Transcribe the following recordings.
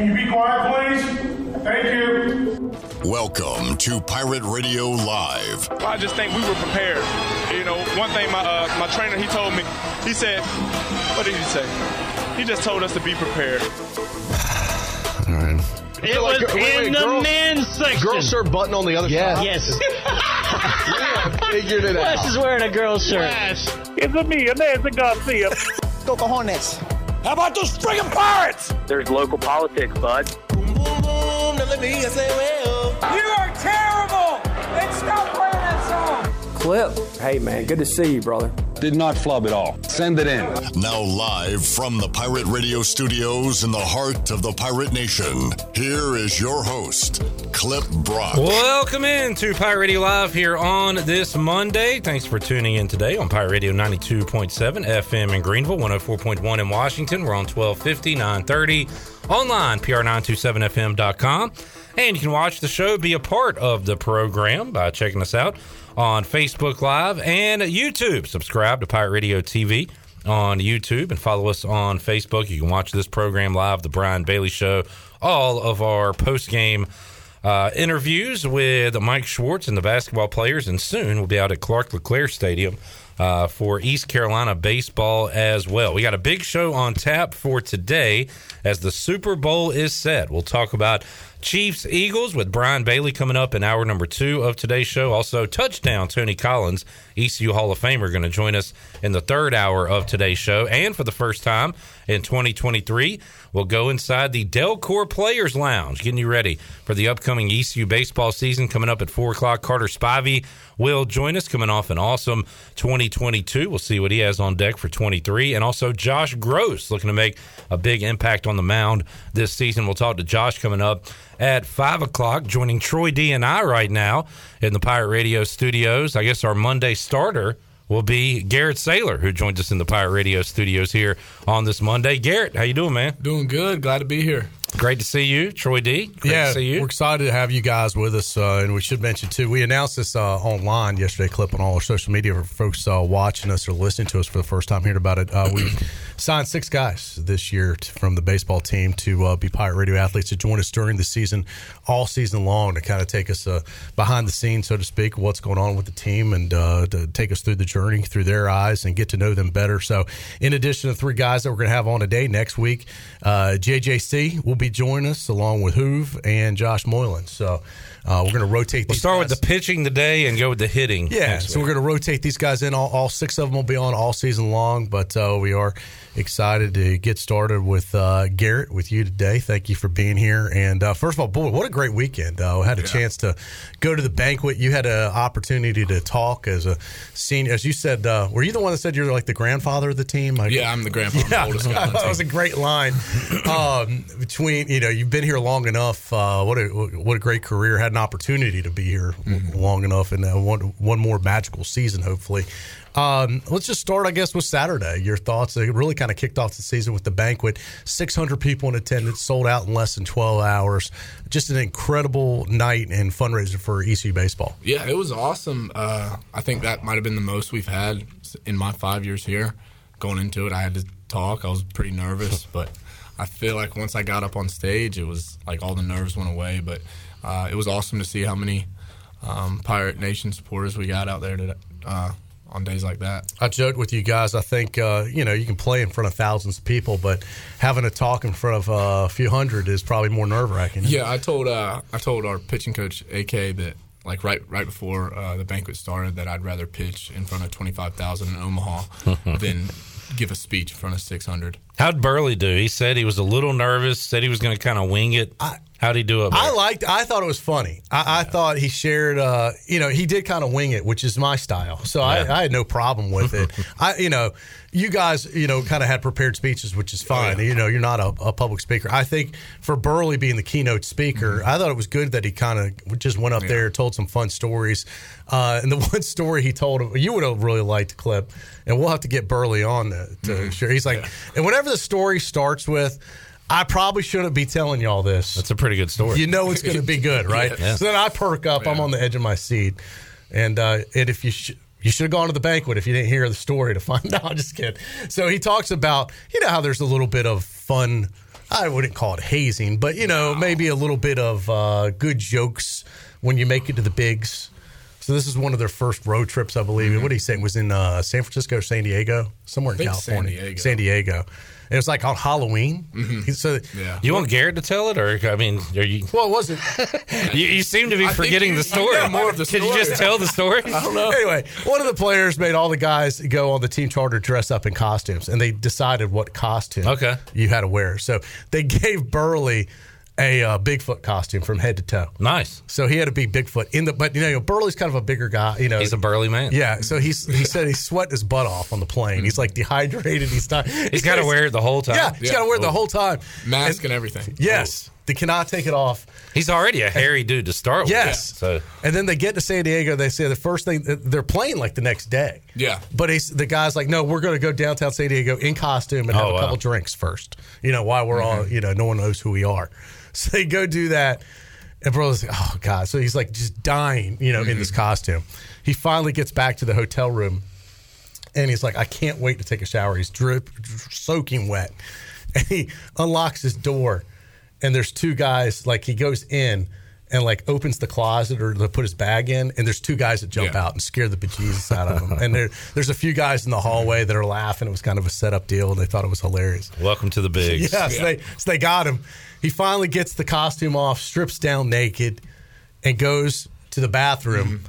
Can you be quiet, please? Thank you. Welcome to Pirate Radio Live. I just think we were prepared. You know, one thing my uh, my trainer he told me, he said, what did he say? He just told us to be prepared. All right. It was Like, wait, wait, in the girls- men's section. Girls shirt button on the other side. Yes. Figured it Wes out. is wearing a girl's shirt. Yes. It's a me, Nancy Garcia. Go Cojones. How about those friggin' pirates? There's local politics, bud. You are terrible! And stop playing that song! Cliff. Hey, man, good to see you, brother. Did not flub at all. Send it in. Now, live from the Pirate Radio studios in the heart of the Pirate Nation, here is your host, Cliff Brock. Welcome in to Pirate Radio Live here on this Monday. Thanks for tuning in today on Pirate Radio 92.7 FM in Greenville, 104.1 in Washington. We're on 1250, 930, online, pr927fm.com. And you can watch the show, be a part of the program by checking us out on Facebook Live and YouTube. Subscribe to Pirate Radio TV on YouTube and follow us on Facebook. You can watch this program live, The Brian Bailey Show, all of our post game uh, interviews with Mike Schwartz and the basketball players, and soon we'll be out at Clark LeClair Stadium uh, for East Carolina baseball as well. We got a big show on tap for today as the Super Bowl is set. We'll talk about Chiefs Eagles with Brian Bailey coming up in hour number two of today's show. Also, touchdown Tony Collins, ECU Hall of Famer, going to join us in the third hour of today's show. And for the first time in 2023, we'll go inside the Delcor Players Lounge, getting you ready for the upcoming ECU baseball season coming up at 4 o'clock. Carter Spivey will join us coming off an awesome 2022. We'll see what he has on deck for 23. And also Josh Grosz looking to make a big impact on the mound this season. We'll talk to Josh coming up at 5 o'clock, joining Troy D and I right now in the Pirate Radio studios. I guess our Monday starter will be Garrett Saylor, who joins us in the Pirate Radio studios here on this Monday. Garrett, how you doing, man? Doing good. Glad to be here. Great to see you, Troy D. Great yeah, to see you. we're excited to have you guys with us. Uh, and we should mention too, we announced this uh, online yesterday. Clip on all our social media for folks uh, watching us or listening to us for the first time, hearing about it. Uh, we signed six guys this year t- from the baseball team to uh, be Pirate Radio athletes to join us during the season, all season long, to kind of take us uh, behind the scenes, so to speak, what's going on with the team, and uh, to take us through the journey through their eyes and get to know them better. So, in addition to three guys that we're going to have on today, next week, uh, JJC will be joining us along with Hoove and Josh Moylan. So, uh, we're going to rotate. We'll these start guys. with the pitching today and go with the hitting. Yeah, so we're going to rotate these guys in. All, all six of them will be on all season long, but uh, we are excited to get started with uh, Garrett with you today. Thank you for being here. And uh, first of all, boy, what a great weekend! Uh, I had a chance to go to the banquet. You had an opportunity to talk as a senior, as you said. Uh, were you the one that said you're like the grandfather of the team? Like, Yeah, I'm the grandfather, the Yeah, oldest guy on the it was a great line. Um, between you know, you've been here long enough. Uh, what a what a great career. Had an opportunity to be here Mm-hmm. long enough, and uh, one one more magical season, hopefully. Um, let's just start, I guess, with Saturday. Your thoughts? It really kind of kicked off the season with the banquet. 600 people in attendance, sold out in less than 12 hours. Just an incredible night and fundraiser for ECU baseball. Yeah, it was awesome. Uh, I think that might have been the most we've had in my five years here. Going into it, I had to talk. I was pretty nervous, but I feel like once I got up on stage, it was like all the nerves went away. But uh, it was awesome to see how many um, Pirate Nation supporters we got out there to, uh, on days like that. I joked with you guys. I think uh, you know you can play in front of thousands of people, but having a talk in front of uh, a few hundred is probably more nerve wracking. Yeah, I told uh, I told our pitching coach AK that like right right before uh, the banquet started that I'd rather pitch in front of twenty five thousand in Omaha than give a speech in front of six hundred. How'd Burley do? He said he was a little nervous. Said he was going to kind of wing it. How'd he do it? I liked. I thought it was funny. I, I thought he shared. Uh, you know, he did kind of wing it, which is my style. So Yeah. I, I had no problem with it. I, you know, you guys, you know, kind of had prepared speeches, which is fine. You know, you're not a, a public speaker. I think for Burley being the keynote speaker, I thought it was good that he kind of just went up there, told some fun stories. Uh, and the one story he told, you would have really liked the clip, and we'll have to get Burley on to, to share. He's like, and whenever the story starts with. I probably shouldn't be telling y'all this. That's a pretty good story. You know it's going to be good, right? Yeah. So then I perk up. I'm on the edge of my seat, and uh, and if you sh- You should have gone to the banquet if you didn't hear the story to find out. Just kidding. So he talks about, you know, how there's a little bit of fun. I wouldn't call it hazing, but you know, maybe a little bit of uh, good jokes when you make it to the bigs. So this is one of their first road trips, I believe. What did he say? It was in uh, San Francisco, or San Diego, somewhere in think San California, Diego. San Diego. It was like on Halloween. Mm-hmm. He- So Yeah. You want Garrett to tell it, or I mean, are you? well, it wasn't. You, you seem to be I forgetting you- the story. know more of the story. Could you just tell the story? I don't know. Anyway, one of the players made all the guys go on the team charter dress up in costumes, and they decided what costume Okay. you had to wear. So they gave Burley a uh, Bigfoot costume from head to toe. Nice. So he had to be Bigfoot in the, but you know, Burley's kind of a bigger guy. You know, He's a burly man. yeah. So he's he said he sweat his butt off on the plane. He's like dehydrated. He's not. He's got to wear it the whole time. Yeah, he's Yeah. got to wear it the whole time. Mask and everything. Yes, they cannot take it off. He's already a hairy dude to start with. Yes. So And then they get to San Diego. They say the first thing they're playing like the next day. Yeah. But he's, the guy's like, no, we're going to go downtown San Diego in costume and oh, have Oh, a wow. couple drinks first. You know, while we're all, you know, no one knows who we are. So they go do that. And bro's like, oh God. So he's like just dying, you know, in this mm-hmm. costume. He finally gets back to the hotel room and he's like, I can't wait to take a shower. He's drip, soaking wet. And he unlocks his door, and there's two guys. Like he goes in and like opens the closet or to put his bag in, and there's two guys that jump Yeah. out and scare the bejesus out of him. And there, there's a few guys in the hallway that are laughing. It was kind of a setup deal, and they thought it was hilarious. welcome to the bigs. Yeah, so, they, so they got him. He finally gets the costume off, strips down naked, and goes to the bathroom. Mm-hmm.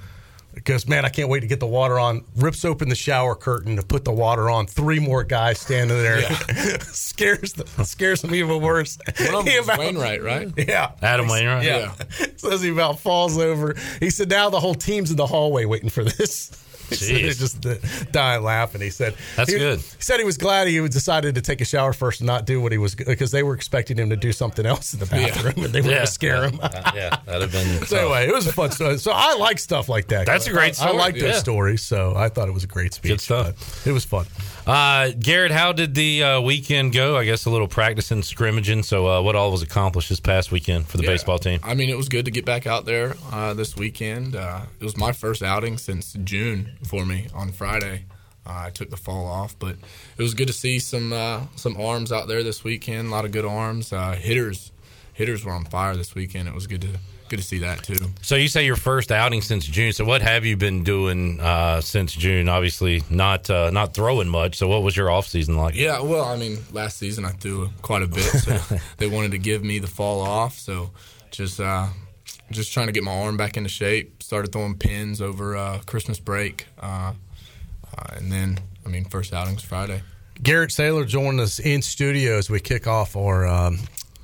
Goes, man, I can't wait to get the water on. Rips open the shower curtain to put the water on. Three more guys standing there. scares the, scares him even worse. One of them about- Wainwright, right? Yeah. Adam Wainwright? Yeah. Says he about falls over. He said, now the whole team's in the hallway waiting for this. Jeez. Just dying laughing. He said, That's he- good. He said he was glad he decided to take a shower first and not do what he was because they were expecting him to do something else in the bathroom and they were going to scare him. Uh, yeah, that'd have been. So anyway, it was a fun story. So I like stuff like that. That's a great I- I story, like those yeah. stories, so I thought it was a great speech. Good stuff. It was fun. Uh, Garrett, how did the uh, weekend go? I guess a little practicing, scrimmaging. So, uh, what all was accomplished this past weekend for the Yeah. baseball team? I mean, it was good to get back out there uh, this weekend. Uh, it was my first outing since June for me on Friday. Uh, I took the fall off, but it was good to see some uh, some arms out there this weekend. A lot of good arms. Uh, hitters, hitters were on fire this weekend. It was good to good to see that too. So, you say your first outing since June. So, what have you been doing uh, since June? Obviously, not uh, not throwing much. So, what was your off season like? Yeah, well, I mean, last season I threw quite a bit, so they wanted to give me the fall off. So just uh, just trying to get my arm back into shape. Started throwing pins over uh, Christmas break, uh, uh, and then I mean, first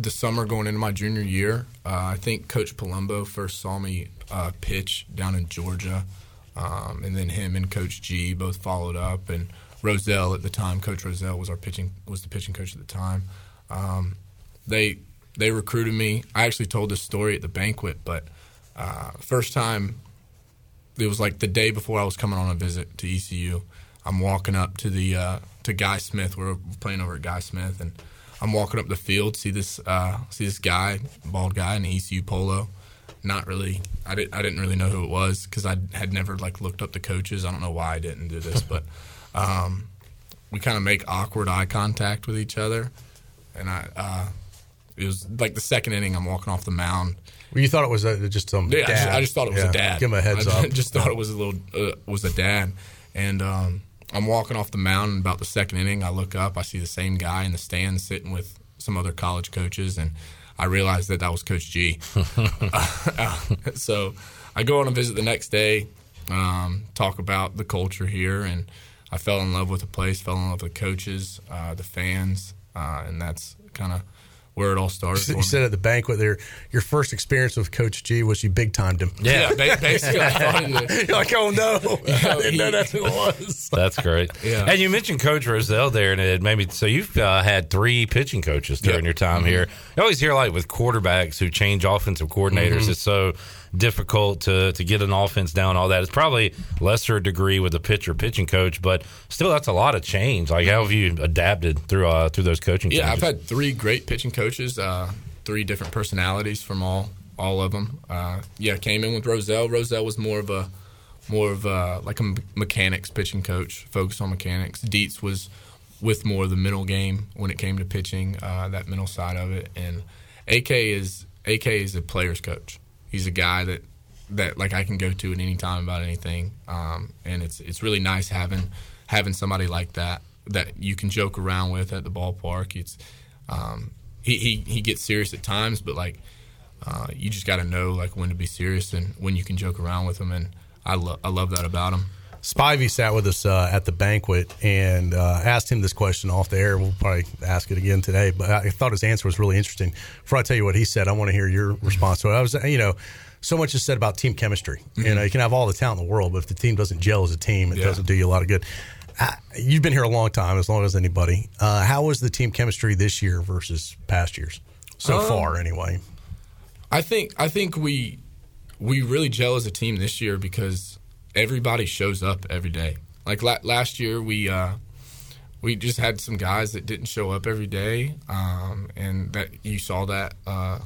the summer going into my junior year. Uh, I think Coach Palumbo first saw me uh, pitch down in Georgia, um, and then him and Coach G both followed up. And Roszel at the time, Coach Roszel was our pitching was the pitching coach at the time. Um, they they recruited me. I actually told this story at the banquet, but uh, first time it was like the day before I was coming on a visit to ECU. I'm walking up to the uh, to Guy Smith. We're playing over at Guy Smith, and I'm walking up the field. See this uh, see this guy, bald guy in an ECU polo. Not really. I didn't. I didn't really know who it was because I had never like looked up the coaches. I don't know why I didn't do this, but um, we kind of make awkward eye contact with each other, and I. Uh, it was like the second inning. I'm walking off the mound. Well, you thought it was a, just some Yeah, I just. I just thought it was Yeah. a dad. Give him a heads I up. just thought it was a little uh, was a dad, and um, I'm walking off the mound. And about the second inning, I look up. I see the same guy in the stands sitting with some other college coaches, and I realized that that was Coach G. so I go on a visit the next day, um, talk about the culture here, and I fell in love with the place, fell in love with the coaches, uh, the fans, uh, and that's kind of where it all started. for You me. said at the banquet there, your first experience with Coach G was you big timed him. Yeah, ba- basically, I thought. You're like, oh no, I didn't know that's who it was. That's great. Yeah. And you mentioned Coach Roszel there, and it maybe so you've uh, had three pitching coaches during Yep. your time Mm-hmm. here. You always hear like with quarterbacks who change offensive coordinators, Mm-hmm. it's so difficult to to get an offense down. All that it's probably lesser degree with a pitcher pitching coach, but still that's a lot of change. Like how have you adapted through uh, through those coaching? Yeah, changes? I've had three great pitching coaches, uh, three different personalities from all all of them. Uh, yeah, came in with Roszel. Roszel was more of a more of a, like a mechanics pitching coach, focused on mechanics. Dietz was with more of the middle game when it came to pitching, uh, that middle side of it. And AK is AK is a player's coach. He's a guy that that like I can go to at any time about anything, um, and it's it's really nice having having somebody like that that you can joke around with at the ballpark. It's um, he, he he gets serious at times, but like uh, you just got to know like when to be serious and when you can joke around with him, and I love I love that about him. Spivey sat with us uh, at the banquet and uh, asked him this question off the air. We'll probably ask it again today, but I thought his answer was really interesting. Before I tell you what he said, I want to hear your response to it. I was, you know, so much is said about team chemistry. You know, you can have all the talent in the world, but if the team doesn't gel as a team, it Yeah. doesn't do you a lot of good. You've been here a long time, as long as anybody. Uh, how was the team chemistry this year versus past years? So Um, far, anyway. I think I think we we really gel as a team this year because everybody shows up every day. Like la- last year, we uh, we just had some guys that didn't show up every day, um, and that you saw that uh,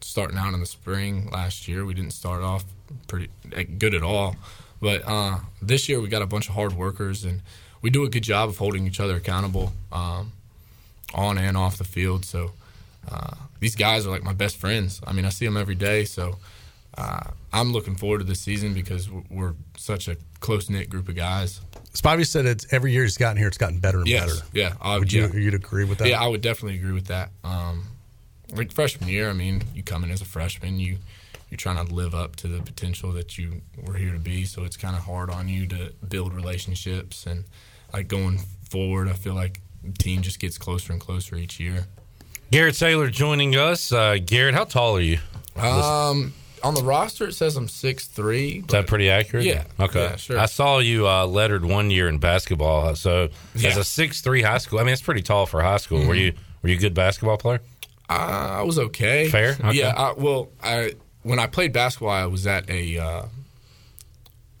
starting out in the spring last year. We didn't start off pretty good at all, but uh, this year we got a bunch of hard workers, and we do a good job of holding each other accountable um, on and off the field. So uh, these guys are like my best friends. I mean, I see them every day, so uh, I'm looking forward to this season because we're- we're such a close knit group of guys. Spivey said it's every year he's gotten here, it's gotten better and Yes, better. yeah. I, Would you yeah. you'd agree with that? Yeah, I would definitely agree with that. Um, like freshman year, I mean, you come in as a freshman, you you're trying to live up to the potential that you were here to be. So it's kind of hard on you to build relationships and like going forward. I feel like the team just gets closer and closer each year. Garrett Saylor joining us. Uh, Garrett, how tall are you? Um, on the roster, it says I'm six three. Is that pretty accurate? Yeah. Okay. Yeah, sure. I saw you uh, lettered one year in basketball. So as a six three high school, I mean, it's pretty tall for high school. Were Mhm. you were you a good basketball player? Uh, I was okay. Fair? Okay. Yeah. I, well, I when I played basketball, I was at a uh,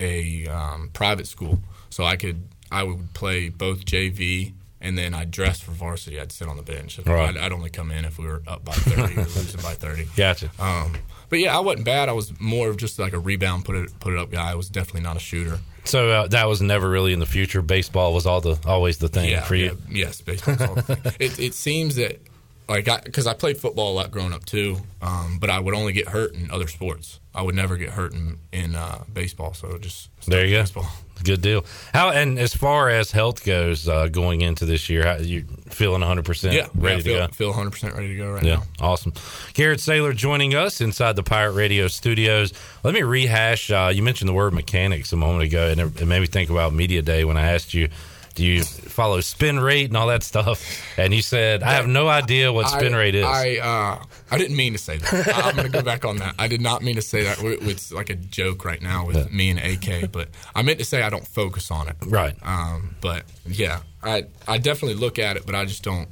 a um, private school, so I could I would play both JV and then I'd dress for varsity. I'd sit on the bench. Right. I'd, I'd only come in if we were up by thirty or losing by thirty. Gotcha. Um, but yeah, I wasn't bad. I was more of just like a rebound, put it put it up guy. I was definitely not a shooter. So uh, that was never really in the future. Baseball was all the always the thing yeah, for you. yeah, yes, baseball's all the thing. It, it seems that like I because I played football a lot growing up too, um, but I would only get hurt in other sports. I would never get hurt in in uh, baseball. So just There you go. Good deal. How and as far as health goes, uh, going into this year, how, you feeling 100 percent Yeah, ready yeah, feel, to go? Feel 100 percent ready to go right Yeah, now. awesome. Garrett Saylor joining us inside the Pirate Radio studios. Let me rehash. Uh, you mentioned the word mechanics a moment ago, and it, it made me think about media day when I asked you, "Do you follow spin rate and all that stuff?" And you said, "I have no idea what spin I, rate is." I uh, I didn't mean to say that. I'm going to go back on that. I did not mean to say that. It's like a joke right now with me and AK, but I meant to say I don't focus on it. Right. Um, but yeah, I I definitely look at it, but I just don't.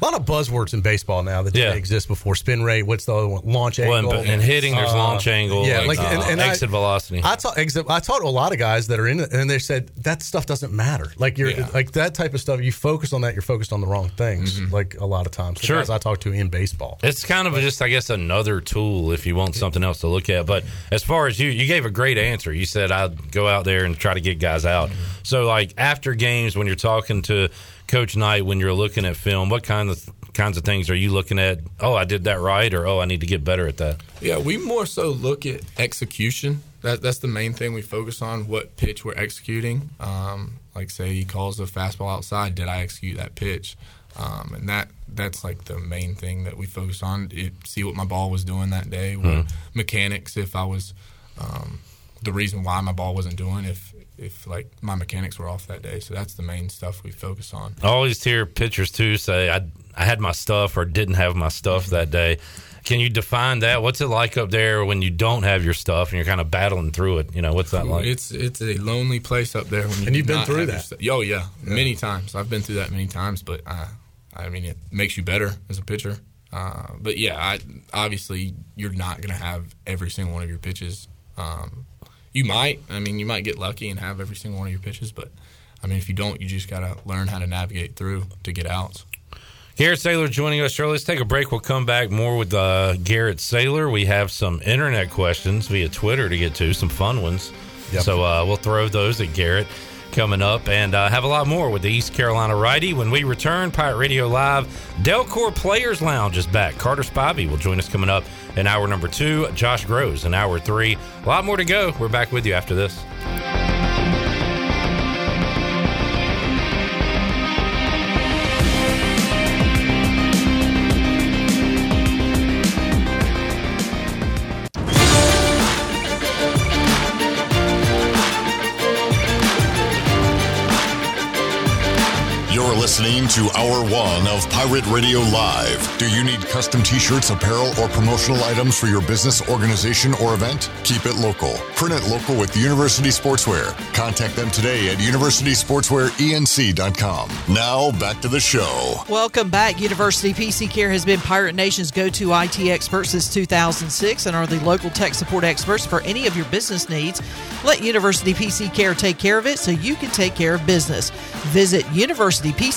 A lot of buzzwords in baseball now that didn't exist before. Spin rate. What's the other one? Launch Well, angle. and, and hitting, there's Uh, launch angle, Yeah, like, like and, uh, and I- exit velocity. I talk, exit, I talked to a lot of guys that are in it, and they said that stuff doesn't matter. Like you're Yeah. like that type of stuff. You focus on that, you're focused on the wrong things. Like a lot of times, Sure. guys I talk to in baseball. It's kind of just, I guess, another tool if you want something else to look at. But as far as you, you gave a great answer. You said I'd go out there and try to get guys out. So, like after games, when you're talking to Coach Knight, when you're looking at film, what kind of kinds of things are you looking at? Oh, I did that right, or oh, I need to get better at that. Yeah, we more so look at execution. That, that's the main thing we focus on. What pitch we're executing. Um, like say he calls a fastball outside. Did I execute that pitch? Um, and that that's like the main thing that we focus on. It, see what my ball was doing that day. What Mechanics. If I was um, the reason why my ball wasn't doing. If if like my mechanics were off that day. So that's the main stuff we focus on. I always hear pitchers too say, "I I had my stuff or didn't have my stuff that day. Can you define that? What's it like up there when you don't have your stuff and you're kind of battling through it? You know, what's that like? It's it's a lonely place up there. When you And you've been through have that. Oh yeah, many times. I've been through that many times, but uh, I mean, it makes you better as a pitcher. Uh, but yeah, I, obviously you're not going to have every single one of your pitches. Um, you might. I mean, you might get lucky and have every single one of your pitches, but I mean, if you don't, you just got to learn how to navigate through to get outs. Garrett Saylor joining us. Shirley, let's take a break. We'll come back more with uh, Garrett Saylor. We have some internet questions via Twitter to get to, some fun ones. Yep. So uh, we'll throw those at Garrett coming up and uh, have a lot more with the East Carolina righty. When we return, Pirate Radio Live, Delcor Players Lounge is back. Carter Spivey will join us coming up in hour number two. Josh Grosz in hour three. A lot more to go. We're back with you after this. Listening to Hour One of Pirate Radio Live. Do you need custom t shirts, apparel, or promotional items for your business, organization, or event? Keep it local. Print it local with University Sportswear. Contact them today at universitysportswearenc.com. Now, back to the show. Welcome back. University PC Care has been Pirate Nation's go to IT expert since 2006 and are the local tech support experts for any of your business needs. Let University PC Care take care of it so you can take care of business. Visit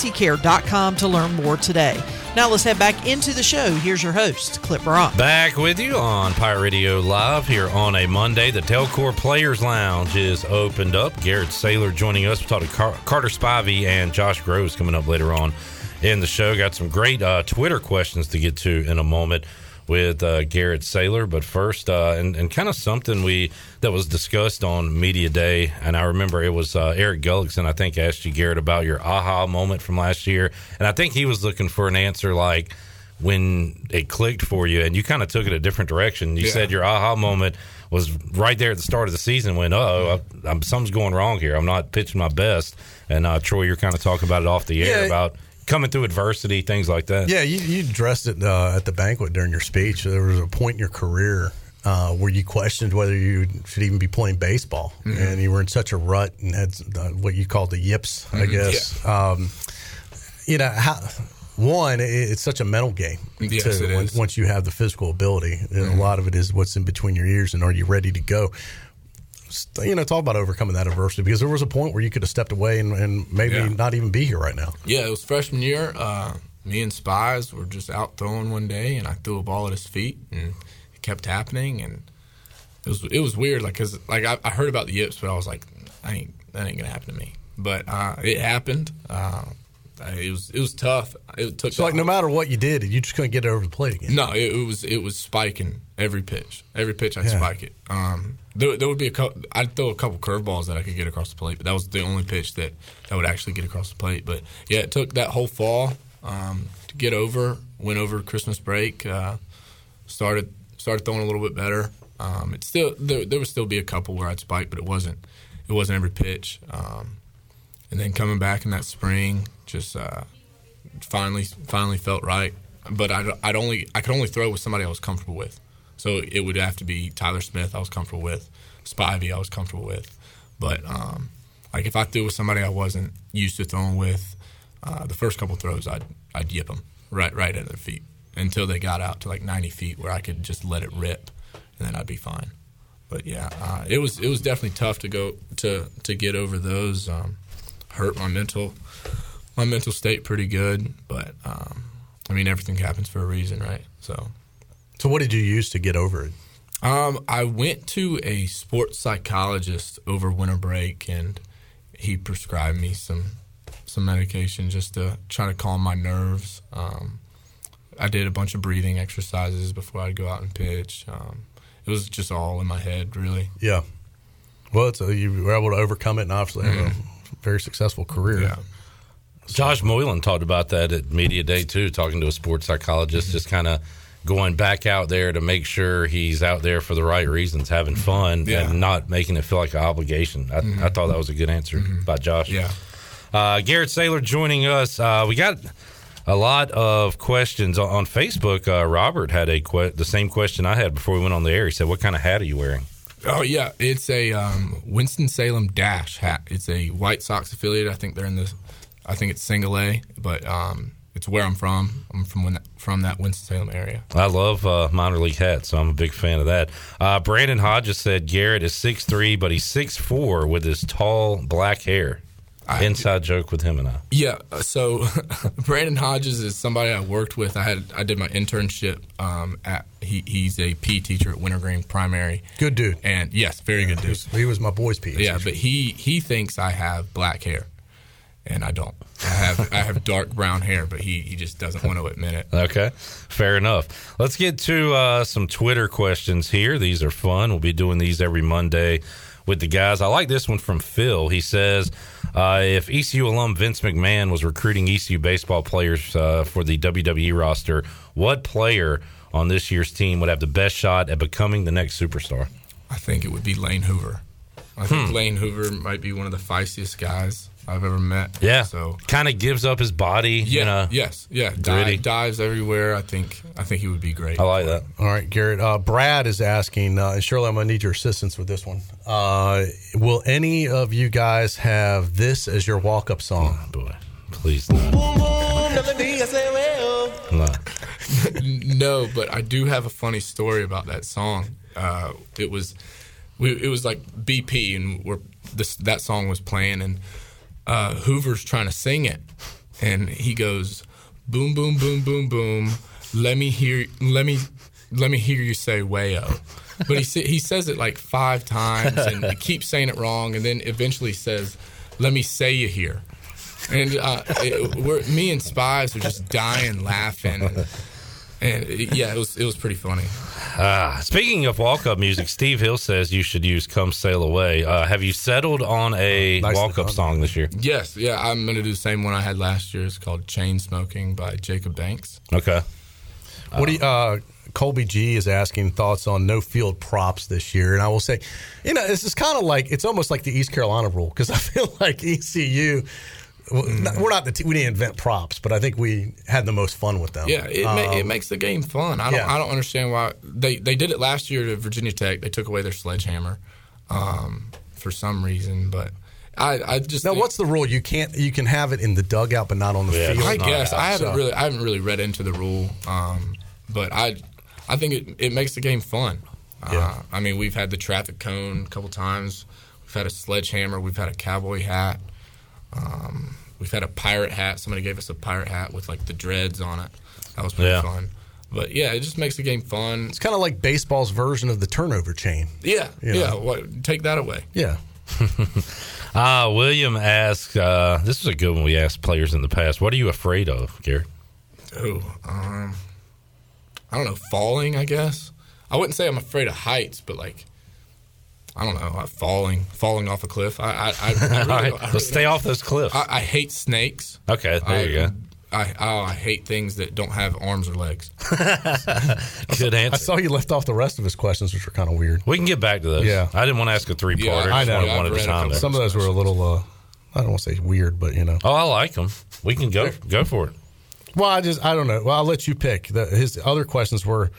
universitypccare.com to learn more today. Now let's head back into the show. Here's your host, Clip Rock. Back with you on Pirate Radio Live here on a Monday. The Telcor Players Lounge is opened up. Garrett Saylor joining us. We'll talk to Car- Carter Spivey and Josh Grosz coming up later on in the show. Got some great uh, Twitter questions to get to in a moment with uh, Garrett Saylor. But first, uh, and, and kind of something we that was discussed on Media Day, and I remember it was uh, Eric Gullickson, I think, asked you, Garrett, about your aha moment from last year. And I think he was looking for an answer like, when it clicked for you and you kind of took it a different direction. You Yeah. said your aha moment was right there at the start of the season when, oh, something's going wrong here. I'm not pitching my best. And uh, Troy, you're kind of talking about it off the air Yeah. about coming through adversity, things like that. Yeah, you, you addressed it uh, at the banquet during your speech. There was a point in your career uh, where you questioned whether you should even be playing baseball, Mhm. and you were in such a rut and had uh, what you called the yips, I Mhm. guess. Um, you know, how, one, it's such a mental game. Yes, too, it. Once you have the physical ability, and Mhm. a lot of it is what's in between your ears, and are you ready to go? You know, talk about overcoming that adversity because there was a point where you could have stepped away and, and maybe Yeah. not even be here right now. Yeah, it was freshman year. Uh, me and Spies were just out throwing one day, and I threw a ball at his feet, and it kept happening, and it was it was weird. Like, cause like I, I heard about the yips, but I was like, I ain't that ain't gonna happen to me. But uh, it happened. Uh, it was it was tough. It took So, like, no matter what you did, you just couldn't get it over the plate again. no, it, it was it was spiking every pitch. Every pitch I'd Yeah. spike it. Um, there, there would be a couple. I'd throw a couple curveballs that I could get across the plate, but that was the only pitch that that would actually get across the plate. But yeah, it took that whole fall um, to get over. Went over Christmas break. Uh, started started throwing a little bit better. Um, it still there, there would still be a couple where I'd spike, but it wasn't it wasn't every pitch. Um, and then coming back in that spring, just uh, finally finally felt right. But I'd, I'd only I could only throw with somebody I was comfortable with. So it would have to be Tyler Smith I was comfortable with, Spivey I was comfortable with. But um, like if I threw with somebody I wasn't used to throwing with, uh, the first couple throws I'd I'd yip them right right at their feet until they got out to like 90 feet where I could just let it rip, and then I'd be fine. But yeah, uh, it was it was definitely tough to go to to get over those. Um, hurt my mental my mental state pretty good, but um, I mean everything happens for a reason, right? So So, what did you use to get over it? um, I went to a sports psychologist over winter break, and he prescribed me some some medication just to try to calm my nerves. Um, I did a bunch of breathing exercises before I'd go out and pitch. Um, it was just all in my head, really. Yeah. Well, it's a, you were able to overcome it and obviously have a very successful career. Yeah. Josh Moylan talked about that at Media Day too, talking to a sports psychologist, just kind of going back out there to make sure he's out there for the right reasons, having fun Yeah. and not making it feel like an obligation. I, I thought that was a good answer by Josh. Yeah. Uh, Garrett Saylor joining us. Uh, we got A lot of questions on, on Facebook. Uh, Robert had a que- the same question I had before we went on the air. He said, "What kind of hat are you wearing?" Oh yeah, it's a um, Winston Salem Dash hat. It's a White Sox affiliate. I think they're in the, I think it's single A, but um, it's where I'm from. I'm from when, from that Winston Salem area. I love uh, minor league hats, so I'm a big fan of that. Uh, Brandon Hodges said Garrett is six three, but he's six four with his tall black hair. Inside joke with him and I. Yeah, uh, so Brandon Hodges is somebody I worked with. I had I did my internship um, at he, he's a P teacher at Wintergreen Primary. Good dude. And yes, very good dude. He was my boy's P. Yeah, but he he thinks I have black hair, and I don't. I have I have dark brown hair, but he he just doesn't want to admit it. Okay, fair enough. Let's get to uh, some Twitter questions here. These are fun. We'll be doing these every Monday with the guys. I like this one from Phil. He says, uh, if ECU alum Vince McMahon was recruiting ECU baseball players uh, for the WWE roster, what player on this year's team would have the best shot at becoming the next superstar? I think it would be Lane Hoover. I think Hmm. Lane Hoover might be one of the feistiest guys I've ever met. Yeah. So kind of gives up his body. yeah, in a yes, yeah, gritty. dive, dives everywhere. I think I think he would be great. I like that. All right, Garrett. Uh, Brad is asking, uh, and Shirley, I'm going to need your assistance with this one. Uh, will any of you guys have this as your walk up song? Oh, boy, please not. No. no, but I do have a funny story about that song. Uh, it was, we, it was like BP, and we're this that song was playing, and uh, Hoover's trying to sing it, and he goes, "Boom, boom, boom, boom, boom. Let me hear, let me, let me hear you say wayo." But he he says it like five times, and he keeps saying it wrong, and then eventually says, "Let me say you here." And uh, it, me and Spies are just dying laughing. And, and it- yeah, it was it was pretty funny. Ah, speaking of walk up music, Steve Hill says you should use "Come Sail Away." Uh, have you settled on a Nicely walk up song this year? Yes, yeah, I'm gonna do the same one I had last year. It's called "Chain Smoking" by Jacob Banks. Okay. What do you, uh, Colby G is asking thoughts on no field props this year, and I will say, you know, this is kind of like it's almost like the East Carolina rule because I feel like ECU. Well, not- We're not the te- we didn't invent props, but I think we had the most fun with them. Yeah, it, ma- it Um, makes the game fun. I don't yeah. I don't understand why they they did it last year to Virginia Tech. They took away their sledgehammer um, for some reason, but I I just Now, what's the rule? You can't you can have it in the dugout, but not on the field. I guess I haven't So- really I haven't really read into the rule, um, but I I think it, it makes the game fun. Uh, I mean, we've had the traffic cone a couple times. We've had a sledgehammer. We've had a cowboy hat. Um, we've had a pirate hat. Somebody gave us a pirate hat with like the dreads on it. That was pretty Yeah. fun. But yeah, it just makes the game fun. It's kind of like baseball's version of the turnover chain. Yeah, You yeah. What, take that away. Yeah. Uh, William asked, uh, this is a good one we asked players in the past. What are you afraid of, Gary? Oh, um, I don't know. Falling, I guess. I wouldn't say I'm afraid of heights, but like, I don't know, uh, falling, falling off a cliff. I, I, I, really, right, I really stay off those cliffs. I, I hate snakes. Okay, there you go. I, oh, I hate things that don't have arms or legs. Good answer. I saw you left off the rest of his questions, which are kind of weird. We can get back to those. Yeah. I didn't want to ask a three parter. Yeah, I know. One at a time. Some of those were a little. Uh, I don't want to say weird, but you know. Oh, I like them. We can go go for it. Well, I just I don't know. Well, I'll let you pick. The, his other questions were,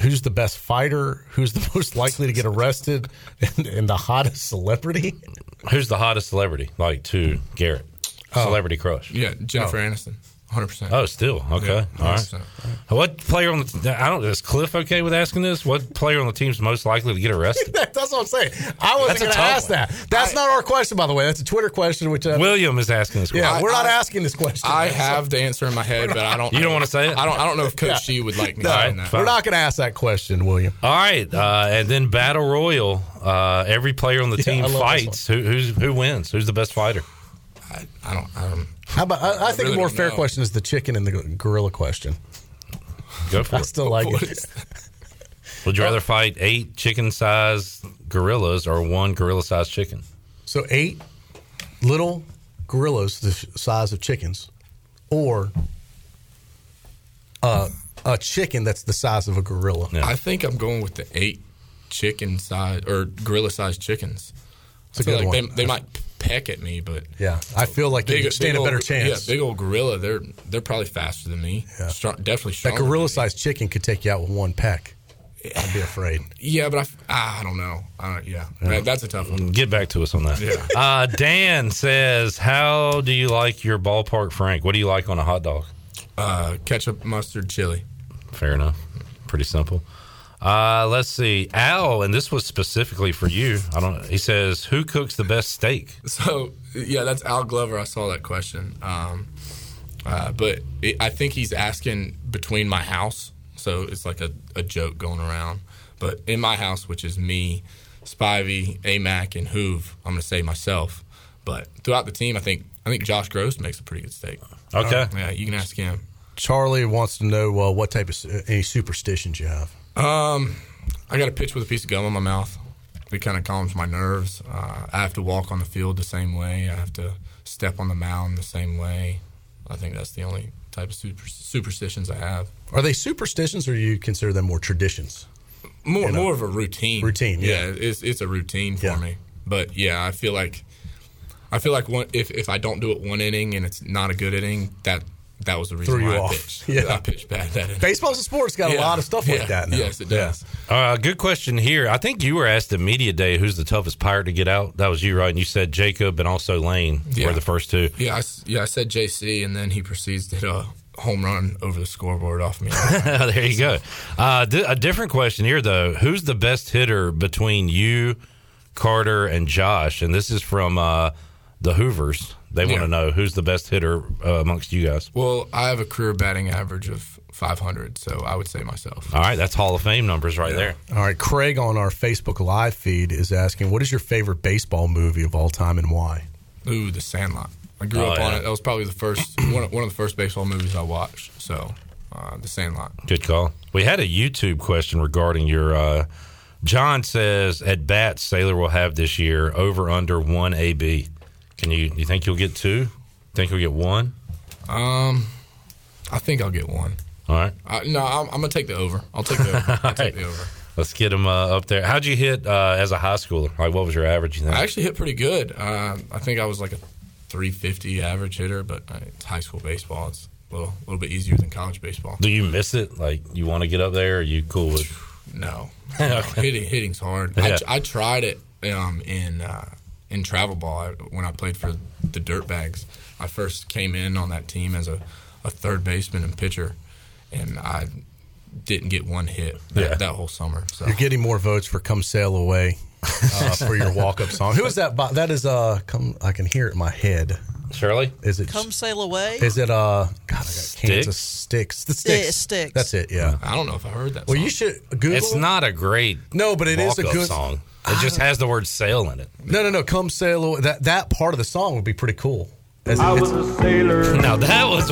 who's the best fighter? Who's the most likely to get arrested? And, and the hottest celebrity? Who's the hottest celebrity? Like to Garrett, Oh. celebrity crush. Yeah, Jennifer Oh. Aniston, 100. percent Oh, still okay. Yeah, All right. What player on the? I don't. Is Cliff okay with asking this? What player on the team's most likely to get arrested? That's what I'm saying. I wasn't going to ask one. that. That's not our question, by the way. That's a Twitter question. Which uh, William is asking this. question. Yeah, question. we're not asking this question. I have the answer in my head, but I don't. You don't wanna say it? I don't. I don't know if Coach Yeah. G would like me No, saying that. we're not going to ask that question, William. All right, uh, and then battle royal. Uh, every player on the Yeah, team I love this fights. Who, who's who wins? Who's the best fighter? I, I don't. I don't. How about? I, I think really a more fair know. question is the chicken and the gorilla question. Go for I it. still like What it. is- Would you rather fight eight chicken-sized gorillas or one gorilla-sized chicken? So eight little gorillas the size of chickens, or uh, a chicken that's the size of a gorilla. I think I'm going with the eight chicken size or gorilla sized chickens. It's a I feel good like one. They, they might peck at me, but Yeah, I feel like you stand a old- better chance. Yeah, big old gorilla. They're they're probably faster than me. Yeah. Strong, definitely that stronger. gorilla sized chicken could take you out with one peck. I'd be afraid. Yeah, but I, f- I don't know. I don't, yeah, that's a tough one. Get back to us on that. Yeah. Uh, Dan says, "How do you like your ballpark Frank? What do you like on a hot dog?" Uh, ketchup, mustard, chili. Fair enough. Pretty simple. Uh, let's see, Al, and this was specifically for you. I don't. He says, "Who cooks the best steak?" So yeah, that's Al Glover. I saw that question, um, uh, but it, I think he's asking between my house. So it's like a, a joke going around. But in my house, which is me, Spivey, Amac, and Hoove, I'm going to say myself. But throughout the team, I think I think Josh Grosz makes a pretty good steak. Okay. yeah, you can ask him. Charlie wants to know uh, what type of uh, any superstitions you have. Um, I got a pitch with a piece of gum in my mouth. It kind of calms my nerves. Uh, I have to walk on the field the same way. I have to step on the mound the same way. I think that's the only type of super, superstitions I have. Are they superstitions, or do you consider them more traditions? More, You know, more of a routine. routine, yeah. it's it's a routine for Yeah. me. But yeah, I feel like I feel like one, if if I don't do it one inning and it's not a good inning, that that was the reason Threw you why I off. pitched. Yeah. I pitched bad that inning. Baseball's a sport. It's got a lot of stuff like Yeah. that now. Yes, it does. Uh, good question here. I think you were asked at media day who's the toughest pirate to get out. That was you, right? And you said Jacob and also Lane Yeah. were the first two. Yeah, I, yeah, I said JC, and then he proceeds to hit a home run over the scoreboard off me. there you go. Uh, di- a different question here, though. Who's the best hitter between you, Carter, and Josh? And this is from uh, the Hoovers. They want Yeah. to know who's the best hitter uh, amongst you guys. well, I have a career batting average of 500, so I would say myself. All right, that's Hall of Fame numbers right there. All right, Craig on our Facebook Live feed is asking, "What is your favorite baseball movie of all time and why?" Ooh, The Sandlot. I grew Oh, up on it. That was probably the first one of, one of the first baseball movies I watched. So, uh, The Sandlot. Good call. We had a YouTube question regarding your. Uh, John says at bats Saylor will have this year over under one AB. Can you? You think you'll get two? Think you'll get one? Um, I think I'll get one. All right. Uh, no, I'm, I'm gonna take the over. I'll take the over. I'll take the over. Let's get him uh, up there. How'd you hit uh, as a high schooler? Like, what was your average? You think? I actually hit pretty good. Uh, I think I was like a 350 average hitter, but uh, it's high school baseball. It's a little, a little bit easier than college baseball. Do you miss it? Like, you want to get up there? Or are you cool with? No, no hitting hitting's hard. Yeah. I, I tried it um, in uh, in travel ball I, when I played for the Dirtbags. I first came in on that team as a, a third baseman and pitcher, and I didn't get one hit that, Yeah. that whole summer. So You're getting more votes for "Come Sail Away" uh, for your walk-up song. Who is that? by? That is uh, come. I can hear it in my head. Shirley, is it? Come sail away. Is it uh? God, I got Kansas Styx. The Sti- Styx. Styx. That's it. Yeah. I don't know if I heard that. Well, song. you should Google. It's not a great No, but it is a good song. It just has the word "sail" in it. No, no, no. Come sail away. That that part of the song would be pretty cool. As I was a sailor. Now that was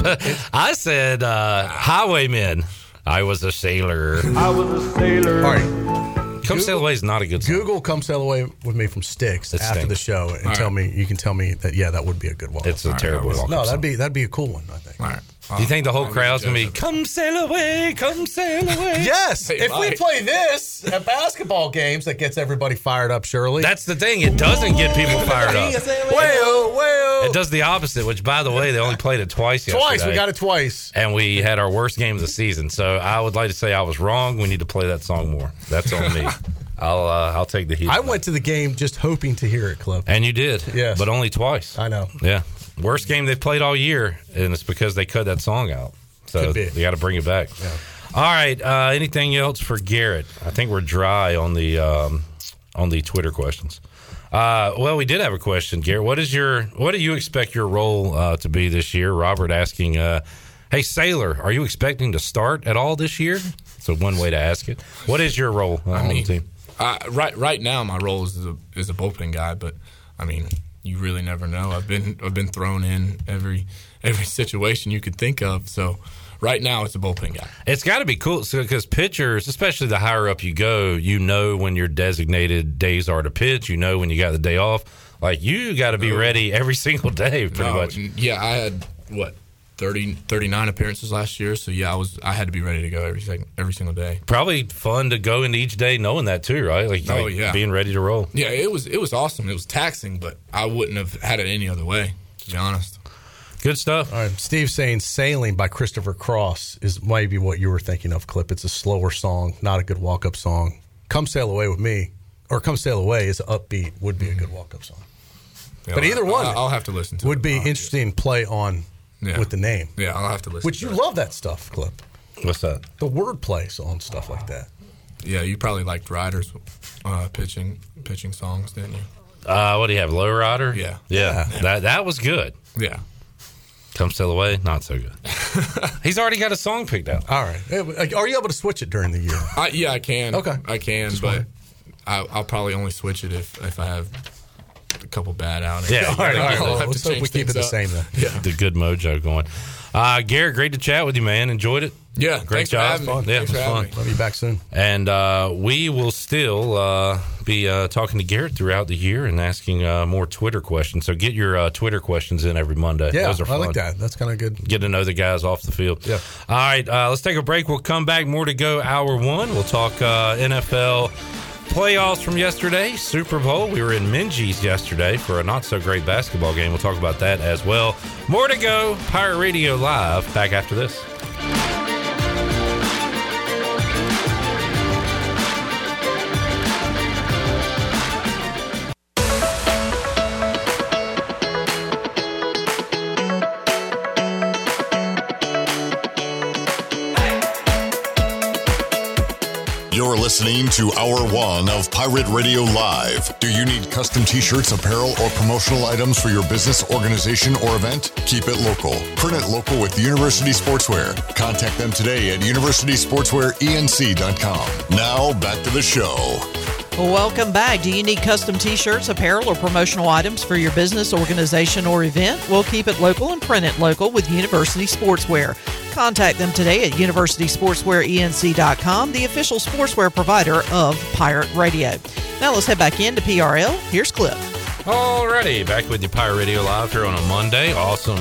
I said uh, highwaymen. I was a sailor. I was a sailor. All right. Come sail away is not a good song. Google "Come Sail Away" with me from Styx It after stinks. the show, and All tell me you can tell me that yeah, that would be a good one. It's a terrible walk-up No, that'd be that'd be a cool one. I think. All right. Do you think the whole crowd's gonna be "Come sail away, come sail away"? Yes. They if we might. play this at basketball games, that gets everybody fired up. Surely. That's the thing. It doesn't get people fired up. Well, well. It does the opposite. Which, by the way, they only played it twice. Twice. yesterday. We got it twice. and we had our worst game of the season. So I would like to say I was wrong. We need to play that song more. That's on me. I'll uh, I'll take the heat. I went to the game just hoping to hear it, Cliff. and you did, Yes. but only twice. I know. Yeah, worst game they've played all year, and it's because they cut that song out. So Could they got to bring it back. All right. Uh, anything else for Garrett? I think we're dry on the um, on the Twitter questions. Uh, well, we did have a question, Garrett. What is your what do you expect your role uh, to be this year? Robert asking, uh, "Hey Saylor, are you expecting to start at all this year?" So one way to ask it. What is your role uh, on the team? Uh, right, right now, my role is a, is a bullpen guy, but I mean, you really never know. I've been I've been thrown in every every situation you could think of. So right now, it's a bullpen guy. It's got to be cool because pitchers, especially the higher up you go, you know when your designated days are to pitch. You know when you got the day off. Like you got to be uh, ready every single day, pretty No, much. Yeah, I had what 30, 39 appearances last year. So yeah, I was I had to be ready to go every second, every single day. Probably fun to go into each day knowing that too, right? Like, Oh, like yeah. being ready to roll. Yeah, it was it was awesome. It was taxing, but I wouldn't have had it any other way. To be honest. Good stuff. All right, Steve saying "Sailing" by Christopher Cross is maybe what you were thinking of. Cliff. It's a slower song, not a good walk-up song. "Come Sail Away with Me" or "Come Sail Away" is upbeat, would be a good walk-up song. Yeah, but either one, I'll have to listen to Would it. be I'll interesting play on Yeah. with the name. Yeah, I'll have to listen. Which to you it. love that stuff, Cliff. What's that? The wordplay on stuff like that. Yeah, you probably liked Riders uh, pitching pitching songs, didn't you? Uh, what do you have? Low rider? Yeah. yeah. Yeah. That that was good. Yeah. Come sail away, not so good. He's already got a song picked out. All right. Are you able to switch it during the year? I, yeah, I can. Okay. I can, Just but. I, I'll probably only switch it if if I have a couple bad outings. Yeah, All right, all right. I'll Well, have to let's hope we keep it the up. same then. Yeah. The good mojo going. Uh, Garrett, great to chat with you, man. Enjoyed it. Yeah, great thanks for job. having me. Fun. Yeah, Thanks it was for having fun. Love you back soon. And uh, we will still uh, be uh, talking to Garrett throughout the year and asking uh, more Twitter questions. So get your uh, Twitter questions in every Monday. Yeah, Those are fun. I like that. That's kind of good. Get to know the guys off the field. Yeah. All right, uh, let's take a break. We'll come back. More to go. Hour one. We'll talk uh, NFL playoffs from yesterday, Super Bowl. We were in Minges yesterday for a not so great basketball game. We'll talk about that as well. More to go. Pirate Radio Live. Back after this. You're listening to Hour One of Pirate Radio Live. Do you need custom t shirts, apparel, or promotional items for your business, organization, or event? Keep it local. Print it local with University Sportswear. Contact them today at universitysportswearenc.com. Now, back to the show. Welcome back. Do you need custom t shirts, apparel, or promotional items for your business, organization, or event? We'll keep it local and print it local with University Sportswear. Contact them today at universitysportswearenc.com, the official sportswear provider of Pirate Radio. Now let's head back into PRL. Here's Cliff. Alrighty, back with you, Pirate Radio Live here on a Monday. Awesome.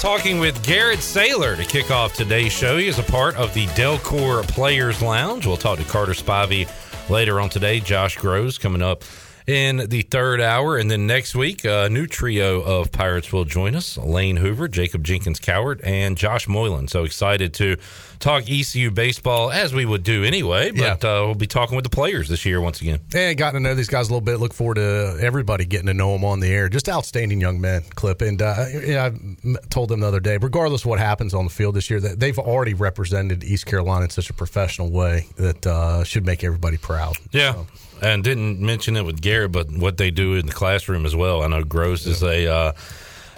Talking with Garrett Saylor to kick off today's show. He is a part of the Delcor Players Lounge. We'll talk to Carter Spivey later on today. Josh Grosz coming up in the third hour. And then next week, a new trio of Pirates will join us Lane Hoover, Jacob Jenkins Cowart, and Josh Moylan. So excited to talk ECU baseball as we would do anyway. But uh, we'll be talking with the players this year once again. And gotten to know these guys a little bit. Look forward to everybody getting to know them on the air. Just outstanding young men, Cliff. And uh, yeah, I told them the other day, regardless of what happens on the field this year, that they've already represented East Carolina in such a professional way that uh, should make everybody proud. Yeah. And didn't mention it with Garrett, but what they do in the classroom as well. I know Grosz is a uh,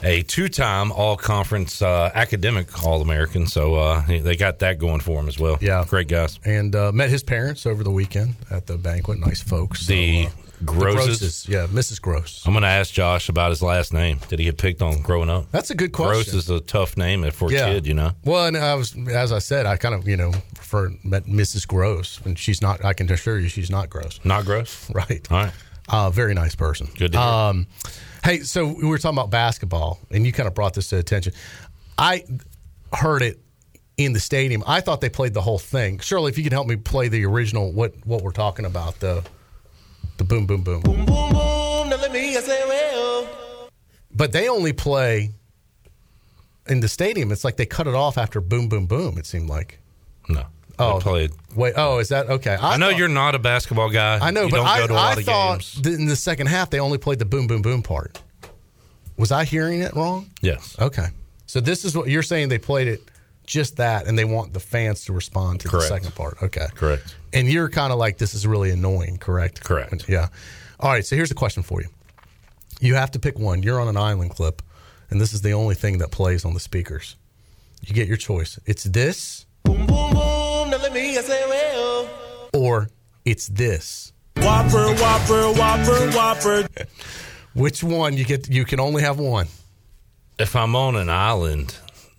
a two time all conference uh, academic All American, so uh, they got that going for him as well. Yeah. great guys. And uh, met his parents over the weekend at the banquet. Nice folks. So, The uh, Grosses? Grosses. Yeah, Mrs. Gross. I'm going to ask Josh about his last name. Did he get picked on growing up? That's a good question. Gross is a tough name for a Yeah. kid, you know. Well, and I was, as I said, I kind of, you know, prefer met Mrs. Gross, and she's not. I can assure you, she's not gross. Not gross. Right. All right. Uh, very nice person. Good to hear. Um, hey, so we were talking about basketball, and you kind of brought this to attention. I heard it in the stadium. I thought they played the whole thing. Shirley, if you can help me play the original, what what we're talking about the the boom boom boom. Boom, boom, boom. Now let me say, well. But they only play in the stadium. It's like they cut it off after boom boom boom. It seemed like. No. Oh, They played. wait. Oh, is that okay? I, know thought- you're not a basketball guy. I know, you but don't I, go to a lot I of thought games. in the second half they only played the boom boom boom part. Was I hearing it wrong? Yes. Okay. So this is what you're saying. They played it just that, and they want the fans to respond to Correct. the second part. Okay. Correct. And you're kind of like, this is really annoying, correct? Correct. Yeah. All right. So here's a question for you. You have to pick one. You're on an island Cliff, and this is the only thing that plays on the speakers. You get your choice. It's this, Boom, boom, boom. Now let me say, well. or it's this. Whopper, whopper, whopper, whopper. Which one you get? You can only have one. if I'm on an island,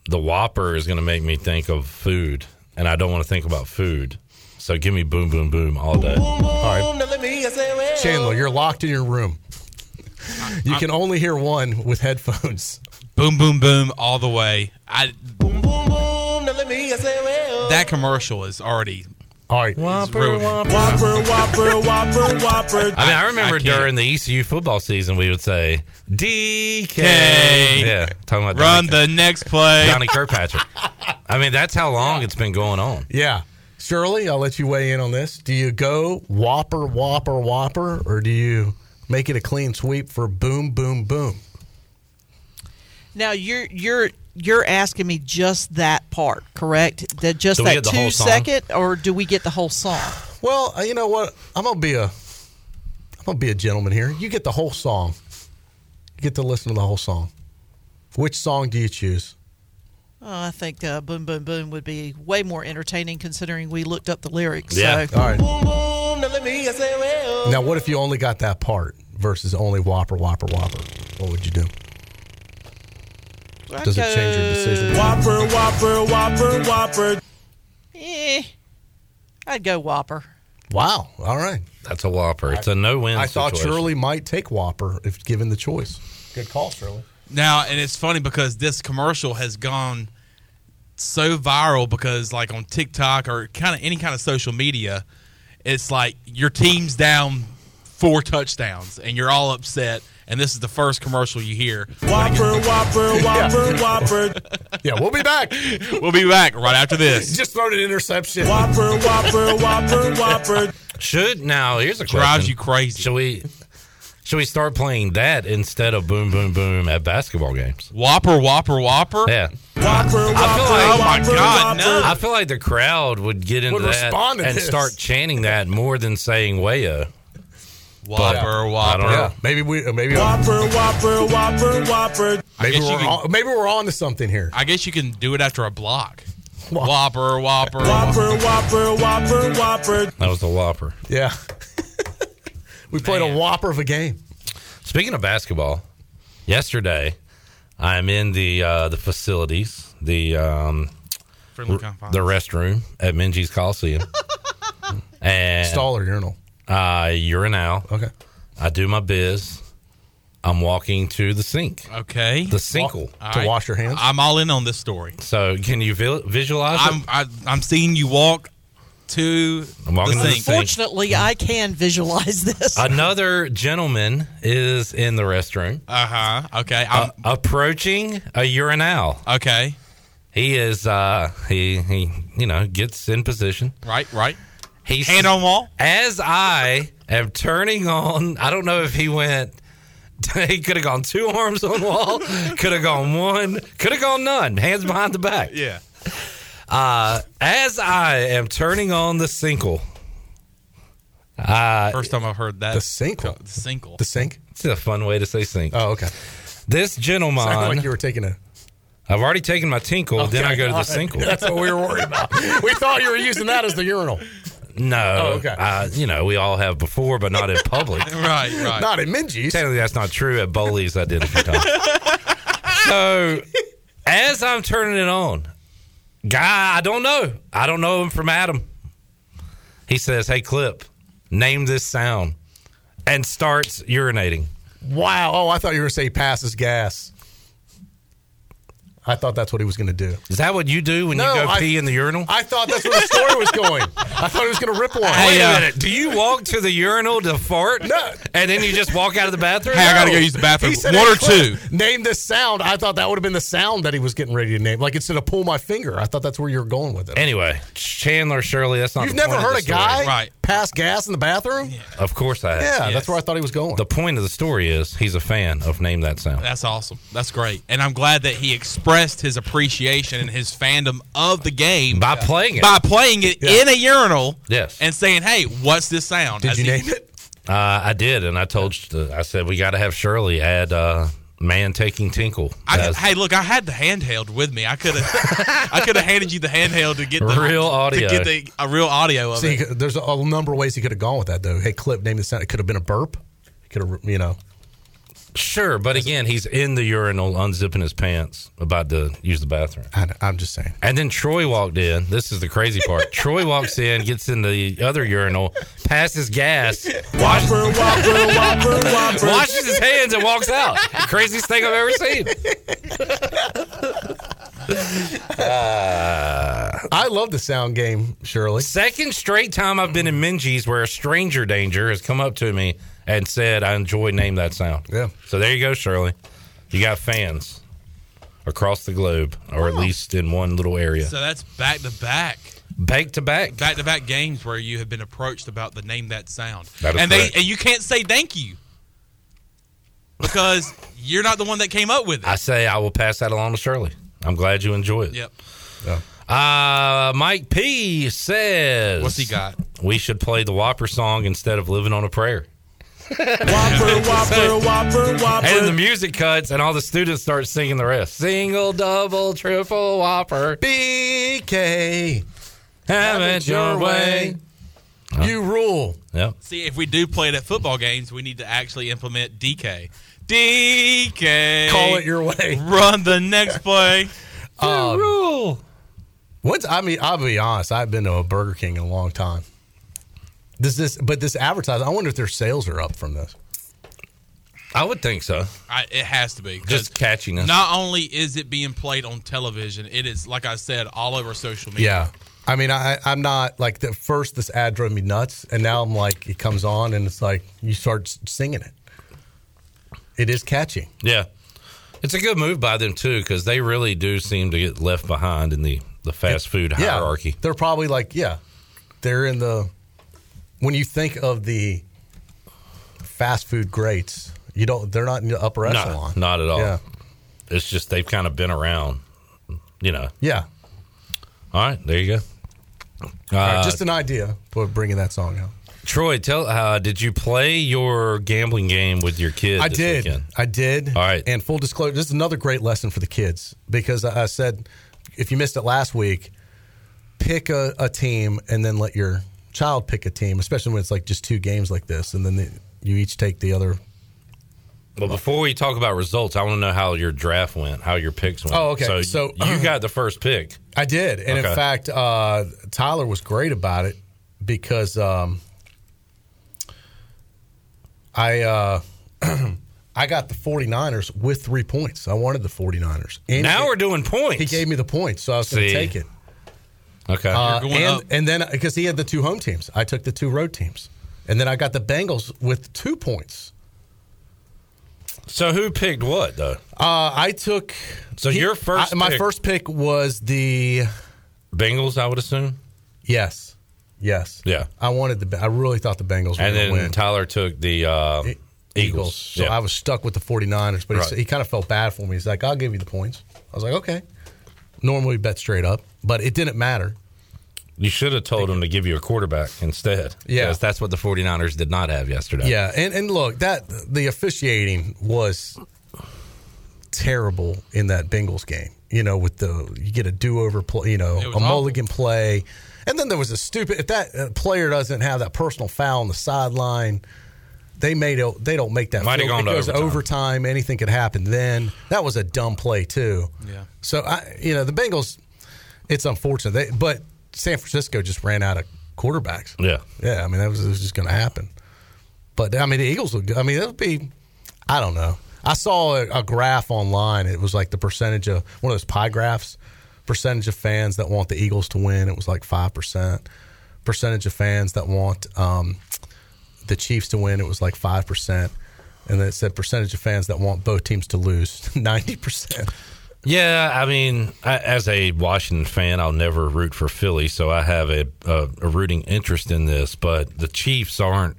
the Whopper is going to make me think of food, and I don't want to think about food. So give me boom, boom, boom all day. All right. Boom, now let me hear say, well. Chandler, you're locked in your room. You can only hear one with headphones. Boom, boom, boom, all the way. I Boom, boom, boom. Now let me say well. that commercial is already All right. is ruining. Whopper, Whopper, Whopper, Whopper. I mean, I remember I during the ECU football season, we would say DK. K. Yeah, talking about Run Donnie, the next play. Donnie Kirkpatrick. I mean, that's how long it's been going on. Yeah. Shirley, I'll let you weigh in on this. Do you go Whopper, Whopper, Whopper, or do you make it a clean sweep for boom, boom, boom? Now you're you're you're asking me just that part, correct? That just Do that get the whole two song? second, or do we get the whole song? Well, uh, you know what? I'm gonna be a I'm gonna be a gentleman here. You get the whole song. You get to listen to the whole song. Which song do you choose? Oh, I think uh, "Boom Boom Boom" would be way more entertaining considering we looked up the lyrics. Yeah. So. All right. Boom, boom. Now let me say well. Now, what if you only got that part versus only Whopper, Whopper, Whopper? What would you do? Does it change your decision? Whopper, Whopper, Whopper, Whopper. Eh, I'd go Whopper. Wow. All right. That's a whopper. It's a no-win. I thought. Shirley might take Whopper if given the choice. Good call, Shirley. Now, and it's funny because this commercial has gone so viral because, like, on TikTok or kind of any kind of social media, it's like your team's down four touchdowns and you're all upset, and this is the first commercial you hear. Whopper, Whopper, Whopper, Whopper. Yeah, we'll be back. We'll be back right after this. Just thrown an interception. Whopper, Whopper, Whopper, Whopper. Should now here's a question. Drives you crazy. Should we should we start playing that instead of boom boom boom at basketball games? Whopper, Whopper, Whopper. Yeah. Whopper, I feel Whopper, like Oh my Whopper, God, Whopper. no. I feel like the crowd would get into Would that and this. start chanting that more than saying wayo. Whopper, I Whopper. don't know. Yeah, maybe we, uh, maybe, Whopper, Whopper, Whopper, Whopper. maybe we're, can- on, maybe we're on to something here. I guess you can do it after a block. Whopper, Whopper. Whopper, Whopper, Whopper, Whopper. That was the whopper. Yeah, we played Man. a whopper of a game. Speaking of basketball, yesterday I'm in the uh, the facilities, the um, Friendly confines. the restroom at Minges Coliseum, and Stall or urinal? uh, urinal. Okay. I do my biz. I'm walking to the sink, Okay. the sinkle. All to right. wash your hands. I'm all in on this story. So can you vi- visualize it? I'm I, I'm seeing you walk to I'm walking the to the sink. sink. I can visualize this. Another gentleman is in the restroom, Uh huh. Okay. uh, I'm, approaching a urinal. okay. He is uh he he you know gets in position. Right. Right. He's Hand on wall. as I am turning on. I don't know if he went. He could have gone two arms on wall. Could have gone one. Could have gone none. Hands behind the back. Yeah. Uh, as I am turning on the sinkle, uh, First time I've heard that. the sinkle. The sinkle. The sink. it's a fun way to say sink. Oh, okay. This gentleman, Sounded like you were taking a. I've already taken my tinkle. then I go to the sinkle. That's what we were worried about. we thought you were using that as the urinal. No, Oh, okay. uh, you know we all have before, but not in public. right. Right. Not in Minges. Technically, that's not true. At Bowley's, I did a few times. so, as I'm turning it on, guy, I don't know. I don't know him from Adam. He says, "Hey, Cliff, name this sound," and starts urinating. Wow. Oh, I thought you were going to say passes gas. I thought that's what he was going to do. Is that what you do when No, you go I- pee in the urinal? I thought that's where the story was going. I thought he was going to rip one. Wait uh, a minute. Do you walk to the urinal to fart? No. And then you just walk out of the bathroom? Hey, I gotta go use the bathroom. Said, One "Hey, or Cliff, two." Name this sound. I thought that would have been the sound that he was getting ready to name. Like instead of pull my finger, I thought that's where you were going with it. Anyway, Chandler Shirley, that's not You've the never point of heard the a guy. Right. Pass gas in the bathroom? Yeah, Of course I have. Yes. that's where I thought he was going. The point of the story is he's a fan of Name That Sound. That's awesome. That's great. And I'm glad that he expressed his appreciation and his fandom of the game By playing it. by playing it in a urinal Yes. and saying, "Hey, what's this sound?" Did As you he- name it? Uh, I did, and I told, I said we got to have Shirley add uh, "Man Taking Tinkle." I, hey, look, I had the handheld with me. I could have, I could have handed you the handheld to get the Real audio. to get the a real audio of See, it. there's a number of ways he could have gone with that, though. Hey, Cliff, name the sound. It could have been a burp. It could have, you know. Sure, but again, he's in the urinal, unzipping his pants, about to use the bathroom. I, I'm just saying. And then Troy walked in. This is the crazy part. Troy walks in, gets in the other urinal, passes gas, washes, Whopper, Whopper, Whopper, Whopper. washes his hands, and walks out. The craziest thing I've ever seen. Uh, I love the sound game, Shirley. Second straight time I've been in Minges where a stranger danger has come up to me and said, I enjoy Name That Sound. Yeah. So there you go, Shirley. You got fans across the globe, or at least in one little area. So that's back to back. Back to back. Back to back games where you have been approached about the name that sound. That is and they correct. and you can't say thank you. Because you're not the one that came up with it. I say I will pass that along to Shirley. I'm glad you enjoy it. Yep. Uh, Mike P says, What's he got? We should play the Whopper song instead of Living on a Prayer. Whopper, whopper, whopper, whopper. And then the music cuts, and all the students start singing the rest. Single, double, triple, Whopper. BK. Have it your way. You rule. Yep. See, if we do play it at football games, we need to actually implement DK. DK. Call it your way. Run the next play. Um, rule. What's I mean, I'll be honest. I've been to a Burger King in a long time. Does this, but this advertising, I wonder if their sales are up from this. I would think so. I, it has to be Just catchiness. Not only is it being played on television, it is, like I said, all over social media. Yeah. I mean, I, I'm not like the first. This ad drove me nuts, and now I'm like, it comes on, and it's like you start singing it. It is catchy. Yeah. It's a good move by them, too, because they really do seem to get left behind in the, the fast food Yeah, hierarchy. they're probably like, yeah, they're in the. When you think of the fast food greats, you don't. They're not in the upper No, echelon. not at all. Yeah. It's just they've kind of been around, you know. Yeah. All right, there you go. All right, Uh, just an idea for bringing that song out. Troy, tell uh, did you play your gambling game with your kids? I did. weekend? I did. All right. And full disclosure, this is another great lesson for the kids because I I said if you missed it last week, pick a, a team and then let your child pick a team, especially when it's like just two games like this, and then the, you each take the other. Well, before we talk about results, I want to know how your draft went, how your picks went. Oh, okay. So, So- you got the first pick. I did, and Okay. in fact, uh, Tyler was great about it because um, I uh, I got the 49ers with three points. I wanted the 49ers. And now he- we're doing points. He gave me the points, so I was going to take it. Okay. Uh, going and, up. and then because he had the two home teams, I took the two road teams, and then I got the Bengals with two points. so who picked what though? Uh, I took. So your first I- my first pick was the Bengals, I would assume. yes, yes. Yeah. I wanted the. I really thought the Bengals were And going then to win. Tyler took the uh, E- Eagles. So Yeah. I was stuck with the 49ers, but he, Right. said- he kind of felt bad for me. He's like, "I'll give you the points." I was like, "Okay." Normally we bet straight up, but it didn't matter. You should have told him to give you a quarterback instead. Yeah. Because that's what the 49ers did not have yesterday. Yeah, and and look, that the officiating was terrible in that Bengals game. You know, with the you get a do over play, you know, a awful. mulligan play, and then there was a stupid if that uh, player doesn't have that personal foul on the sideline. They made it. They don't make that. Might have field. gone it to goes overtime. overtime. Anything could happen. Then that was a dumb play too. Yeah. So I, you know, the Bengals. It's unfortunate, they, but San Francisco just ran out of quarterbacks. Yeah. Yeah, I mean that was, it was just going to happen. But I mean the Eagles look good. I mean that would be. I don't know. I saw a, a graph online. It was like the percentage of one of those pie graphs. Percentage of fans that want the Eagles to win. It was like five percent. Percentage of fans that want um, the Chiefs to win. It was like five percent. And then it said percentage of fans that want both teams to lose. Ninety percent. Yeah, I mean, I, as a Washington fan, I'll never root for Philly, so I have a, a, a rooting interest in this. But the Chiefs aren't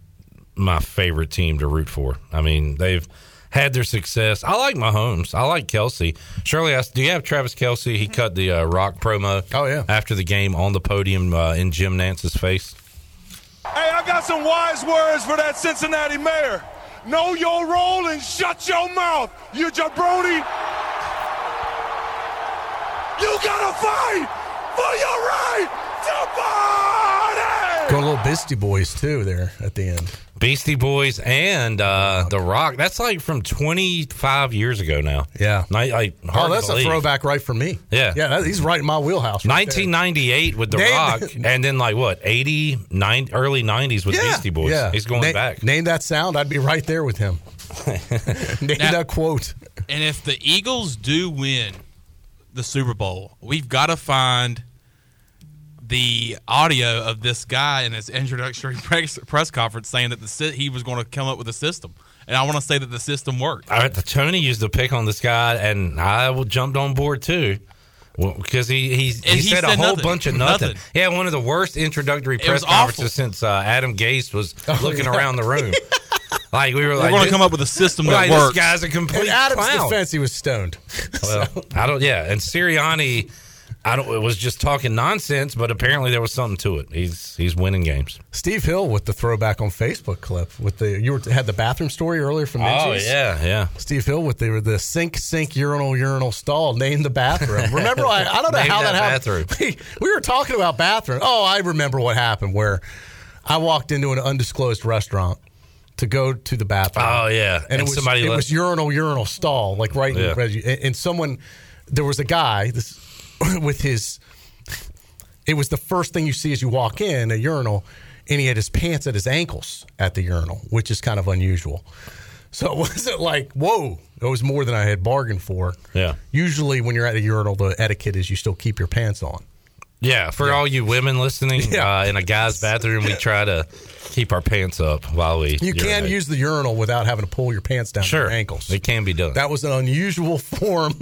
my favorite team to root for. I mean, they've had their success. I like Mahomes. I like Kelce. Shirley, I, do you have Travis Kelce? He cut the uh, Rock promo. Oh yeah. After the game on the podium uh, in Jim Nantz's face. Hey, I got some wise words for that Cincinnati mayor. Know your role and shut your mouth, you jabroni. You gotta fight for your right to party! Going a little Beastie Boys too there at the end. Beastie Boys and uh, The Rock. That's like from 25 years ago now. Yeah. Like, like, Oh, hard to that's a throwback right for me. Yeah. Yeah, that, he's right in my wheelhouse. right there. 1998 with The Name- Rock, and then like what 80, 90, early 90s with Yeah. Beastie Boys. Yeah. He's going Na- back. Name that sound, I'd be right there with him. name Now- that quote. And if the Eagles do win, the Super Bowl. We've got to find the audio of this guy in his introductory press, press conference saying that the he was going to come up with a system, and I want to say that the system worked. I, Tony used to pick on this guy, and I jumped on board too. Because he he, he, he said, a whole nothing. bunch of nothing. Nothing. He had one of the worst introductory press was awful. conferences since uh, Adam Gase was looking around the room. like we were We're like, going to come up with a system that like, works. This guy's a complete In Adam's clown. defense, he was stoned. Well, I don't. Yeah, and Sirianni, I don't. It was just talking nonsense, but apparently there was something to it. He's he's winning games. Steve Hill with the throwback on Facebook clip with the you were, had the bathroom story earlier from Oh Minges. yeah, yeah. Steve Hill with the the sink sink urinal urinal stall. Name the bathroom. Remember, I, I don't know Name how that that, happened. We, we were talking about bathroom. Oh, I remember what happened where I walked into an undisclosed restaurant to go to the bathroom. Oh yeah, and, it was somebody it left- was urinal urinal stall like right Yeah. in the and, and someone there was a guy this with his it was the first thing you see as you walk in a urinal and he had his pants at his ankles at the urinal which is kind of unusual so it wasn't like whoa it was more than i had bargained for Yeah. usually when you're at a urinal the etiquette is you still keep your pants on Yeah, for all you women listening, Yeah. uh, in a guy's bathroom, we try to keep our pants up while we. you can use the urinal without having to pull your pants down sure to your ankles It can be done. That was an unusual form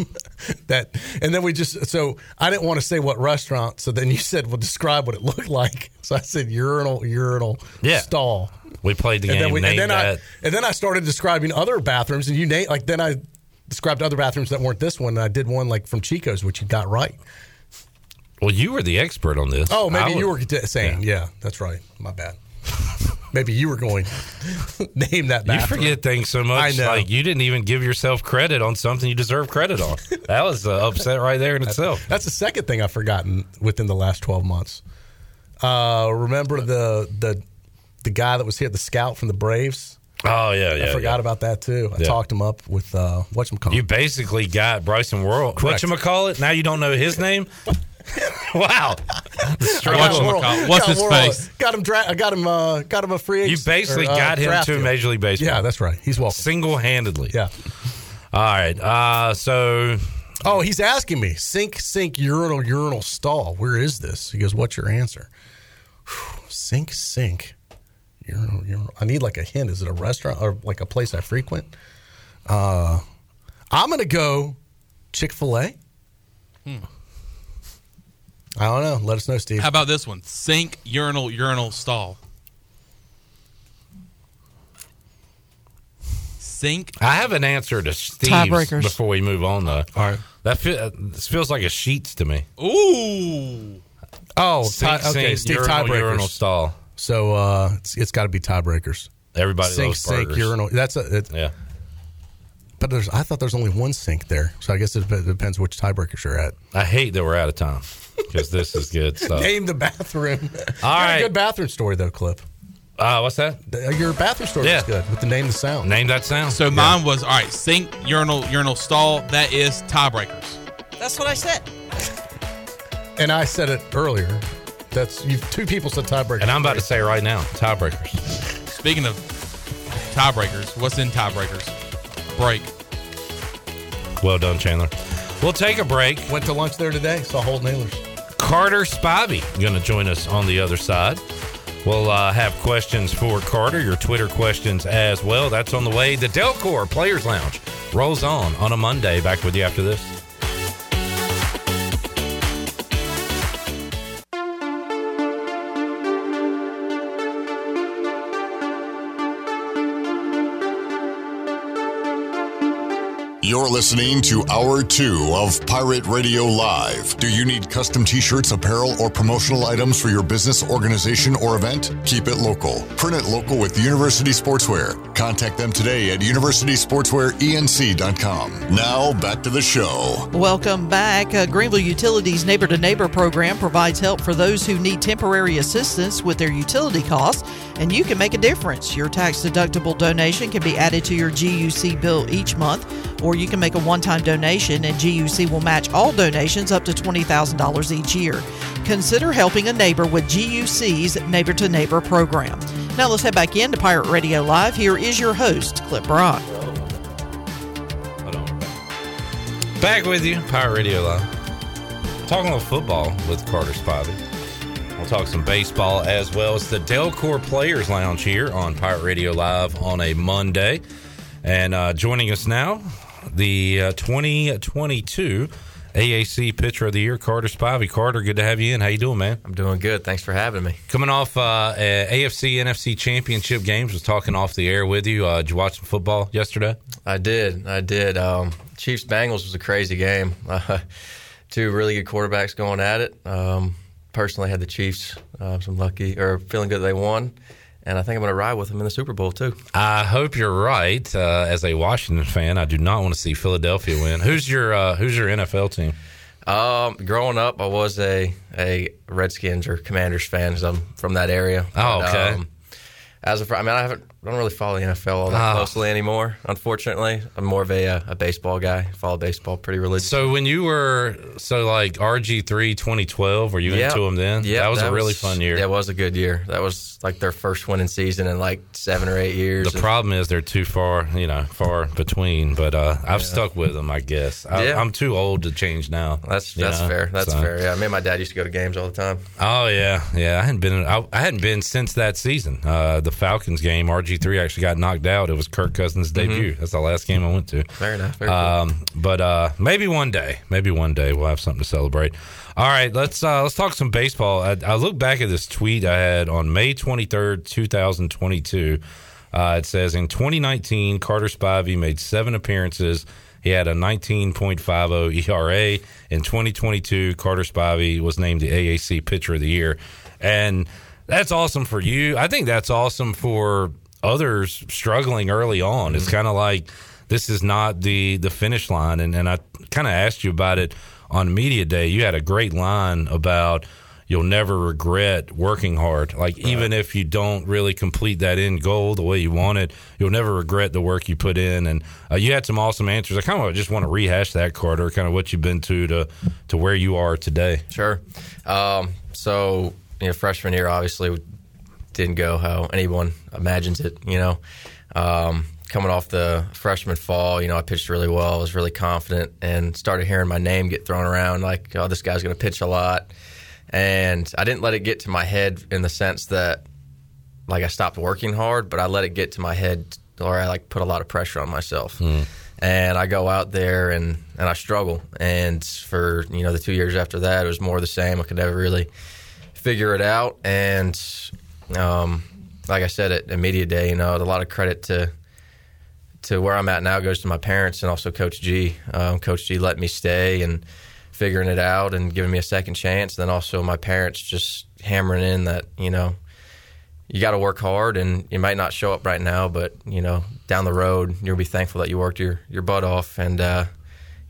that and then we just so I didn't want to say what restaurant, so then you said well describe what it looked like. So I said urinal, urinal Yeah. stall. we played the And game. then we, and then that. I and then I started describing other bathrooms and you name like then I described other bathrooms that weren't this one and I did one like from Chico's which you got right. Well, you were the expert on this. Oh, maybe you were saying, yeah. that's right. My bad. maybe you were going name that You forget things so much. I know. Like you didn't even give yourself credit on something you deserve credit on. that was uh, upset right there in itself. That's the second thing I've forgotten within the last twelve months. Uh, remember the the the guy that was here, the scout from the Braves. Oh yeah, yeah. I forgot yeah. about that too. I Yeah. talked him up with uh, whatchamacallit. You basically got Bryson Worrell. Correct. What you call it? Now you don't know his name. wow. Struggle. Whatchamacallit. What's his face? Got him. Dra- I got him. Uh, got him a free. You agent- basically or, uh, got him to deal. Major League Baseball. Yeah, that's right. He's welcome. Single handedly. Yeah. All right. Uh, so Oh, he's asking me sink, sink, urinal, urinal stall. Where is this? He goes, "What's your answer?" Whew, sink, sink, urinal, urinal. I need like a hint. Is it a restaurant or like a place I frequent? Uh, I'm gonna go Chick Fil A. I don't know. Let us know, Steve. How about this one? Sink, urinal, urinal, stall. Sink. I have an answer to Steve's Tiebreakers. before we move on, though. All right. That fe- uh, this feels like a Sheetz to me. Ooh. Oh, Sink, tie- okay, sink, Steve. urinal, Tiebreakers. urinal stall. So uh, it's, it's got to be tiebreakers. Everybody Sink, loves sink, burgers. urinal. That's a. It, Yeah. but there's. I thought there's only one sink there. So I guess it dep- depends which tiebreakers you're at. I hate that we're out of time because this is good stuff. Name the bathroom. All You right. a good bathroom story though, Cliff. Uh, what's that? Uh, Your bathroom story Yeah. was good with the name the sound. Name that sound. So mine was all right. Sink, urinal, urinal, stall. That is tiebreakers. That's what I said. And I said it earlier. That's you. Two people said tiebreakers. and I'm about to say right now, tiebreakers. Speaking of tiebreakers, what's in tiebreakers? Break. Well done, Chandler. We'll take a break. Went to lunch there today. Saw Holt Nailers. Carter Spivey going to join us on the other side. We'll uh, have questions for Carter, your Twitter questions as well. That's on the way. The Delcor Players Lounge rolls on on a Monday. Back with you after this. You're listening to Hour 2 of Pirate Radio Live. Do you need custom t shirts, apparel, or promotional items for your business, organization, or event? Keep it local. Print it local with University Sportswear. Contact them today at universitysportswearenc.com. Now, back to the show. Welcome back. Uh, Greenville Utilities Neighbor to Neighbor program provides help for those who need temporary assistance with their utility costs, and you can make a difference. Your tax deductible donation can be added to your GUC bill each month, or you can make a one time donation, and GUC will match all donations up to $20,000 each year. Consider helping a neighbor with GUC's Neighbor to Neighbor program. Now let's head back into Pirate Radio Live. Here is your host, Cliff Brock. Back with you, Pirate Radio Live. talking a little football with Carter Spivey. We'll talk some baseball as well. It's the Delcor Players Lounge here on Pirate Radio Live on a Monday. And uh, joining us now, the uh, 2022 AAC Pitcher of the Year, Carter Spivey. Carter, good to have you in. How you doing, man? I'm doing good. Thanks for having me. Coming off uh, AFC, NFC championship games, was talking off the air with you. Uh, did you watch some football yesterday? I did. I did. Um, Chiefs Bengals was a crazy game. Uh, two really good quarterbacks going at it. Um, personally, had the Chiefs. Uh, some lucky or feeling good they won. And I think I'm going to ride with them in the Super Bowl too. I hope you're right. Uh, as a Washington fan, I do not want to see Philadelphia win. Who's your uh, Who's your NFL team? Um, growing up, I was a a Redskins or Commanders fan because I'm from that area. Oh, But, okay. um, as of, I mean, I haven't, I don't really follow the NFL all that Oh. closely anymore. Unfortunately, I'm more of a uh, a baseball guy. Follow baseball pretty religiously. So when you were so like RG three 2012, were you Yeah. into them then? Yeah, that was a really fun year. That was a good year. That was like their first winning season in like seven or eight years. The problem is they're too far, you know, far between. But uh, I've stuck with them, I guess. I, Yeah. I'm too old to change now. That's that's know, fair. That's so. fair. Yeah, me and my dad used to go to games all the time. Oh yeah, yeah. I hadn't been. I, I hadn't been since that season. Uh, the Falcons game. RG three actually got knocked out. It was Kirk Cousins' debut. That's the last game I went to. Mm-hmm. Fair enough. Very cool. Um, but uh, maybe one day, maybe one day we'll have something to celebrate. All right, let's uh, let's talk some baseball. I, I look back at this tweet I had on May twenty third, two thousand twenty two. Uh, it says in 2019, Carter Spivey made seven appearances. He had a 19.50 ERA. In 2022, Carter Spivey was named the AAC Pitcher of the Year, and that's awesome for you. I think that's awesome for others struggling early on. It's kind of like this is not the the finish line, and and I kind of asked you about it on media day. You had a great line about you'll never regret working hard. Like even if you don't really complete that end goal the way you want it, you'll never regret the work you put in. And uh, you had some awesome answers. I kind of just want to rehash that, Carter. Kind of what you've been to to to where you are today. Sure. Um, so, you know, freshman year obviously didn't go how anyone imagines it, you know. Um, coming off the freshman fall, you know, I pitched really well. I was really confident and started hearing my name get thrown around like, oh, this guy's going to pitch a lot. And I didn't let it get to my head in the sense that, like, I stopped working hard, but I let it get to my head or I, like, put a lot of pressure on myself and I go out there and, and I struggle. And for you know the two years after that, it was more the same. I could never really figure it out. And um, like I said at, at media day, you know, a lot of credit to to where I'm at now goes to my parents and also Coach G. Um, Coach G let me stay and figuring it out and giving me a second chance. And then also my parents just hammering in that you know you got to work hard and you might not show up right now, but you know down the road you'll be thankful that you worked your your butt off and. Uh,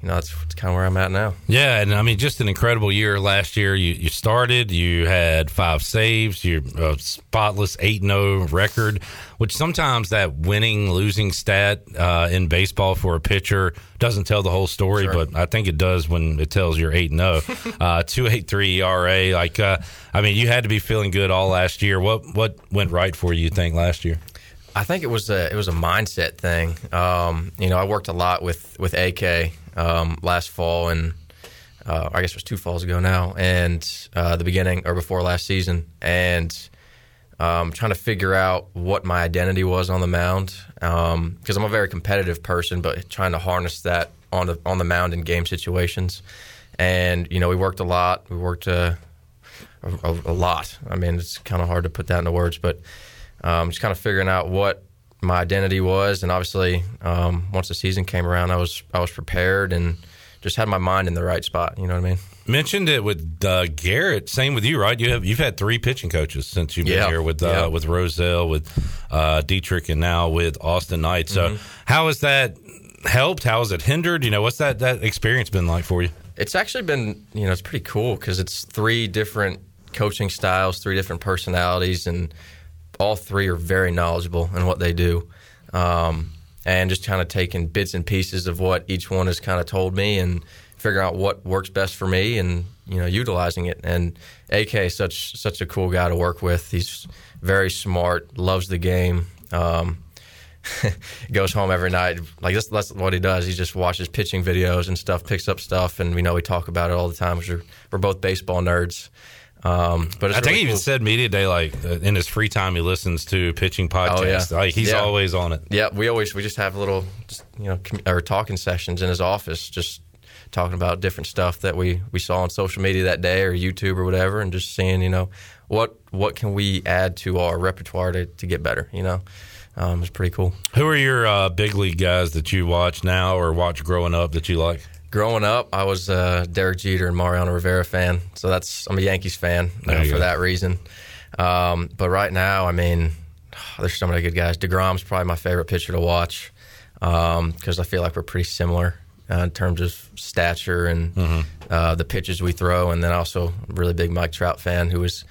you know, that's, that's kind of where I'm at now. Yeah, and I mean, just an incredible year last year. You you started, you had five saves, you uh, spotless eight zero record. Which sometimes that winning losing stat uh, in baseball for a pitcher doesn't tell the whole story, Sure. but I think it does when it tells you're eight zero. Uh, Two eight three ERA. Like, uh, I mean, you had to be feeling good all last year. What what went right for you? You think last year? I think it was a it was a mindset thing. Um, you know, I worked a lot with with AK um, last fall, and uh, I guess it was two falls ago now, and uh, the beginning or before last season, and um, trying to figure out what my identity was on the mound because I'm a very competitive person, but trying to harness that on the on the mound in game situations. And you know, we worked a lot. We worked uh, a, a, a lot. I mean, it's kind of hard to put that into words, but um, just kind of figuring out what my identity was. And obviously, um, once the season came around, I was I was prepared and just had my mind in the right spot. You know what I mean? Mentioned it with uh, Garrett. Same with you, right? You have you've had three pitching coaches since you've been Yeah. here with uh, Yeah. with Roszel, with uh, Dietrich, and now with Austin Knight. So, Mhm. how has that helped? How has it hindered? You know, what's that that experience been like for you? It's actually been, you know, it's pretty cool because it's three different coaching styles, three different personalities, and all three are very knowledgeable in what they do. Um, and just kind of taking bits and pieces of what each one has kind of told me and figuring out what works best for me and, you know, utilizing it. And AK is such, such a cool guy to work with. He's very smart, loves the game. Um, goes home every night. Like this, that's what he does. He just watches pitching videos and stuff, picks up stuff, and we know we talk about it all the time. Because we're, we're both baseball nerds. Um, but it's I think really he even cool. said media day like uh, in his free time he listens to pitching podcasts. Oh, yeah. Like he's Yeah. always on it. Yeah, we always we just have little, just, you know, commu- or talking sessions in his office, just talking about different stuff that we we saw on social media that day or YouTube or whatever, and just seeing, you know, what what can we add to our repertoire to, to get better. You know, um, it's pretty cool. Who are your uh, big league guys that you watch now or watch growing up that you like? Growing up, I was a Derek Jeter and Mariano Rivera fan, so that's I'm a Yankees fan you know, for go. that reason. Um, but right now, I mean, there's so many good guys. Degrom's probably my favorite pitcher to watch because I feel like we're pretty similar uh, in terms of stature and Mm-hmm. uh, the pitches we throw. And then also, a really big Mike Trout fan who was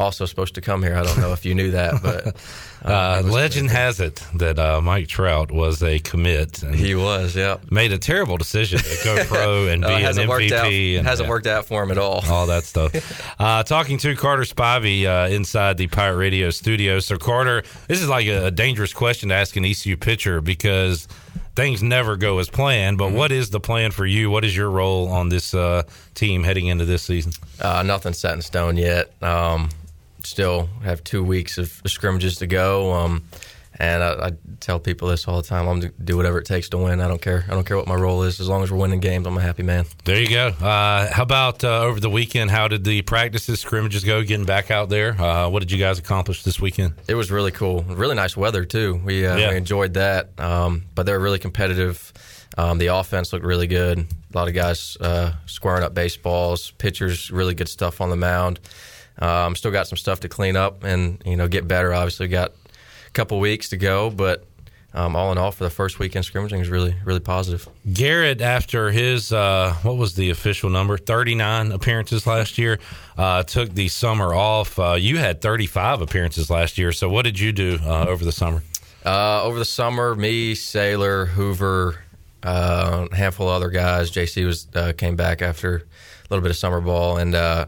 also supposed to come here. I don't know if you knew that, but Uh, legend has it that uh, Mike Trout was a commit. And he was, yeah. Made a terrible decision to go pro and Uh, be an hasn't MVP. worked out. and, hasn't worked out for him at all. all that stuff. uh, talking to Carter Spivey uh, inside the Pirate Radio studio. So, Carter, this is like a, a dangerous question to ask an ECU pitcher because things never go as planned. Mm-hmm. But what is the plan for you? What is your role on this uh, team heading into this season? Uh, nothing's set in stone yet. Um, still have two weeks of scrimmages to go. Um, and I, I tell people this all the time: I'm gonna do whatever it takes to win. I don't care. I don't care what my role is. As long as we're winning games, I'm a happy man. There you go. Uh, how about uh, over the weekend? How did the practices, scrimmages go? Getting back out there. Uh, what did you guys accomplish this weekend? It was really cool. Really nice weather too. We, uh, Yeah. we enjoyed that. Um, but they're really competitive. Um, the offense looked really good. A lot of guys uh, squaring up baseballs. Pitchers, really good stuff on the mound. Um, still got some stuff to clean up and you know get better. Obviously, got a couple weeks to go, but um, all in all, for the first weekend scrimmaging is really really positive. Garrett, after his uh, what was the official number, thirty nine appearances last year, uh, took the summer off. Uh, you had thirty five appearances last year. So what did you do uh, over the summer? Uh, over the summer, me, Saylor, Hoover, uh, a handful of other guys. JC was uh, came back after a little bit of summer ball and uh,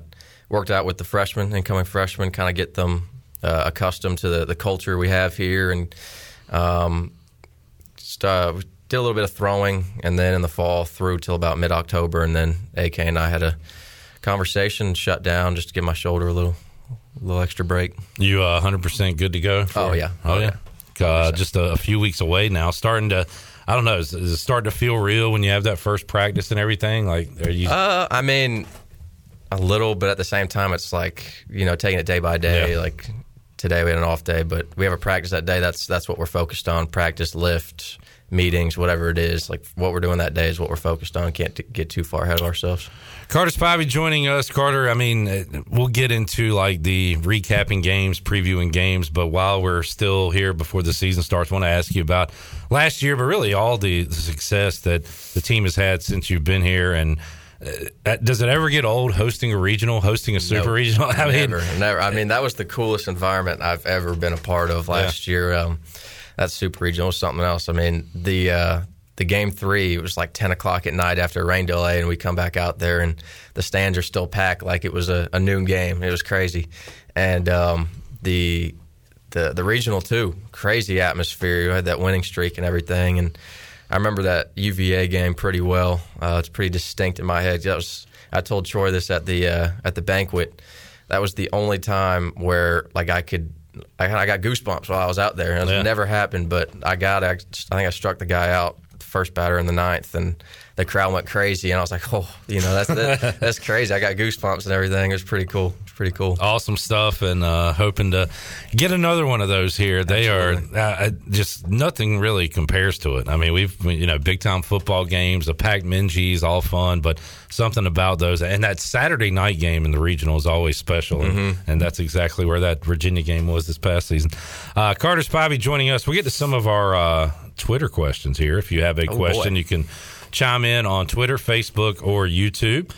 worked out with the freshmen, incoming freshmen, kind of get them uh, accustomed to the, the culture we have here, and um, just uh, did a little bit of throwing, and then in the fall through till about mid October, and then AK and I had a conversation, shut down just to give my shoulder a little, a little extra break. You uh, hundred percent good to go? for- Oh, yeah. oh Oh, yeah. Uh, just a, a few weeks away now. Starting to, I don't know, is, is it starting to feel real when you have that first practice and everything? Like, are you? Uh, I mean, a little, but at the same time, it's like you know taking it day by day. Yeah. Like today we had an off day, but we have a practice that day. That's that's what we're focused on: practice, lift, meetings, whatever it is. Like what we're doing that day is what we're focused on. Can't t- get too far ahead of ourselves. Carter Spivey joining us. Carter, I mean, uh, we'll get into like the recapping games, previewing games, but while we're still here before the season starts, I want to ask you about last year, but really all the, the success that the team has had since you've been here. And does it ever get old hosting a regional, hosting a super Nope. regional? I mean, never, never. I mean, that was the coolest environment I've ever been a part of last year. Um, that super regional was something else. I mean, the uh, the game three it was like ten o'clock at night after a rain delay, and we come back out there, and the stands are still packed like it was a, a noon game. It was crazy, and um, the the the regional too, crazy atmosphere. You had that winning streak and everything, and I remember that UVA game pretty well. Uh, it's pretty distinct in my head. That was I told Troy this at the uh, at the banquet. That was the only time where like I could. I, I got goosebumps while I was out there. and It Yeah. never happened, but I got. I, I think I struck the guy out, the first batter in the ninth, and the crowd went crazy. And I was like, "Oh, you know, that's that, that's crazy." I got goosebumps and everything. It was pretty cool. Pretty cool. awesome stuff and uh, hoping to get another one of those here. They are uh, just nothing really compares to it. I mean, we've you know big time football games, the packed Minges, all fun, but something about those and that Saturday night game in the regional is always special, and, Mm-hmm. and that's exactly where that Virginia game was this past season. Uh, Carter Spivey joining us. We'll get to some of our uh, Twitter questions here. If you have a Oh, question, boy. you can chime in on Twitter, Facebook, or YouTube.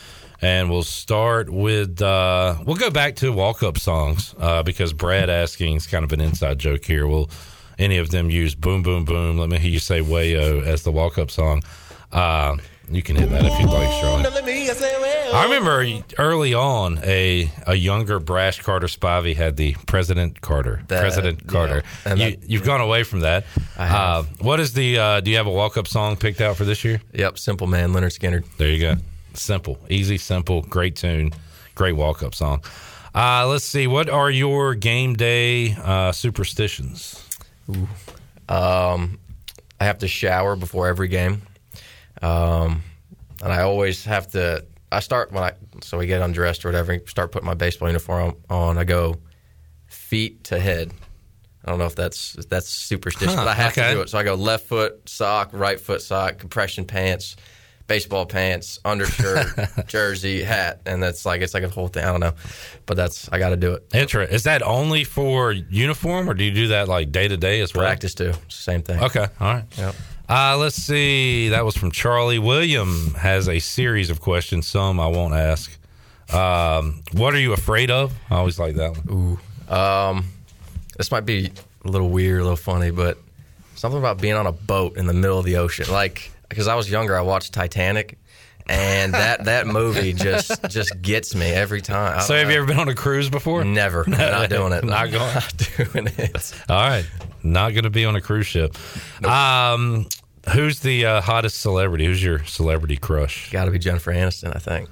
And we'll start with uh, we'll go back to walk up songs uh, because Brad asking is kind of an inside joke here. Will any of them use "Boom Boom Boom"? Let me hear you say "Wayo" as the walk up song. Uh, You can hit that if you'd like, Charlie. I remember early on, a a younger Brash Carter Spivey had the President Carter. That- President Carter. yeah. And you, you've gone away from that. I have. Uh, what is the? Uh, do you have a walk up song picked out for this year? Yep, Simple Man, Lynyrd Skynyrd. There you go. Simple, easy, simple, great tune, great walk up song. Uh, let's see. What are your game day uh, superstitions? Ooh. Um, I have to shower before every game, um, and I always have to. I start when I so we get undressed or whatever. Start putting my baseball uniform on. I go feet to head. I don't know if that's if that's superstition, Huh, but I have okay. to do it. So I go left foot sock, right foot sock, compression pants, baseball pants, undershirt, jersey, hat, and that's like it's like a whole thing. I don't know, but that's I got to do it. Intra, is that only for uniform, or do you do that like day to day as well? Practice too, same thing. Okay, all right. Yep. Uh, let's see. That was from Charlie. William has a series of questions. Some I won't ask. Um, what are you afraid of? I always like that one. Ooh. Um, this might be a little weird, a little funny, but something about being on a boat in the middle of the ocean. Like, because I was younger, I watched Titanic, and that that movie just just gets me every time. So, have you ever been on a cruise before? Never. Not doing it. Not going. Not doing it. All right, not going to be on a cruise ship. Um, who's the uh, hottest celebrity? Who's your celebrity crush? Got to be Jennifer Aniston, I think.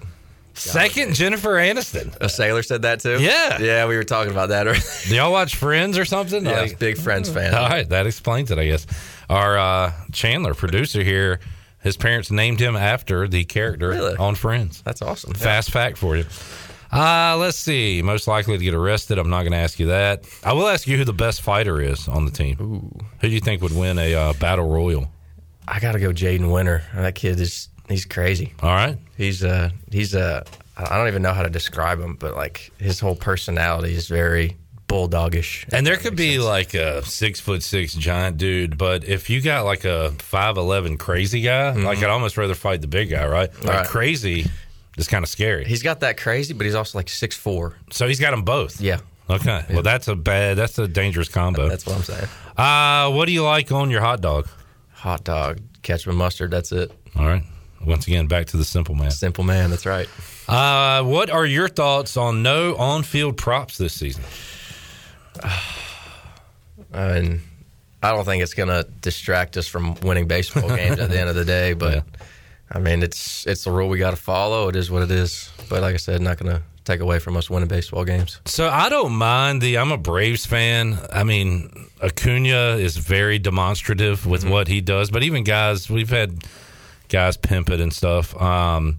Second, Jennifer Aniston. A Saylor said that too. Yeah. yeah, we were talking about that. earlier. Do y'all watch Friends or something? yeah, Like- big Friends fan. All right, that explains it, I guess. Our uh, Chandler, producer here, his parents named him after the character Really? on Friends. That's awesome. Fast fact for you. Uh, let's see. Most likely to get arrested. I'm not going to ask you that. I will ask you who the best fighter is on the team. Who do you think would win a uh, battle royal? I got to go Jaden Winter. That kid is he's crazy. All right. He's uh he's uh I don't even know how to describe him, but like his whole personality is very bulldogish. And there could be like a six foot six giant dude, but if you got like a five eleven crazy guy, like I'd almost rather fight the big guy, right? Like Mm-hmm. Right. crazy is kind of scary. He's got that crazy, but he's also like six four. So he's got them both. Yeah. Okay. Well, that's a bad. That's a dangerous combo. That's what I'm saying. Uh, what do you like on your hot dog? Hot dog, ketchup and mustard. That's it. All right. Once again, back to the simple man. Simple man. That's right. Uh, what are your thoughts on no on-field props this season? I mean, I don't think it's going to distract us from winning baseball games at the end of the day. But I mean, it's it's the rule we got to follow. It is what it is. But like I said, not going to take away from us winning baseball games. So I don't mind the. I'm a Braves fan. I mean, Acuna is very demonstrative with what he does. But even guys, we've had guys pimp it and stuff. Um,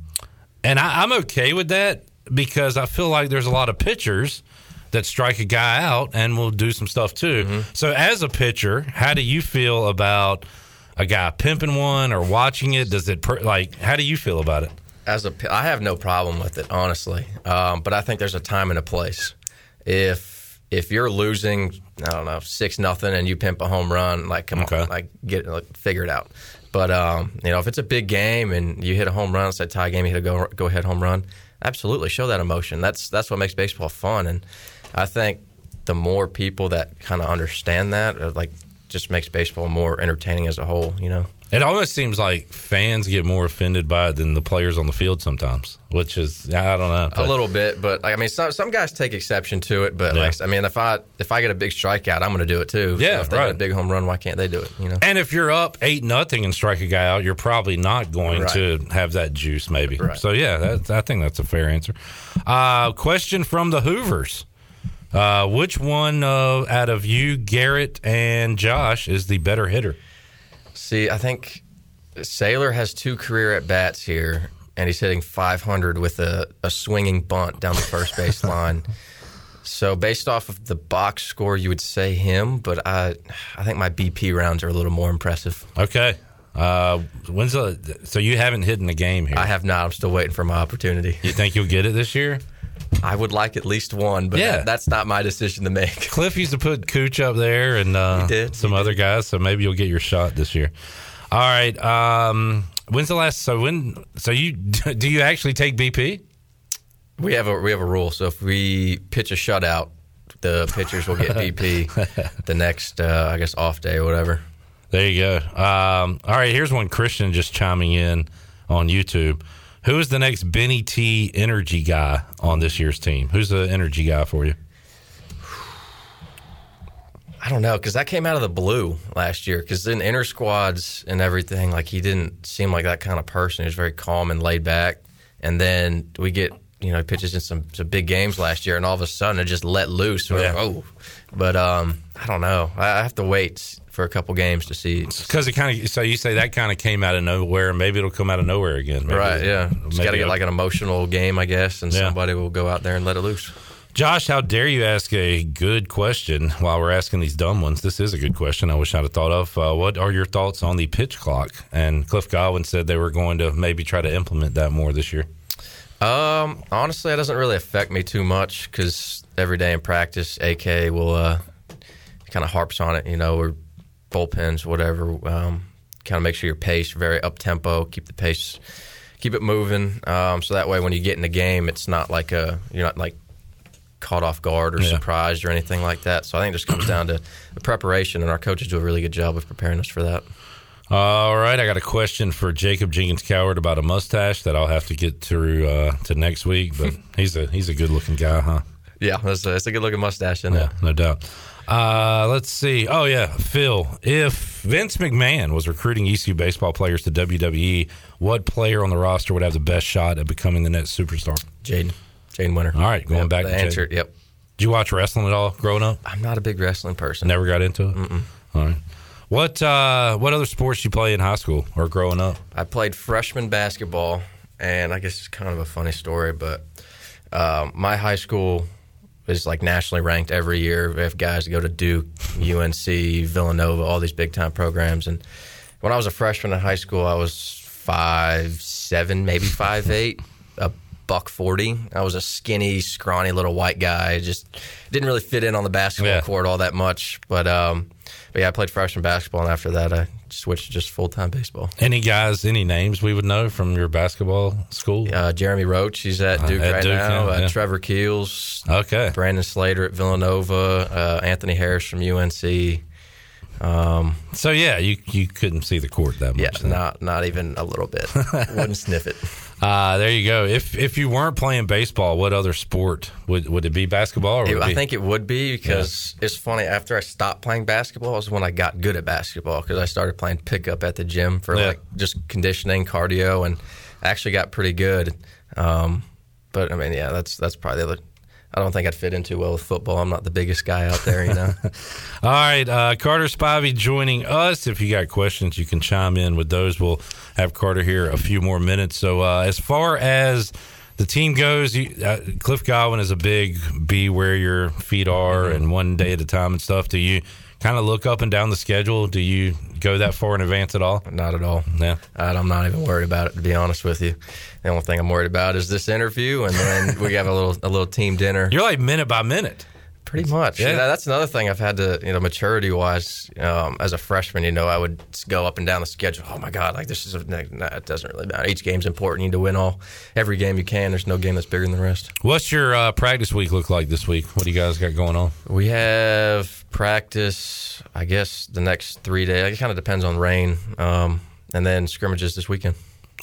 and I, I'm okay with that because I feel like there's a lot of pitchers that strike a guy out and will do some stuff too. So as a pitcher, how do you feel about a guy pimping one or watching it? Does it per, like? How do you feel about it? As a, I have no problem with it, honestly. Um, but I think there's a time and a place. If if you're losing, I don't know, six nothing, and you pimp a home run, like come on, like get like, figure it out. But um, you know, if it's a big game and you hit a home run, it's a tie game, you hit a go go ahead home run. Absolutely, show that emotion. That's that's what makes baseball fun. And I think the more people that kind of understand that, uh, like, just makes baseball more entertaining as a whole. You know. It almost seems like fans get more offended by it than the players on the field sometimes, which is I don't know. A little bit, but like, I mean, some some guys take exception to it. But Yeah. like, I mean, if I if I get a big strikeout, I'm going to do it too. Yeah, so if they right. get a big home run, why can't they do it? You know. And if you're up eight nothing and strike a guy out, you're probably not going Right. to have that juice, maybe. Right. So yeah, that, I think that's a fair answer. Uh, question from the Hoovers: uh, Which one uh, out of you, Garrett and Josh, is the better hitter? See, I think Saylor has two career at bats here, and he's hitting 500 with a, a swinging bunt down the first base line. So based off of the box score, you would say him, but I I think my BP rounds are a little more impressive. Okay. Uh, when's the? So you haven't hit in a game here. I have not. I'm still waiting for my opportunity. You think you'll get it this year? I would like at least one, but Yeah. that- that's not my decision to make. Cliff used to put Cooch up there and uh, did, some other guys, so maybe you'll get your shot this year. All right. Um, when's the last? So when? So you do you actually take BP? We have a we have a rule. So if we pitch a shutout, the pitchers will get BP the next, uh, I guess, off day or whatever. There you go. Um, all right. Here's one Christian just chiming in. on YouTube. Who is the next Benny T energy guy on this year's team? Who's the energy guy for you? I don't know because that came out of the blue last year. Because in inner squads and everything, like he didn't seem like that kind of person. He was very calm and laid back. And then we get you know pitches in some, some big games last year, and all of a sudden it just let loose. We're Yeah. like, oh, but um, I don't know. I I have to wait for a couple games to see. Because it kind of so you say that kind of came out of nowhere, maybe it'll come out of nowhere again. Maybe- right? Yeah, just got to get like an emotional game, I guess, and Yeah. somebody will go out there and let it loose. Josh, how dare you ask a good question while we're asking these dumb ones? This is a good question. I wish I'd have thought of. Uh, what are your thoughts on the pitch clock? And Cliff Godwin said they were going to maybe try to implement that more this year. Um, honestly, it doesn't really affect me too much because every day in practice, AK will uh, kind of harps on it, you know, or bullpens, whatever. Um, kind of make sure your pace very up tempo, keep the pace, keep it moving. Um, so that way, when you get in the game, it's not like a you're not like caught off guard or Yeah. surprised or anything like that. So I think it just comes down to the preparation, and our coaches do a really good job of preparing us for that. All right, I got a question for Jacob Jenkins Cowart about a mustache that I'll have to get through uh, to next week. But he's a he's a good looking guy, huh? Yeah, that's a, that's a good looking mustache in Yeah, there. no doubt. Uh, let's see. Oh yeah, Phil. If Vince McMahon was recruiting ECU baseball players to WWE, what player on the roster would have the best shot at becoming the next superstar? Jaden, Jaden Winter. All right, going Yep, back the to answer. Jaden. Yep. Did you watch wrestling at all growing up? I'm not a big wrestling person. Never got into it. Mm-mm. All right. What uh, what other sports you play in high school or growing up? I played freshman basketball, and I guess it's kind of a funny story, but um, my high school is like nationally ranked every year. We have guys that go to Duke, UNC, Villanova, all these big time programs. And when I was a freshman in high school, I was five seven, maybe five eight, a buck forty. I was a skinny, scrawny little white guy. Just didn't really fit in on the basketball Yeah. court all that much. But um, but yeah, I played freshman basketball, and after that, I switched to just full time baseball. Any guys, any names we would know from your basketball school? Uh, Jeremy Roach, he's at Uh, Duke at right Duke, now. uh, yeah. Trevor Keels, Okay. Brandon Slater at Villanova, uh, Anthony Harris from UNC. Um, So yeah, you you couldn't see the court that much. yeah, then. not not even a little bit. Wouldn't sniff it. Uh, there you go. If if you weren't playing baseball, what other sport would would it be? Basketball or would It- it I think it would be because it's funny. After I stopped playing basketball, is when I got good at basketball because I started playing pickup at the gym for Yeah. like just conditioning, cardio, and I actually got pretty good. Um, but I mean, yeah, that's that's probably the other. I don't think I'd fit in too well with football. I'm not the biggest guy out there, you know. All right, uh, Carter Spivey joining us. If you got questions, you can chime in with those. We'll have Carter here a few more minutes. So, uh, as far as the team goes, you, uh, Cliff Godwin is a big be where your feet are and one day at a time and stuff. Do you kind of look up and down the schedule? Do you go that far in advance at all? Not at all. Yeah. I'm not even worried about it, to be honest with you. The only thing I'm worried about is this interview, and then we have a little a little team dinner. You're like minute by minute. Pretty much. Yeah. Yeah. that's another thing I've had to, you know, maturity wise, um, as a freshman, you know, I would go up and down the schedule. Oh my God, like this is, a, no, it doesn't really matter. Each game's important. You need to win all, every game you can. There's no game that's bigger than the rest. What's your uh, practice week look like this week? What do you guys got going on? We have practice, I guess, the next three days. It kind of depends on rain. Um, and then scrimmages this weekend.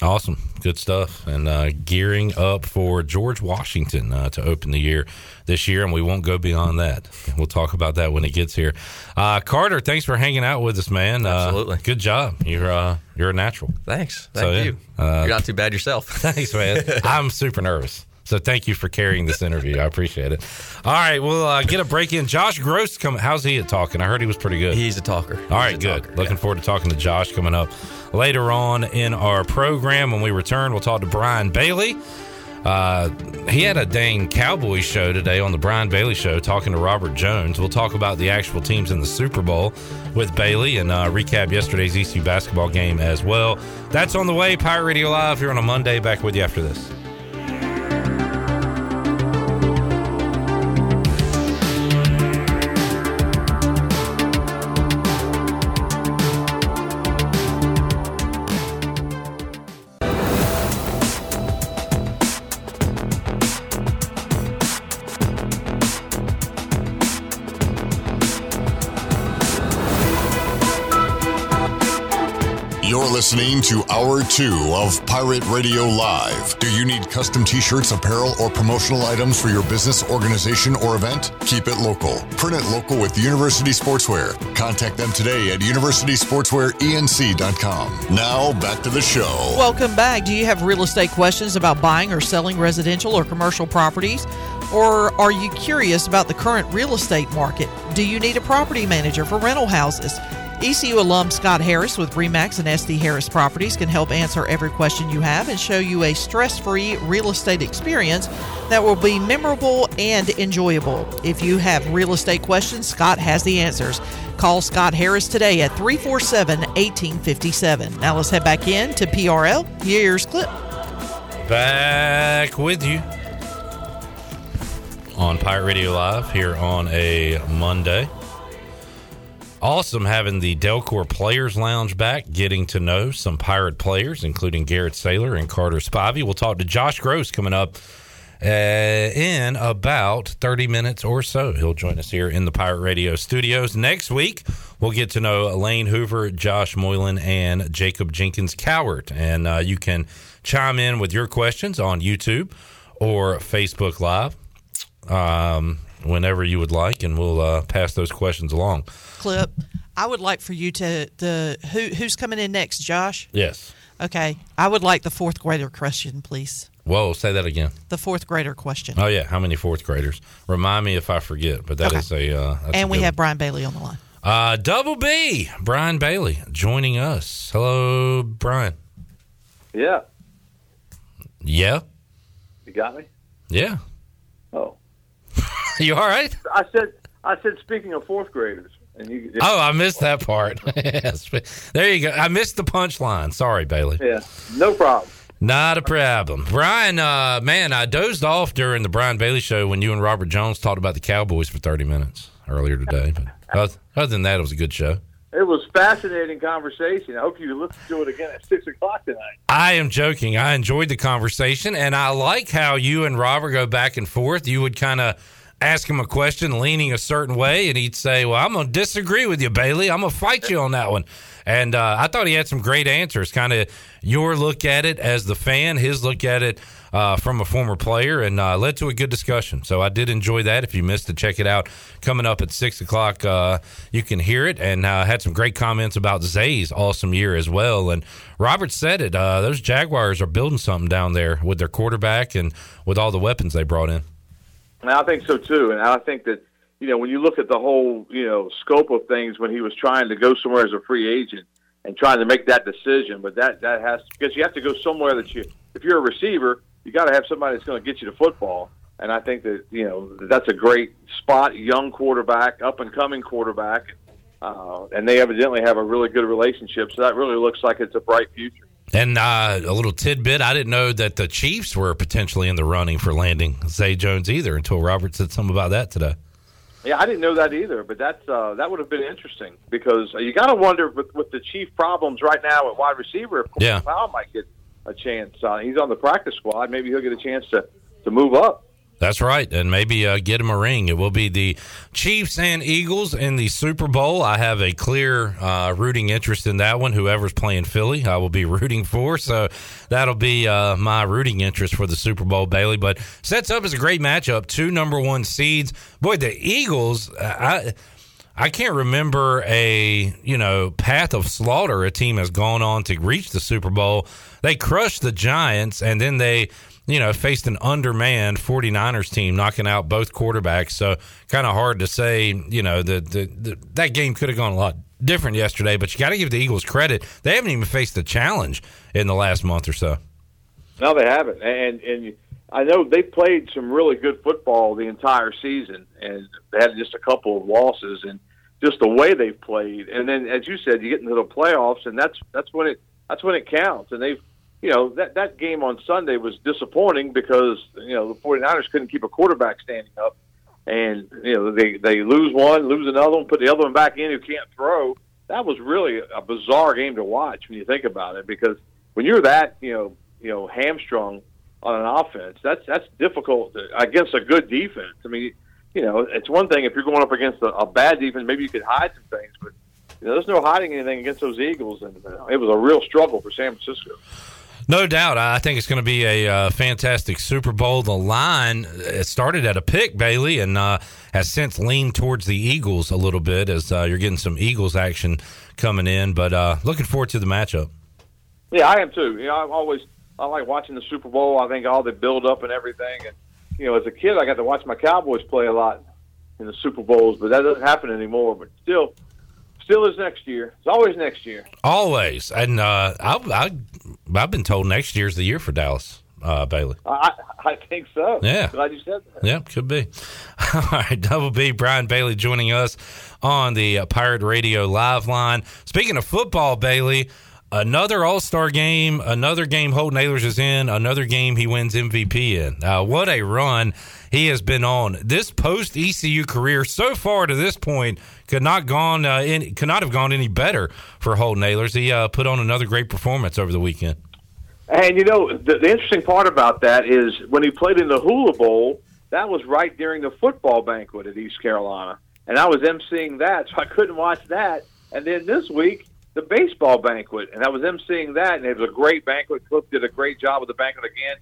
Awesome, good stuff, and uh, gearing up for George Washington uh, to open the year this year, and we won't go beyond that. We'll talk about that when it gets here. Uh, Carter, thanks for hanging out with us, man. Absolutely. uh, good job. You're uh, you're a natural. Thanks. So, Thank yeah, you. uh, You're not too bad yourself. Thanks, man. I'm super nervous. So thank you for carrying this interview. I appreciate it. All right, we'll uh, get a break in. Josh Grosz coming. How's he at talking? I heard he was pretty good. He's a talker. All right, good. talker, Looking forward to talking to Josh coming up later on in our program. When we return, we'll talk to Brian Bailey. Uh, he had a dang Cowboy show today on the Brian Bailey show talking to Robert Jones. We'll talk about the actual teams in the Super Bowl with Bailey and uh, recap yesterday's ECU basketball game as well. That's on the way. Pirate Radio Live here on a Monday. Back with you after this. Listening to Hour 2 of Pirate Radio Live. Do you need custom t shirts, apparel, or promotional items for your business, organization, or event? Keep it local. Print it local with University Sportswear. Contact them today at universitysportswearenc.com. Now, back to the show. Welcome back. Do you have real estate questions about buying or selling residential or commercial properties? Or are you curious about the current real estate market? Do you need a property manager for rental houses? ECU alum Scott Harris with Remax and SD Harris Properties can help answer every question you have and show you a stress free real estate experience that will be memorable and enjoyable. If you have real estate questions, Scott has the answers. Call Scott Harris today at 347 1857. Now let's head back in to PRL. Here's Cliff. Back with you on Pirate Radio Live here on a Monday. Awesome having the Delcor Players Lounge back, getting to know some Pirate players, including Garrett Saylor and Carter Spivey. We'll talk to Josh Grosz coming up uh, in about 30 minutes or so. He'll join us here in the Pirate Radio studios. Next week, we'll get to know Elaine Hoover, Josh Moylan, and Jacob Jenkins Cowart. And uh, you can chime in with your questions on YouTube or Facebook Live um, whenever you would like, and we'll uh, pass those questions along. Cliff. I would like for you to the who who's coming in next, Josh? Yes. Okay. I would like the fourth grader question, please. Whoa, say that again. The fourth grader question. Oh yeah, how many fourth graders? Remind me if I forget. But that Okay. is a. Uh, that's a and we good have Brian Bailey on the line. uh, Double B, Brian Bailey, joining us. Hello, Brian. Yeah, Yeah, you got me. yeah. Oh, you all right? I said, I said. Speaking of fourth graders, you. Oh, I missed that part. Yes. there you go. I missed the punchline. Sorry, Bailey. Yeah, no problem. Not a problem. Brian, uh, man, I dozed off during the Brian Bailey show when you and Robert Jones talked about the Cowboys for 30 minutes earlier today. But other, other than that, it was a good show. It was fascinating conversation. I hope you listen to it again at six o'clock tonight. I am joking. I enjoyed the conversation, and I like how you and Robert go back and forth. You would kind of ask him a question leaning a certain way, and he'd say, Well, I'm going to disagree with you, Bailey. I'm going to fight you on that one. And uh, I thought he had some great answers. Kind of your look at it as the fan, his look at it uh, from a former player, and uh, led to a good discussion. So I did enjoy that. If you missed it, check it out. Coming up at six o'clock, uh, you can hear it, and uh, had some great comments about Zay's awesome year as well. And Robert said it. Uh, those Jaguars are building something down there with their quarterback and with all the weapons they brought in. And I think so too. And I think that you know when you look at the whole you know scope of things when he was trying to go somewhere as a free agent and trying to make that decision, but that that has because you have to go somewhere that you if you're a receiver, you got to have somebody that's going to get you the football. And I think that you know that's a great spot, young quarterback, up and coming quarterback, uh, and they evidently have a really good relationship. So that really looks like it's a bright future. And uh, a little tidbit: I didn't know that the Chiefs were potentially in the running for landing Zay Jones either until Robert said something about that today. Yeah, I didn't know that either, but that's uh, that would have been interesting because you got to wonder with, with the chief problems right now at wide receiver if Corey Yeah. Powell might get a chance. Uh, he's on the practice squad. Maybe he'll get a chance to to move up. That's right, and maybe uh, get him a ring. It will be the Chiefs and Eagles in the Super Bowl. I have a clear uh, rooting interest in that one. Whoever's playing Philly, I will be rooting for. So that'll be uh, my rooting interest for the Super Bowl, Bailey. But sets up as a great matchup. Two number one seeds. Boy, the Eagles. I. I can't remember a you know path of slaughter a team has gone on to reach the Super Bowl. They crushed the Giants and then they you know faced an undermanned 49ers team knocking out both quarterbacks. So kind of hard to say, you know, the, the, the that game could have gone a lot different yesterday, but you got to give the Eagles credit. They haven't even faced a challenge in the last month or so. No, they haven't, and and I know they played some really good football the entire season, and they had just a couple of losses, and just the way they've played. And then, as you said, you get into the playoffs, and that's that's when it that's when it counts. And they've, you know, that that game on Sunday was disappointing because you know the 49ers couldn't keep a quarterback standing up, and you know they they lose one, lose another one, put the other one back in who can't throw. That was really a bizarre game to watch when you think about it, because when you're that, you know, you know, hamstrung on an offense, that's that's difficult against a good defense. I mean, you know, it's one thing if you're going up against a, a bad defense, maybe you could hide some things, but you know, there's no hiding anything against those Eagles, and uh, it was a real struggle for San Francisco. No doubt. I think it's going to be a uh, fantastic Super Bowl. The line started at a pick, Bailey, and uh, has since leaned towards the Eagles a little bit as uh, you're getting some Eagles action coming in. But uh, looking forward to the matchup. Yeah, I am too. You know, I'm always I like watching the Super Bowl. I think all the build up and everything. And you know, as a kid, I got to watch my Cowboys play a lot in the Super Bowls, but that doesn't happen anymore. But still, still is next year. It's always next year. Always, and uh, I, I, I've been told next year's the year for Dallas, uh, Bailey. I, I think so. Yeah. Glad you said that. Yeah, could be. All right, Double B, Brian Bailey joining us on the uh, Pirate Radio live line. Speaking of football, Bailey, another All Star game, another game Holton Ahlers is in, another game he wins MVP in. Uh, what a run he has been on. This post ECU career so far to this point could not gone uh, in, could not have gone any better for Holton Ahlers. He uh, put on another great performance over the weekend. And you know, the, the interesting part about that is when he played in the Hula Bowl, that was right during the football banquet at East Carolina, and I was emceeing that, so I couldn't watch that. And then this week, the baseball banquet, and I was emceeing that, and it was a great banquet. Cliff did a great job with the banquet again.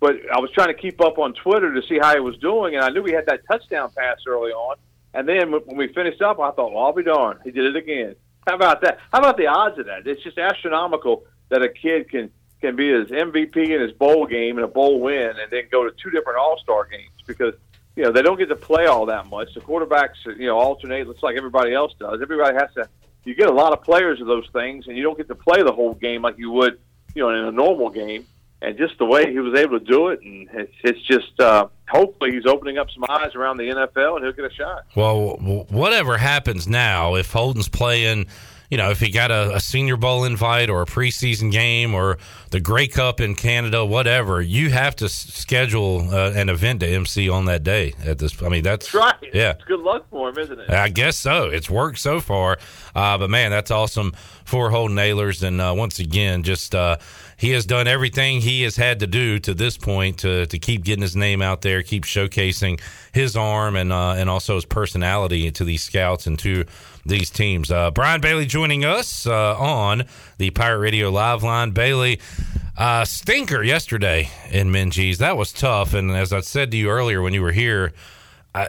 But I was trying to keep up on Twitter to see how he was doing, and I knew he had that touchdown pass early on. And then when we finished up, I thought, well, I'll be darned, he did it again. How about that? How about the odds of that? It's just astronomical that a kid can can be his MVP in his bowl game and a bowl win, and then go to two different All Star games because you know they don't get to play all that much. The quarterbacks, you know, alternate. Looks like everybody else does. Everybody has to. You get a lot of players of those things, and you don't get to play the whole game like you would, you know, in a normal game. And just the way he was able to do it, and it's, it's just uh, hopefully he's opening up some eyes around the NFL, and he'll get a shot. Well, whatever happens now, if Holton's playing you know, if he got a, a, Senior Bowl invite or a preseason game or the Grey Cup in Canada, whatever, you have to schedule uh, an event to MC on that day. At this, I mean, that's, that's right. Yeah, it's good luck for him, isn't it? I guess so. It's worked so far, uh, but man, that's awesome for Holton Ahlers. And uh, once again, just uh, he has done everything he has had to do to this point to to keep getting his name out there, keep showcasing his arm and uh, and also his personality to these scouts and to these teams. Uh, Brian Bailey joining us uh, on the Pirate Radio Live line. Bailey, uh, stinker yesterday in Minges. That was tough. And as I said to you earlier when you were here,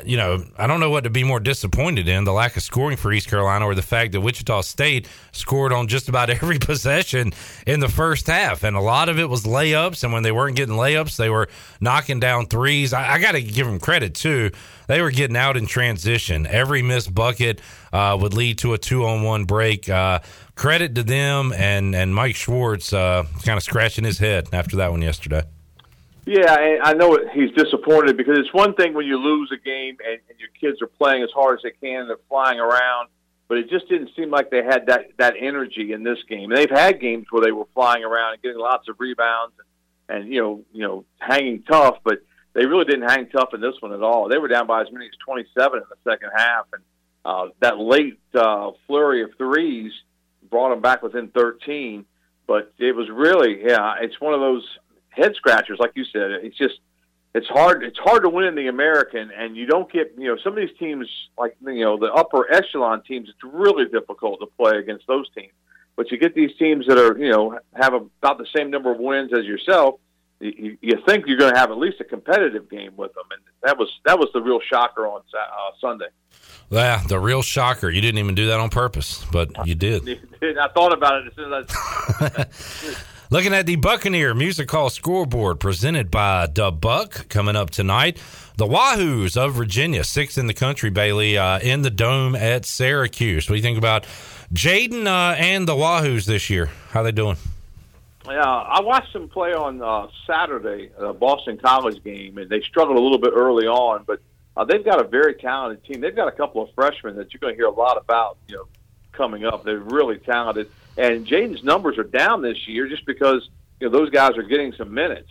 You know, I don't know what to be more disappointed in the lack of scoring for East Carolina or the fact that Wichita State scored on just about every possession in the first half. And a lot of it was layups. And when they weren't getting layups, they were knocking down threes. I, I got to give them credit, too. They were getting out in transition. Every missed bucket uh, would lead to a two on one break. Uh, credit to them and, and Mike Schwartz uh, kind of scratching his head after that one yesterday. Yeah, I know he's disappointed because it's one thing when you lose a game and, and your kids are playing as hard as they can, and they're flying around, but it just didn't seem like they had that that energy in this game. And they've had games where they were flying around and getting lots of rebounds and, and you know you know hanging tough, but they really didn't hang tough in this one at all. They were down by as many as 27 in the second half, and uh, that late uh, flurry of threes brought them back within 13. But it was really, yeah, it's one of those head scratchers, like you said. It's just it's hard it's hard to win in the American, and you don't get you know some of these teams like you know the upper echelon teams. It's really difficult to play against those teams. But you get these teams that are you know have about the same number of wins as yourself. You, you think you're going to have at least a competitive game with them, and that was that was the real shocker on uh, Sunday. Yeah, the real shocker. You didn't even do that on purpose, but you did. I thought about it as soon as I. Looking at the Buccaneer Music Hall scoreboard presented by Dub Buck coming up tonight. The Wahoos of Virginia, sixth in the country, Bailey, uh, in the dome at Syracuse. What do you think about Jaden uh, and the Wahoos this year? How they doing? Yeah, I watched them play on uh, Saturday, the Boston College game, and they struggled a little bit early on, but uh, they've got a very talented team. They've got a couple of freshmen that you're going to hear a lot about, you know, coming up. They're really talented. And Jaden's numbers are down this year just because you know those guys are getting some minutes.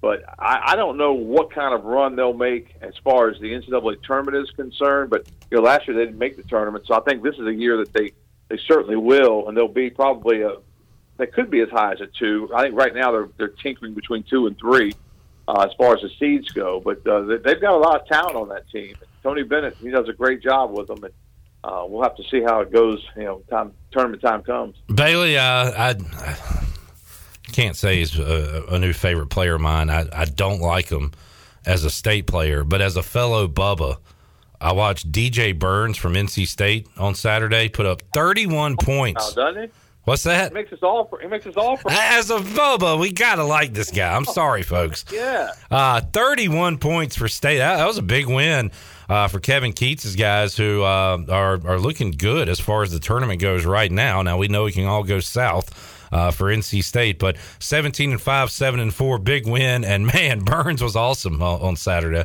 But I, I don't know what kind of run they'll make as far as the NCAA tournament is concerned. But you know, last year they didn't make the tournament, so I think this is a year that they they certainly will, and they'll be probably a they could be as high as a two. I think right now they're they're tinkering between two and three uh, as far as the seeds go. But uh, they've got a lot of talent on that team. Tony Bennett he does a great job with them, and uh, we'll have to see how it goes. You know, time tournament time comes. Bailey, uh, I can't say he's a, a, new favorite player of mine. I, I don't like him as a state player, but as a fellow Bubba, I watched DJ Burns from NC State on Saturday put up 31 points. Now, doesn't he? What's that? He makes us all. For, he makes us all. For- As a Bubba, we gotta like this guy. I'm sorry, folks. Yeah. Uh, 31 points for state. That, that was a big win uh, for Kevin Keatts' guys who uh, are are looking good as far as the tournament goes right now. Now we know we can all go south. Uh, for NC State, but 17 and 5, 7 and 4, big win. And man, Burns was awesome uh, on Saturday.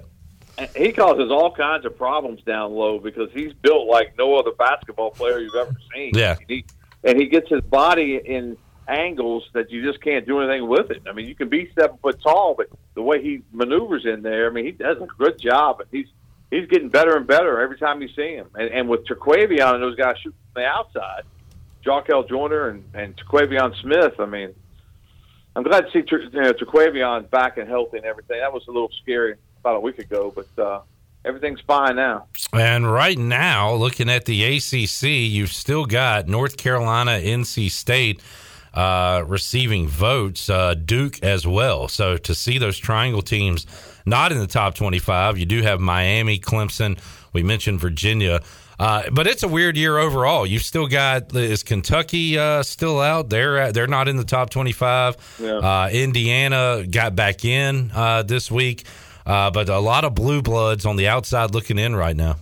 He causes all kinds of problems down low because he's built like no other basketball player you've ever seen. Yeah. He, and he gets his body in angles that you just can't do anything with it. I mean, you can be seven foot tall, but the way he maneuvers in there, I mean, he does a good job, and he's he's getting better and better every time you see him. And, and with Terquavion and those guys shooting from the outside, Jarkel Joiner and and Terquavion Smith, I mean, I'm glad to see Ter, you know, Terquavion back and healthy and everything. That was a little scary about a week ago, but. uh everything's fine now. And right now, looking at the ACC, you've still got North Carolina, NC State uh, receiving votes, uh, Duke as well. So to see those triangle teams not in the top 25, you do have Miami, Clemson. We mentioned Virginia. Uh, but it's a weird year overall. You've still got is Kentucky uh, still out? They're they're not in the top twenty five. Yeah. Uh, Indiana got back in uh, this week. Uh, but a lot of blue bloods on the outside looking in right now.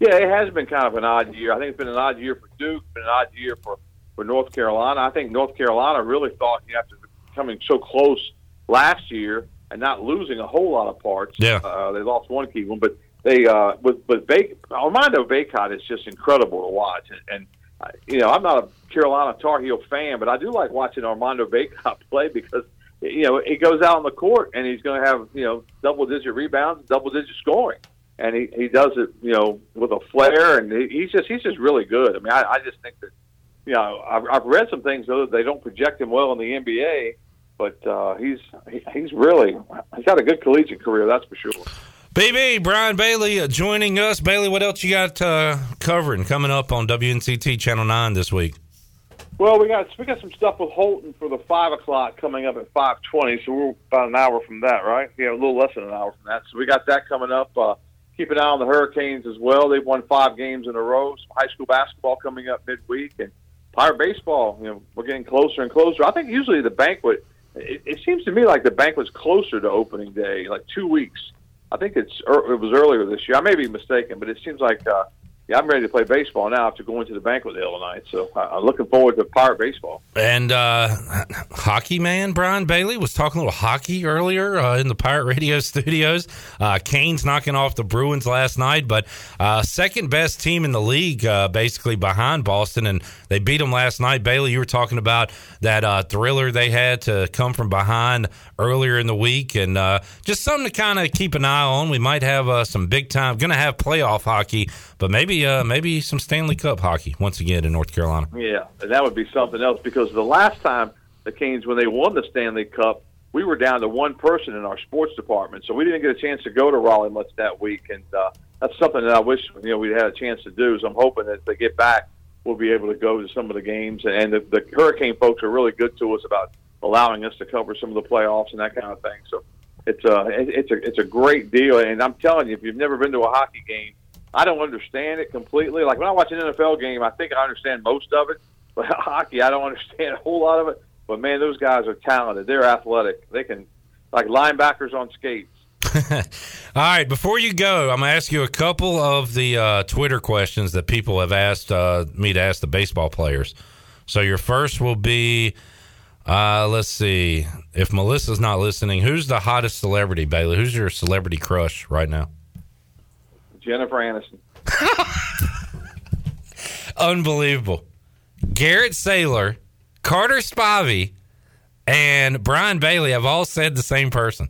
Yeah, it has been kind of an odd year. I think it's been an odd year for Duke, been an odd year for, for North Carolina. I think North Carolina really thought after coming so close last year and not losing a whole lot of parts. Yeah, uh, they lost one key one, but they uh, with with Bac- Armando Bacot is just incredible to watch, and, and uh, you know I'm not a Carolina Tar Heel fan, but I do like watching Armando Bacot play because you know, he goes out on the court and he's going to have, you know, double digit rebounds, double digit scoring. And he, he does it, you know, with a flair and he, he's just, he's just really good. I mean, I, I just think that, you know, I've, I've read some things though that they don't project him well in the NBA, but uh, he's, he, he's really, he's got a good collegiate career. That's for sure. BB, Brian Bailey uh, joining us. Bailey, what else you got uh, covering coming up on WNCT Channel 9 this week? Well, we got we got some stuff with Holton for the five o'clock coming up at five twenty, so we're about an hour from that, right? Yeah, a little less than an hour from that. So we got that coming up. Uh, keep an eye on the Hurricanes as well. They've won five games in a row. Some high school basketball coming up midweek, and Pirate baseball. You know, we're getting closer and closer. I think usually the banquet. It, it seems to me like the banquet's closer to opening day, like two weeks. I think it's it was earlier this year. I may be mistaken, but it seems like. Uh, yeah, I'm ready to play baseball now after going to the banquet the other night. So I'm looking forward to Pirate baseball. And uh, hockey man Brian Bailey was talking a little hockey earlier uh, in the Pirate Radio studios. Uh, Canes knocking off the Bruins last night, but uh, second best team in the league, uh, basically behind Boston, and they beat them last night. Bailey, you were talking about that uh, thriller they had to come from behind earlier in the week, and just something to kind of keep an eye on. We might have some big time, going to have playoff hockey, but maybe uh, maybe some Stanley Cup hockey once again in North Carolina. Yeah, and that would be something else because the last time the Canes, when they won the Stanley Cup, we were down to one person in our sports department, so we didn't get a chance to go to Raleigh much that week, and uh, that's something that I wish you know we had a chance to do. So I'm hoping that if they get back, we'll be able to go to some of the games. And the, the Hurricane folks are really good to us about allowing us to cover some of the playoffs and that kind of thing. So it's a it's a it's a great deal, and I'm telling you, if you've never been to a hockey game I don't understand it completely. Like when I watch an NFL game, I think I understand most of it, but hockey, I don't understand a whole lot of it. But man, those guys are talented. They're athletic. They can, like linebackers on skates. All right, before you go, I'm going to ask you a couple of the uh, Twitter questions that people have asked uh, me to ask the baseball players. So your first will be, uh, let's see, if Melissa's not listening, who's the hottest celebrity, Bailey? Who's your celebrity crush right now? Jennifer Aniston. Unbelievable. Garrett Saylor, Carter Spivey, and Brian Bailey have all said the same person.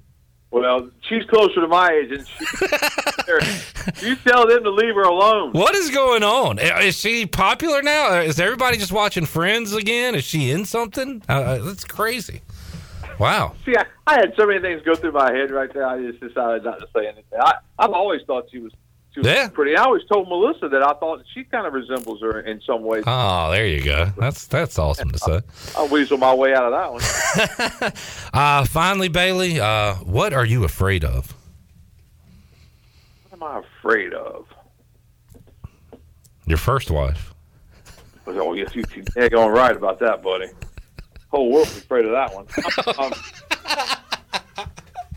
Well, she's closer to my age, and she, you tell them to leave her alone. What is going on? Is she popular now? Is everybody just watching Friends again? Is she in something? Uh, that's crazy. Wow. See, I, I, had so many things go through my head right there. I just decided not to say anything. I, I've always thought she was She was Yeah. pretty. I always told Melissa that I thought she kind of resembles her in some ways. Oh, there you go. That's that's awesome to say. I'll weasel my way out of that one. Uh, finally, Bailey, uh, what are you afraid of? What am I afraid of? Your first wife. Oh, yes, you you egg on right about that, buddy. Whole world's afraid of that one. Um,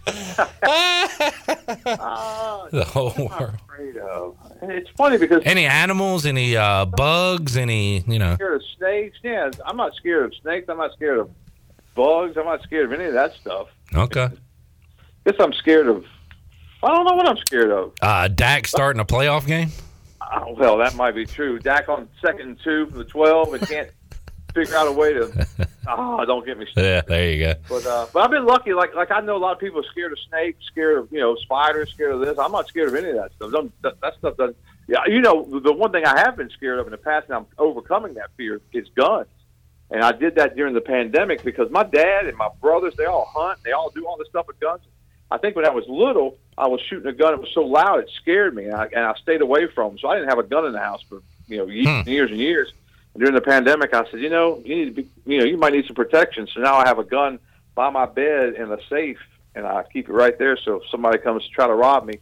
uh, The whole am I world. afraid of? It's funny because Any animals? Any uh, bugs? Any you know? scared of snakes. Yeah, I'm not scared of snakes. I'm not scared of bugs. I'm not scared of any of that stuff. Okay. Guess I'm scared of. I don't know what I'm scared of. Uh, Dak starting a playoff game. Oh, well, that might be true. Dak on second and two from the 12 and can't figure out a way to. Oh, don't get me started. Yeah, there you go. But uh, but I've been lucky. Like like I know a lot of people are scared of snakes, scared of you know spiders, scared of this. I'm not scared of any of that stuff. Don't, that, that stuff doesn't. Yeah, you know the one thing I have been scared of in the past, and I'm overcoming that fear, is guns. And I did that during the pandemic because my dad and my brothers they all hunt, they all do all this stuff with guns. I think when I was little, I was shooting a gun. It was so loud it scared me, and I, and I stayed away from. Them. So I didn't have a gun in the house for you know years, and years and years. During the pandemic, I said, you know, you need to be, you know, you might need some protection. So now I have a gun by my bed in a safe, and I keep it right there. So if somebody comes to try to rob me,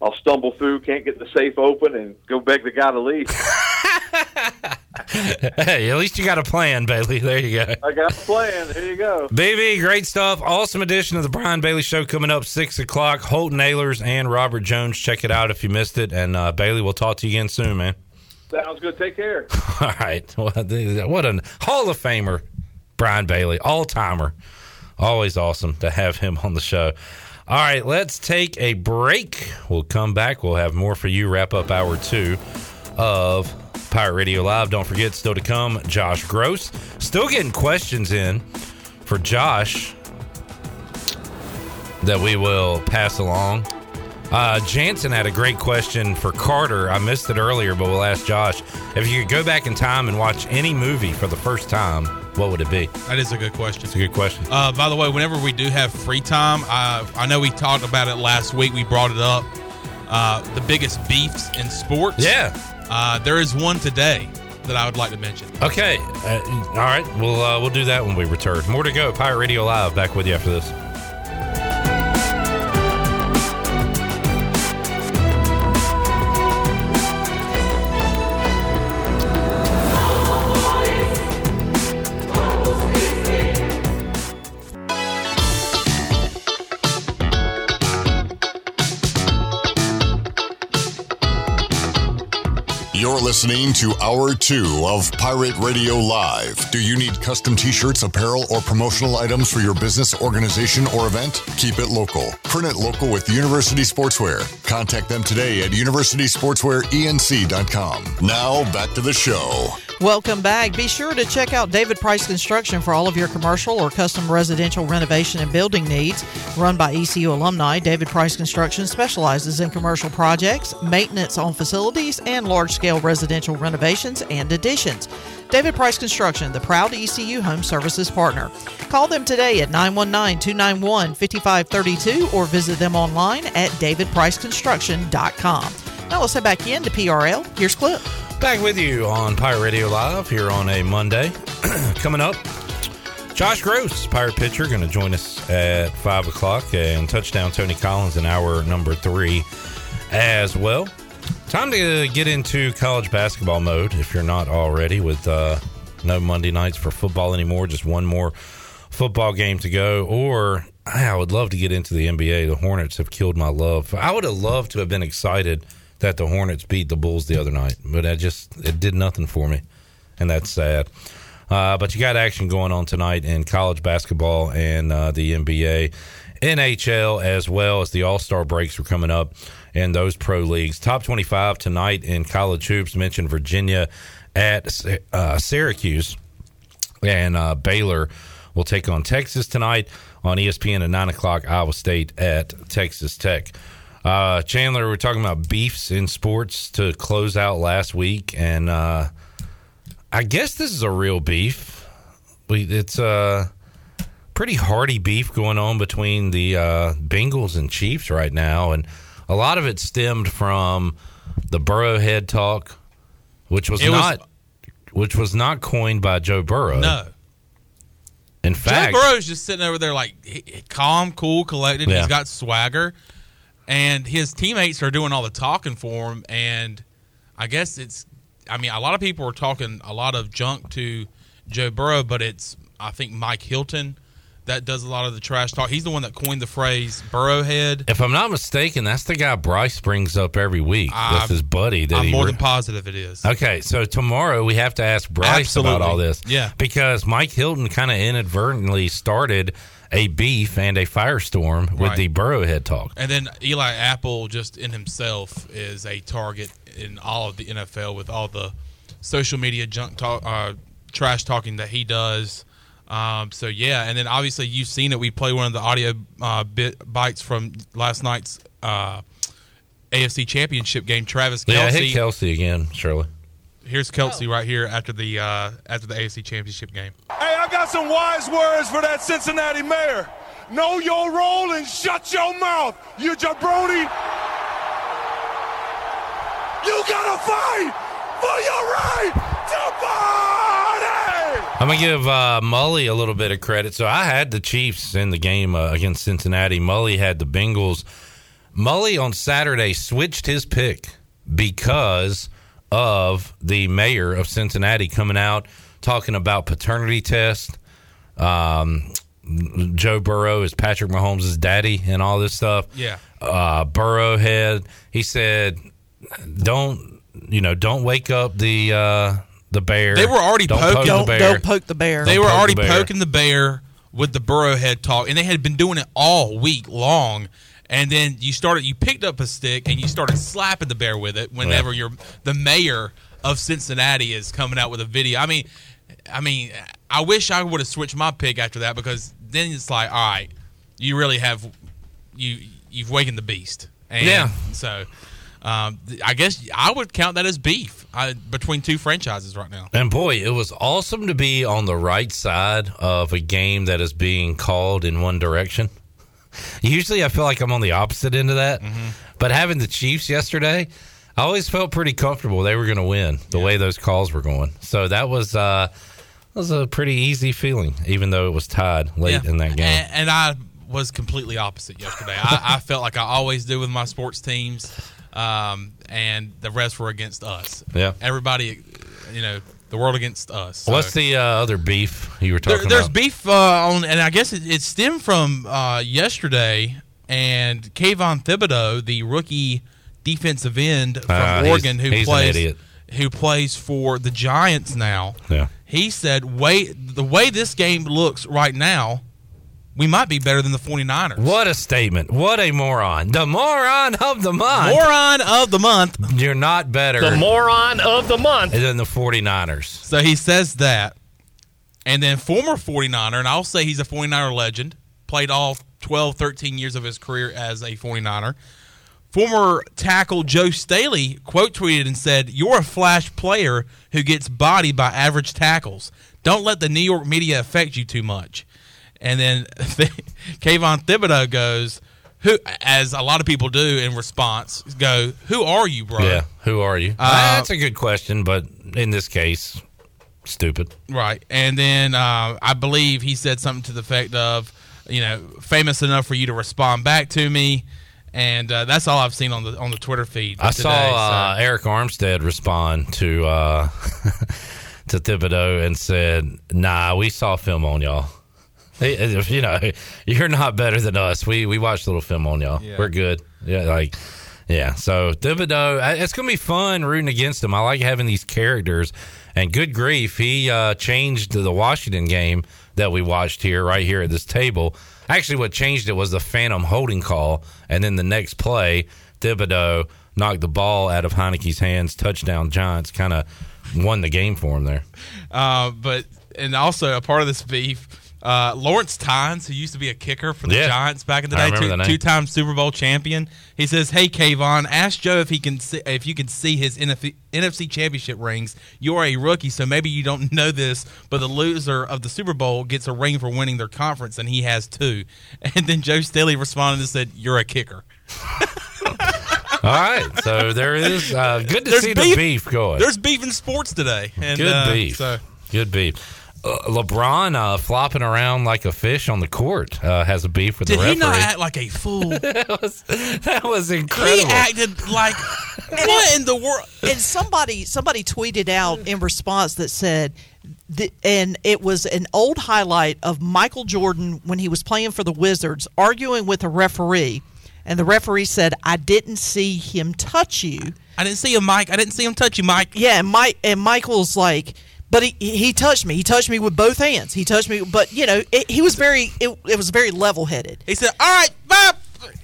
I'll stumble through, can't get the safe open, and go beg the guy to leave. hey, at least you got a plan, Bailey. There you go. I got a plan. Here you go. BB, great stuff. Awesome edition of the Brian Bailey Show coming up six o'clock. Holton Ahlers and Robert Jones. Check it out if you missed it. And uh, Bailey, we'll talk to you again soon, man. Sounds good. Take care. All right. What a, Hall of Famer, Brian Bailey, all timer. Always awesome to have him on the show. All right, let's take a break. We'll come back. We'll have more for you. Wrap up hour two of Pirate Radio Live. Don't forget, still to come, Josh Grosz. Still getting questions in for Josh that we will pass along. Uh, Jansen had a great question for Carter. I missed it earlier, but we'll ask Josh. If you could go back in time and watch any movie for the first time, what would it be? That is a good question. It's a good question. Uh, by the way, whenever we do have free time, I, I know we talked about it last week. We brought it up. Uh, the biggest beefs in sports. Yeah. Uh, there is one today that I would like to mention. Okay. Uh, all right. We'll uh, we'll do that when we return. More to go. Pirate Radio Live. Back with you after this. You're listening to Hour 2 of Pirate Radio Live. Do you need custom t shirts, apparel, or promotional items for your business, organization, or event? Keep it local. Print it local with University Sportswear. Contact them today at universitysportswearenc.com. Now, back to the show. Welcome back. Be sure to check out David Price Construction for all of your commercial or custom residential renovation and building needs. Run by ECU alumni, David Price Construction specializes in commercial projects, maintenance on facilities, and large scale residential renovations and additions. David Price Construction, the proud ECU home services partner. Call them today at 919 291 5532 or visit them online at davidpriceconstruction.com. Now let's head back in to PRL. Here's Cliff. Back with you on Pirate Radio Live here on a Monday. Coming up, Josh Grosz, Pirate pitcher, going to join us at 5 o'clock. And touchdown Tony Collins in hour number three as well. Time to get into college basketball mode if you're not already, with uh, no Monday nights for football anymore, just one more football game to go. Or I would love to get into the NBA. The Hornets have killed my love. I would have loved to have been excited that the Hornets beat the Bulls the other night, but I just it did nothing for me, and that's sad. Uh, but you got action going on tonight in college basketball and uh, the NBA, NHL, as well as the All Star breaks are coming up in those pro leagues. Top twenty-five tonight in college hoops. Mentioned Virginia at uh, Syracuse, and uh, Baylor will take on Texas tonight on ESPN at nine o'clock. Iowa State at Texas Tech. Uh, Chandler, we're talking about beefs in sports to close out last week, and uh, I guess this is a real beef. We, it's a pretty hearty beef going on between the uh, Bengals and Chiefs right now, and a lot of it stemmed from the Burrowhead talk, which was It was- not which was not coined by Joe Burrow. No. In fact, Joe Burrow's just sitting over there like calm, cool, collected. Yeah. He's got swagger, and his teammates are doing all the talking for him. And I guess it's, I mean, a lot of people are talking a lot of junk to Joe Burrow, but it's I think Mike Hilton that does a lot of the trash talk. He's the one that coined the phrase Burrowhead. if I'm not mistaken, that's the guy Bryce brings up every week. I'm- that's his buddy. That I'm he more re- than positive it is. Okay, so tomorrow we have to ask Bryce Absolutely. about all this. Yeah. Because Mike Hilton kind of inadvertently started a beef and a firestorm with Right. the Burrowhead talk. And then Eli Apple, just in himself, is a target in all of the NFL with all the social media junk talk, uh, trash talking that he does. Um, so yeah, and then obviously you've seen it. We played one of the audio uh, bit bites from last night's uh, AFC Championship game. Travis Kelce. Yeah, Kelce. hit Kelce again, Shirley. Here's Kelce right here after the uh, after the AFC Championship game. Hey, I got some wise words for that Cincinnati mayor. Know your role and shut your mouth, you jabroni. You gotta fight for your right to party! I'm gonna give uh, Mully a little bit of credit. So I had the Chiefs in the game uh, against Cincinnati. Mully had the Bengals. Mully on Saturday switched his pick because of the mayor of Cincinnati coming out talking about paternity test. Um, Joe Burrow is Patrick Mahomes' daddy and all this stuff. Yeah. Uh, Burrowhead. He said, "Don't you know? Don't wake up the uh, the bear. They were already don't poking- poke Don't, the bear. don't poke the bear. They Don't were already the poking the bear with the Burrowhead talk, and they had been doing it all week long. And then you started, you picked up a stick and you started slapping the bear with it. Whenever you're the mayor of Cincinnati is coming out with a video, I mean, I mean, I wish I would have switched my pick after that because then it's like, all right, you really have you you've wakened the beast. And Yeah. So. Um, I guess I would count that as beef uh, between two franchises right now. And boy, it was awesome to be on the right side of a game that is being called in one direction. Usually, I feel like I'm on the opposite end of that. But having the Chiefs yesterday, I always felt pretty comfortable they were going to win the way those calls were going. So that was uh, that was a pretty easy feeling, even though it was tied late Yeah. in that game. And, and I was completely opposite yesterday. I, I felt like I always do with my sports teams, um, and the rest were against us. Yeah. Everybody, you know, the world against us. So- What's the uh, other beef you were There- talking there's about? beef uh, on, and I guess it, it stemmed from uh, yesterday. And Kayvon Thibodeaux, the rookie defensive end from Ah, Oregon, who plays who plays for the Giants now. Yeah. He said, "Wait, the way this game looks right now, we might be better than the 49ers." What a statement. What a moron. The moron of the month. Moron of the month. You're not better. The moron of the month. than the 49ers. So he says that. And then former 49er, and I'll say he's a 49er legend, played all 12, 13 years of his career as a 49er. Former tackle Joe Staley quote tweeted and said, You're a flash player who gets bodied by average tackles. Don't let the New York media affect you too much. And then Kayvon Thibodeaux goes, who, as a lot of people do in response, go, Who are you, bro? Yeah. Who are you? Uh, That's a good question, but in this case, stupid. Right. And then uh, I believe he said something to the effect of, you know, famous enough for you to respond back to me. And uh, that's all I've seen on the on the Twitter feed. I today, saw uh, so- Arik Armstead respond to uh, to Thibodeaux and said, "Nah, we saw film on y'all. Hey, You know, you're not better than us. We we watched a little film on y'all. Yeah. We're good. Yeah, like." Yeah, so Thibodeaux, it's going to be fun rooting against him. I like having these characters, and good grief, he uh, changed the Washington game that we watched here, right here at this table. Actually, what changed it was the phantom holding call, and then the next play, Thibodeaux knocked the ball out of Heinicke's hands, touchdown Giants, kind of won the game for him there. Uh, but and also a part of this beef, uh, Lawrence Tynes, who used to be a kicker for the Yeah. Giants back in the day, remember the two time Super Bowl champion. He says, "Hey Kayvon, ask Joe if he can see, if you can see his NFC, NFC Championship rings. You're a rookie, so maybe you don't know this, but the loser of the Super Bowl gets a ring for winning their conference, and he has two. And then Joe Staley responded and said, "You're a kicker." All right, so there is uh, good to There's see beef. the beef going. There's beef in sports today. And, Good uh, beef. So Good beef. Uh, LeBron uh, flopping around like a fish on the court uh, has a beef with did the he referee. not act like a fool? that, was, that was he incredible. acted like what in the world? and somebody somebody tweeted out in response that said th- and it was an old highlight of Michael Jordan when he was playing for the Wizards arguing with a referee and the referee said I didn't see him touch you I didn't see him, Mike. I didn't see him touch you, Mike. yeah and Mike and Michael's like but he, he touched me. He touched me with both hands. He touched me, but you know, it, he was very. It, it was very level headed. He said, "All right, Bob."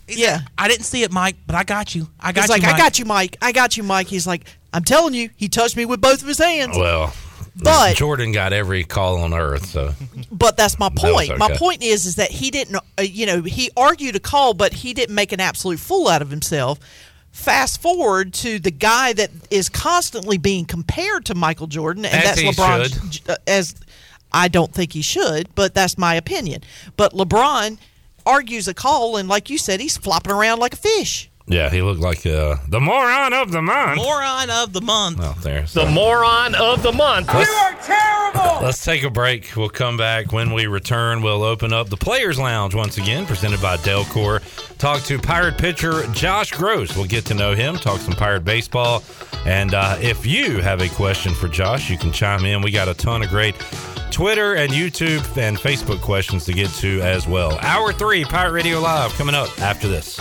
He Yeah. said, I didn't see it, Mike, but I got you. I got He's you. like, Mike. I got you, Mike. I got you, Mike. He's like, I'm telling you, he touched me with both of his hands. well, But- Jordan got every call on earth. So But that's my That was point. My point is, is that he didn't, uh, you know, he argued a call, but he didn't make an absolute fool out of himself. Fast forward to the guy that is constantly being compared to Michael Jordan, and As that's LeBron. should. uh, As I don't think he should, but that's my opinion. But LeBron argues a call, and like you said, he's flopping around like a fish. Yeah, he looked like uh, the moron of the month. Moron of the month. Oh, there. The moron of the month. You are terrible. let's take a break. We'll come back. When we return, we'll open up the Players Lounge once again, presented by Delcor. Talk to Pirate pitcher Josh Grosz. We'll get to know him, talk some Pirate baseball. And uh, if you have a question for Josh, you can chime in. We got a ton of great Twitter and YouTube and Facebook questions to get to as well. Hour three, Pirate Radio Live, coming up after this.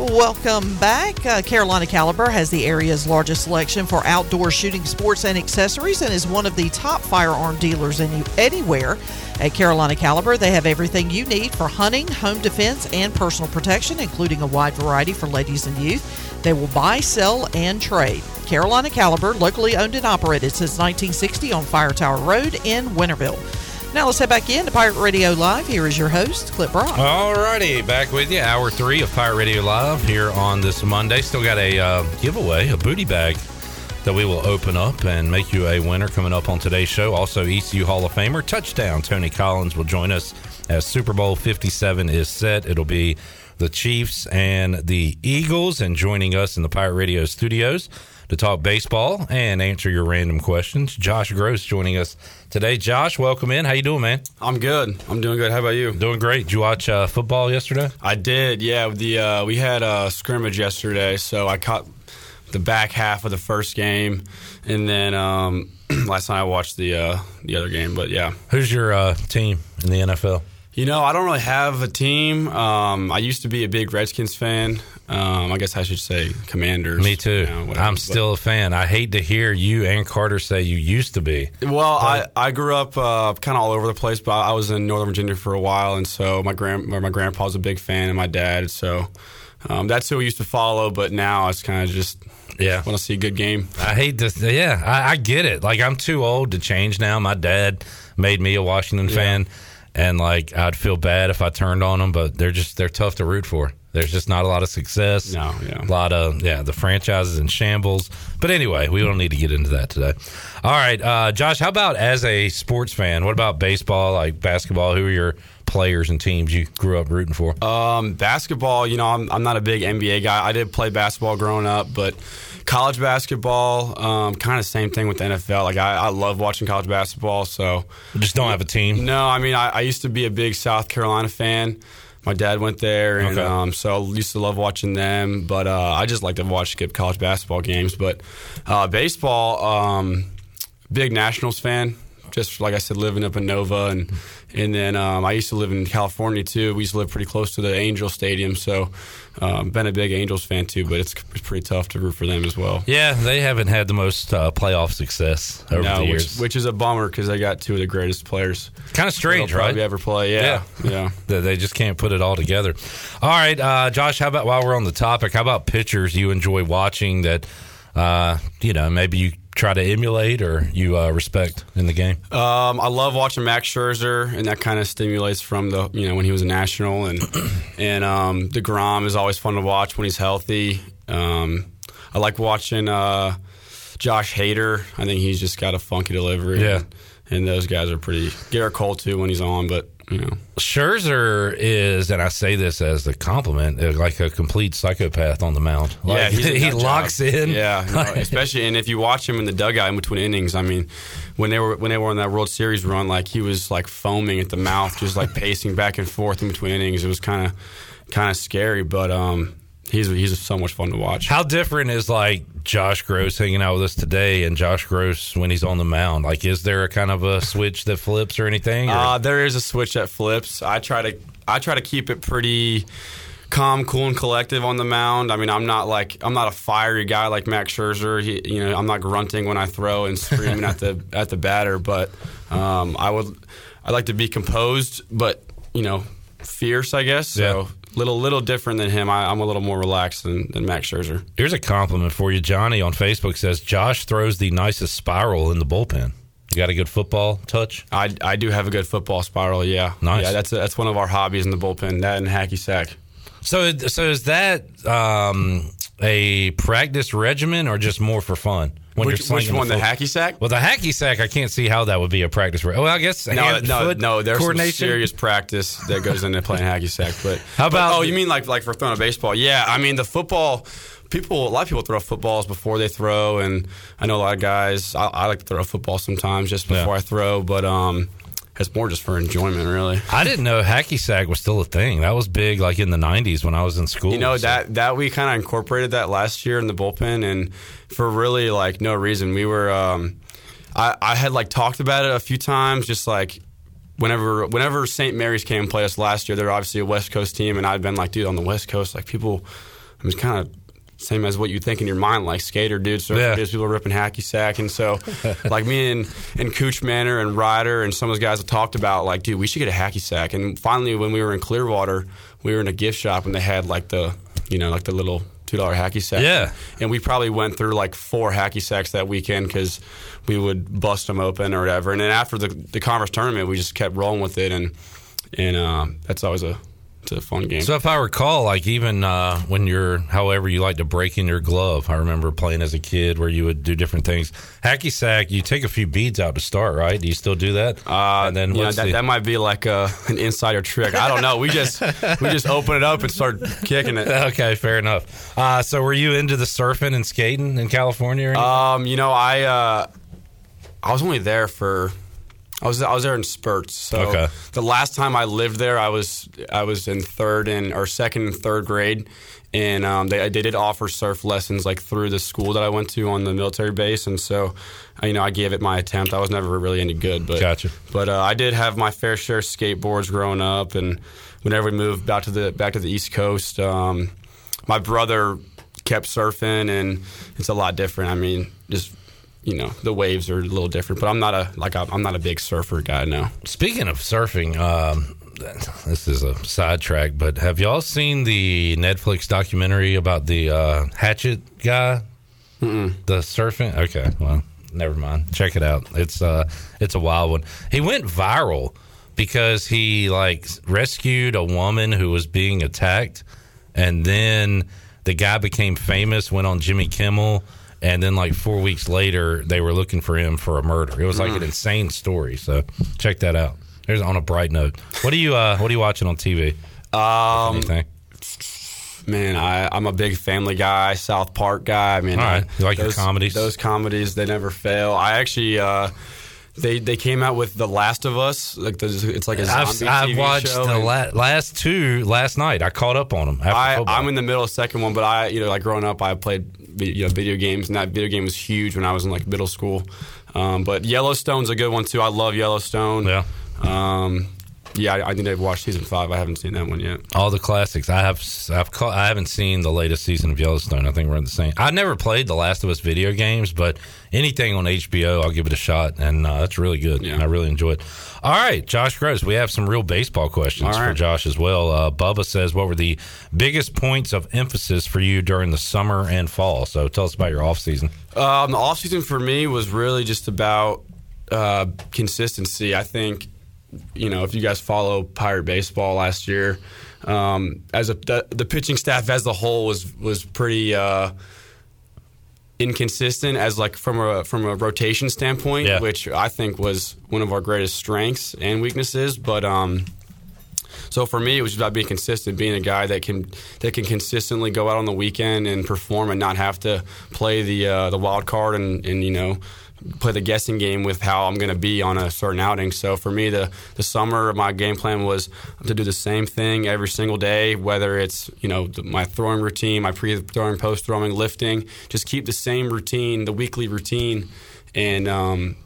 Welcome back. Uh, Carolina Caliber has the area's largest selection for outdoor shooting sports and accessories and is one of the top firearm dealers in anywhere. At Carolina Caliber, they have everything you need for hunting, home defense, and personal protection, including a wide variety for ladies and youth. They will buy, sell, and trade. Carolina Caliber, locally owned and operated since 1960 on Fire Tower Road in Winterville. Now let's head back in to Pirate Radio Live. Here is your host, Cliff Brock. All righty, back with you. Hour three of Pirate Radio Live here on this Monday. Still got a uh, giveaway, a booty bag that we will open up and make you a winner coming up on today's show. Also, ECU Hall of Famer touchdown Tony Collins will join us as Super Bowl 57 is set. It'll be the Chiefs and the Eagles, and joining us in the Pirate Radio studios to talk baseball and answer your random questions. Josh Grosz joining us today. Josh, welcome in. How you doing, man? I'm good. I'm doing good. How about you? Doing great. Did you watch uh, football yesterday? I did. Yeah, the uh, we had a scrimmage yesterday, so I caught the back half of the first game, and then um, last night I watched the uh, the other game. But yeah, Who's your uh, team in the NFL? You know I don't really have a team. Um, I used to be a big Redskins fan. Um, I guess I should say Commanders. Me too. you know, whatever. I'm But- still a fan. I hate to hear you and Carter say you used to be. Well, I, I grew up uh, kind of all over the place, but I was in Northern Virginia for a while, and so my grand my grandpa was a big fan, and my dad. So um, that's who we used to follow. But now it's kind of just Yeah. want to see a good game. I hate to. Yeah, I, I get it. Like I'm too old to change now. My dad made me a Washington fan, and like I'd feel bad if I turned on them, but they're just they're tough to root for. There's just not a lot of success. No, yeah. A lot of yeah, the franchise is in shambles. But anyway, we don't need to get into that today. All right, uh, Josh, how about as a sports fan? What about baseball, like basketball? Who are your players and teams you grew up rooting for? Um, basketball, you know, I'm, I'm not a big NBA guy. I did play basketball growing up, but college basketball, um, kind of same thing with the NFL. Like I, I love watching college basketball. So just don't have a team. No, I mean, I, I used to be a big South Carolina fan. My dad went there, and Okay. um, so I used to love watching them. But uh, I just like to watch skip college basketball games. But uh, baseball, um, big Nationals fan. just like I said, living up in Nova, and and then um, I used to live in California too. We used to live pretty close to the Angel Stadium, so um, been a big Angels fan too. But it's, it's pretty tough to root for them as well. Yeah, they haven't had the most uh, playoff success over No, the which, years. which is a bummer because they got two of the greatest players. Kind of strange, right? probably ever play. Yeah, yeah. They- They just can't put it all together. All right, uh, Josh. How about while we're on the topic? How about pitchers you enjoy watching that? Uh, you know, maybe you try to emulate or you uh, respect in the game. Um, I love watching Max Scherzer, and that kind of stimulates from the you know when he was a national, and and um, Degrom is always fun to watch when he's healthy. Um, I like watching uh, Josh Hader. I think he's just got a funky delivery. Yeah. and, and those guys are pretty. Gerrit Cole too when he's on, but you know. Scherzer is, and I say this as a compliment, like a complete psychopath on the mound. Like, yeah, he job. locks in. Yeah, especially and if you watch him in the dugout in between innings, I mean, when they were when they were on that World Series run, like he was like foaming at the mouth, just like pacing back and forth in between innings. It was kind of kind of scary, but um, he's he's so much fun to watch. How different is like Josh Grosz hanging out with us today and Josh Grosz when he's on the mound? Like, is there a kind of a switch that flips or anything? Or? Uh, there is a switch that flips. I try to I try to keep it pretty calm, cool, and collective on the mound. I mean, I'm not like I'm not a fiery guy like Max Scherzer. He, you know, I'm not grunting when I throw and screaming at the at the batter. But um, I would I like to be composed, but you know, fierce. I guess so. Little little different than him. I, I'm a little more relaxed than, than Max Scherzer. Here's a compliment for you. Johnny on Facebook says Josh throws the nicest spiral in the bullpen. You got a good football touch? I, I do have a good football spiral. Yeah, Nice. Yeah, that's that's one of our hobbies in the bullpen. That and hacky sack. So, so is that um, a practice regimen or just more for fun? Which- you're which one, the foot- hacky sack? Well, the hacky sack, I can't see how that would be a practice. Well, I guess No, no, no. There's some serious practice that goes into playing hacky sack. But How about- but- oh, you mean like like for throwing a baseball? Yeah, I mean the football. People, a lot of people throw footballs before they throw, and I know a lot of guys. I, I like to throw a football sometimes just before I throw, but um, it's more just for enjoyment, really. I didn't know hacky sack was still a thing. That was big, like in the '90s when I was in school. You know So- that that we kind of incorporated that last year in the bullpen, and for really like no reason. We were, um, I, I had like talked about it a few times, just like whenever whenever St. Mary's came and played us last year. They're obviously a West Coast team, and I'd been like, dude, on the West Coast, like people, I mean, kind of. Same as what you think in your mind, like skater dudes, surfer Yeah. dudes, people ripping hacky sack, and so, like me and and Cooch Manor and Ryder and some of those guys have talked about, like, dude, we should get a hacky sack. And finally, when we were in Clearwater, we were in a gift shop and they had like the, you know, like the little two dollar hacky sack. Yeah. And we probably went through like four hacky sacks that weekend because we would bust them open or whatever. And then after the the conference tournament, we just kept rolling with it, and and uh, that's always a it's a fun game. So if I recall, like even uh, when you're, however you like to break in your glove, I remember playing as a kid where you would do different things. Hacky sack, you take a few beads out to start, right? Do you still do that? Uh, and then what's that, the- that might be like a, an insider trick. I don't know. We just we just open it up and start kicking it. okay, fair enough. Uh, so were you into the surfing and skating in California? Or anything? Um, you know, I uh, I was only there for I was I was there in spurts. So Okay. the last time I lived there, I was I was in third and or second and third grade, and um, they they did offer surf lessons like through the school that I went to on the military base, and so uh, you know I gave it my attempt. I was never really any good, but Gotcha. But uh, I did have my fair share of skateboards growing up, and whenever we moved back to the back to the East Coast, um, my brother kept surfing, and it's a lot different. I mean, just you know, the waves are a little different. But I'm not a like i'm not a big surfer guy. No. Speaking of surfing, um, this is a sidetrack, but have y'all seen the Netflix documentary about the uh, Hatchet guy? Mm-mm. The surfing? Okay, well, never mind. Check it out. It's uh, it's a wild one. He went viral because he like rescued a woman who was being attacked, and then the guy became famous. Went on Jimmy Kimmel. And then, like four weeks later, they were looking for him for a murder. It was like Mm. an insane story. So check that out. There's on a bright note. What are you uh, What are you watching on TV? Um, Anything? Man, I, I'm a big Family Guy, South Park guy. I mean, right. I- You like your those, comedies? Those comedies, they never fail. I actually, uh, they they came out with The Last of Us. Like there's- it's like a zombie I've, I've TV watched show, the la- last two last night. I caught up on them. After I, I'm in the middle of the second one, but I, you know, like growing up, I played you know, video games, and that video game was huge when I was in like middle school. Um, but Yellowstone's a good one too. I love Yellowstone. Yeah. Um, yeah, I, I need to watch season five. I haven't seen that one yet. All the classics. I have. I've. I haven't seen the latest season of Yellowstone. I think we're in the same. I never played the Last of Us video games, but anything on HBO, I'll give it a shot, and uh, that's really good. And I really enjoy it. All right, Josh Grosz. We have some real baseball questions All for. Josh as well. Uh, Bubba says, "What were the biggest points of emphasis for you during the summer and fall?" So tell us about your off season. Um, the off season for me was really just about uh, consistency. I think, you know, if you guys follow Pirate baseball last year, um, as a the, the pitching staff as a whole was was pretty uh, inconsistent as like from a from a rotation standpoint, Yeah. which I think was one of our greatest strengths and weaknesses. But um, so for me, it was just about being consistent, being a guy that can that can consistently go out on the weekend and perform and not have to play the uh, the wild card and, and you know play the guessing game with how I'm going to be on a certain outing. So for me, the the summer my game plan was to do the same thing every single day, whether it's you know my throwing routine, my pre throwing, post throwing, lifting, just keep the same routine, the weekly routine, and um,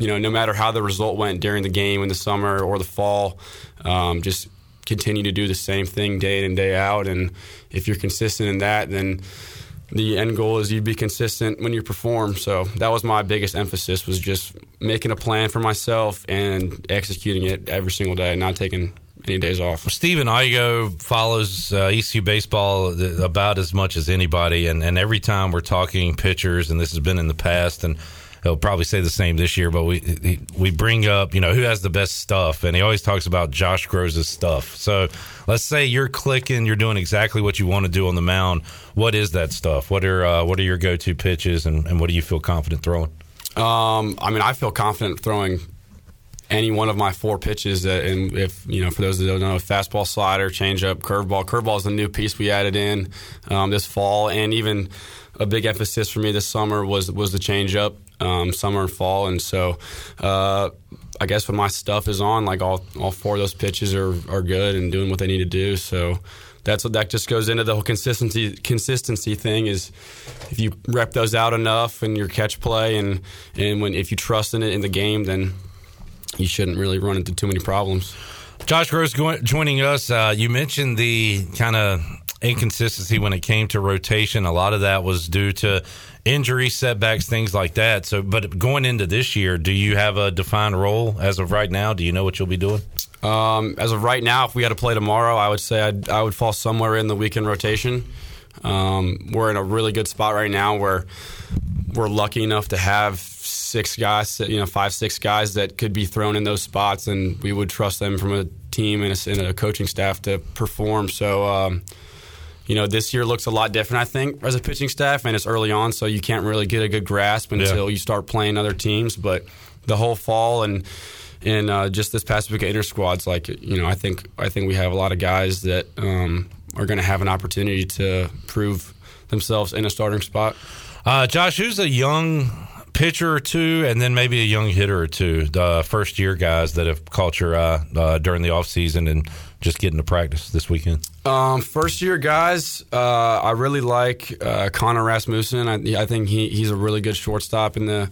you know, no matter how the result went during the game in the summer or the fall, um, just continue to do the same thing day in and day out. And if you're consistent in that, then the end goal is you'd be consistent when you perform. So that was my biggest emphasis was just making a plan for myself and executing it every single day, not taking any days off. Steven Igo follows uh, ECU baseball about as much as anybody, and, and every time we're talking pitchers, and this has been in the past, and he'll probably say the same this year, but we we bring up you know who has the best stuff, and he always talks about Josh Grosz' stuff. So let's say you're clicking, you're doing exactly what you want to do on the mound. What is that stuff? What are uh, what are your go to pitches, and, and what do you feel confident throwing? Um, I mean, I feel confident throwing any one of my four pitches. That, and if you know, for those that don't know, fastball, slider, changeup, curveball. Curveball is the new piece we added in um, this fall, and even a big emphasis for me this summer was was the changeup, um, summer and fall. And so, uh, I guess when my stuff is on, like all all four of those pitches are are good and doing what they need to do. So. That's that just goes into the whole consistency consistency thing is if you rep those out enough and your catch play and and when if you trust in it in the game then you shouldn't really run into too many problems. Josh Grosz joining us. Uh, you mentioned the kind of inconsistency when it came to rotation. A lot of that was due to injury setbacks, things like that. So, but going into this year, do you have a defined role as of right now? Do you know what you'll be doing? Um, as of right now, if we had to play tomorrow, I would say I'd, I would fall somewhere in the weekend rotation. Um, we're in a really good spot right now where we're lucky enough to have six guys, you know, five, six guys that could be thrown in those spots, and we would trust them from a team and a, and a coaching staff to perform. So, um, you know, this year looks a lot different, I think, as a pitching staff, and it's early on, so you can't really get a good grasp until you start playing other teams. But the whole fall and and uh, just this past week inter squads, like you know, I think I think we have a lot of guys that um, are going to have an opportunity to prove themselves in a starting spot. Uh, Josh, who's a young pitcher or two, and then maybe a young hitter or two, the first year guys that have caught your eye uh, during the off season and just getting to practice this weekend? Um, first year guys, uh, I really like uh, Connor Rasmussen. I, I think he, he's a really good shortstop in the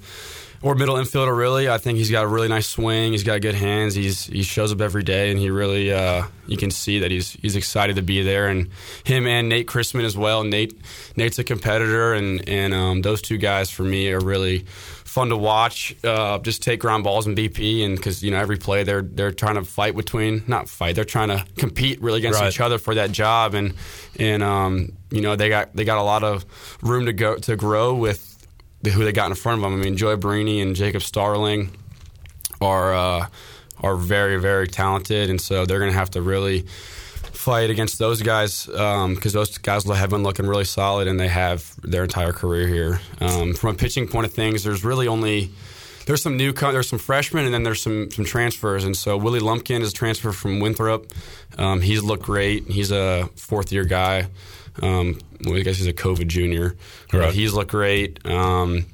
or middle infielder. Really, I think he's got a really nice swing. He's got good hands. He's he shows up every day, and he really uh, you can see that he's he's excited to be there. And him and Nate Chrisman as well. Nate Nate's a competitor, and and um, those two guys for me are really fun to watch. Uh, just take ground balls and BP, and because you know every play they're they're trying to fight between not fight, they're trying to compete really against Right. each other for that job, and and um, you know they got they got a lot of room to go to grow with the, who they got in front of them. I mean, Joey Barini and Jacob Starling are uh, are very very talented, and so they're going to have to really fight against those guys because those guys have been looking really solid, and they have their entire career here. Um, from a pitching point of things, there's really only there's some new there's some freshmen and then there's some some transfers and so Willie Lumpkin is a transfer from Winthrop. Um, he's looked great. He's a fourth year guy. Um, well, I guess he's a COVID junior. But Right. he's looked great. Um,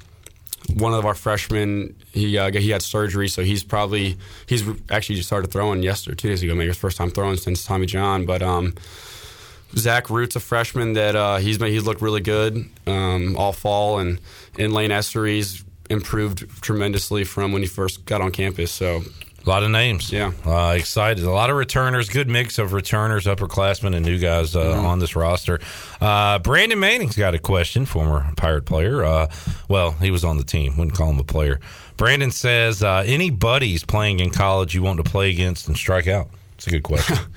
one of our freshmen, he uh, he had surgery, so he's probably he's actually just started throwing yesterday, two days ago, maybe his first time throwing since Tommy John. But um, Zach Root's a freshman that uh, he's been, he's looked really good um, all fall, and and Lane Essery's improved tremendously from when he first got on campus. So A lot of names. Yeah. Uh, excited. A lot of returners. Good mix of returners, upperclassmen, and new guys uh, Mhm. on this roster. Uh, Brandon Manning's got a question, former Pirate player. Uh, well, he was on the team. Wouldn't call him a player. Brandon says, uh, any buddies playing in college you want to play against and strike out? It's a good question.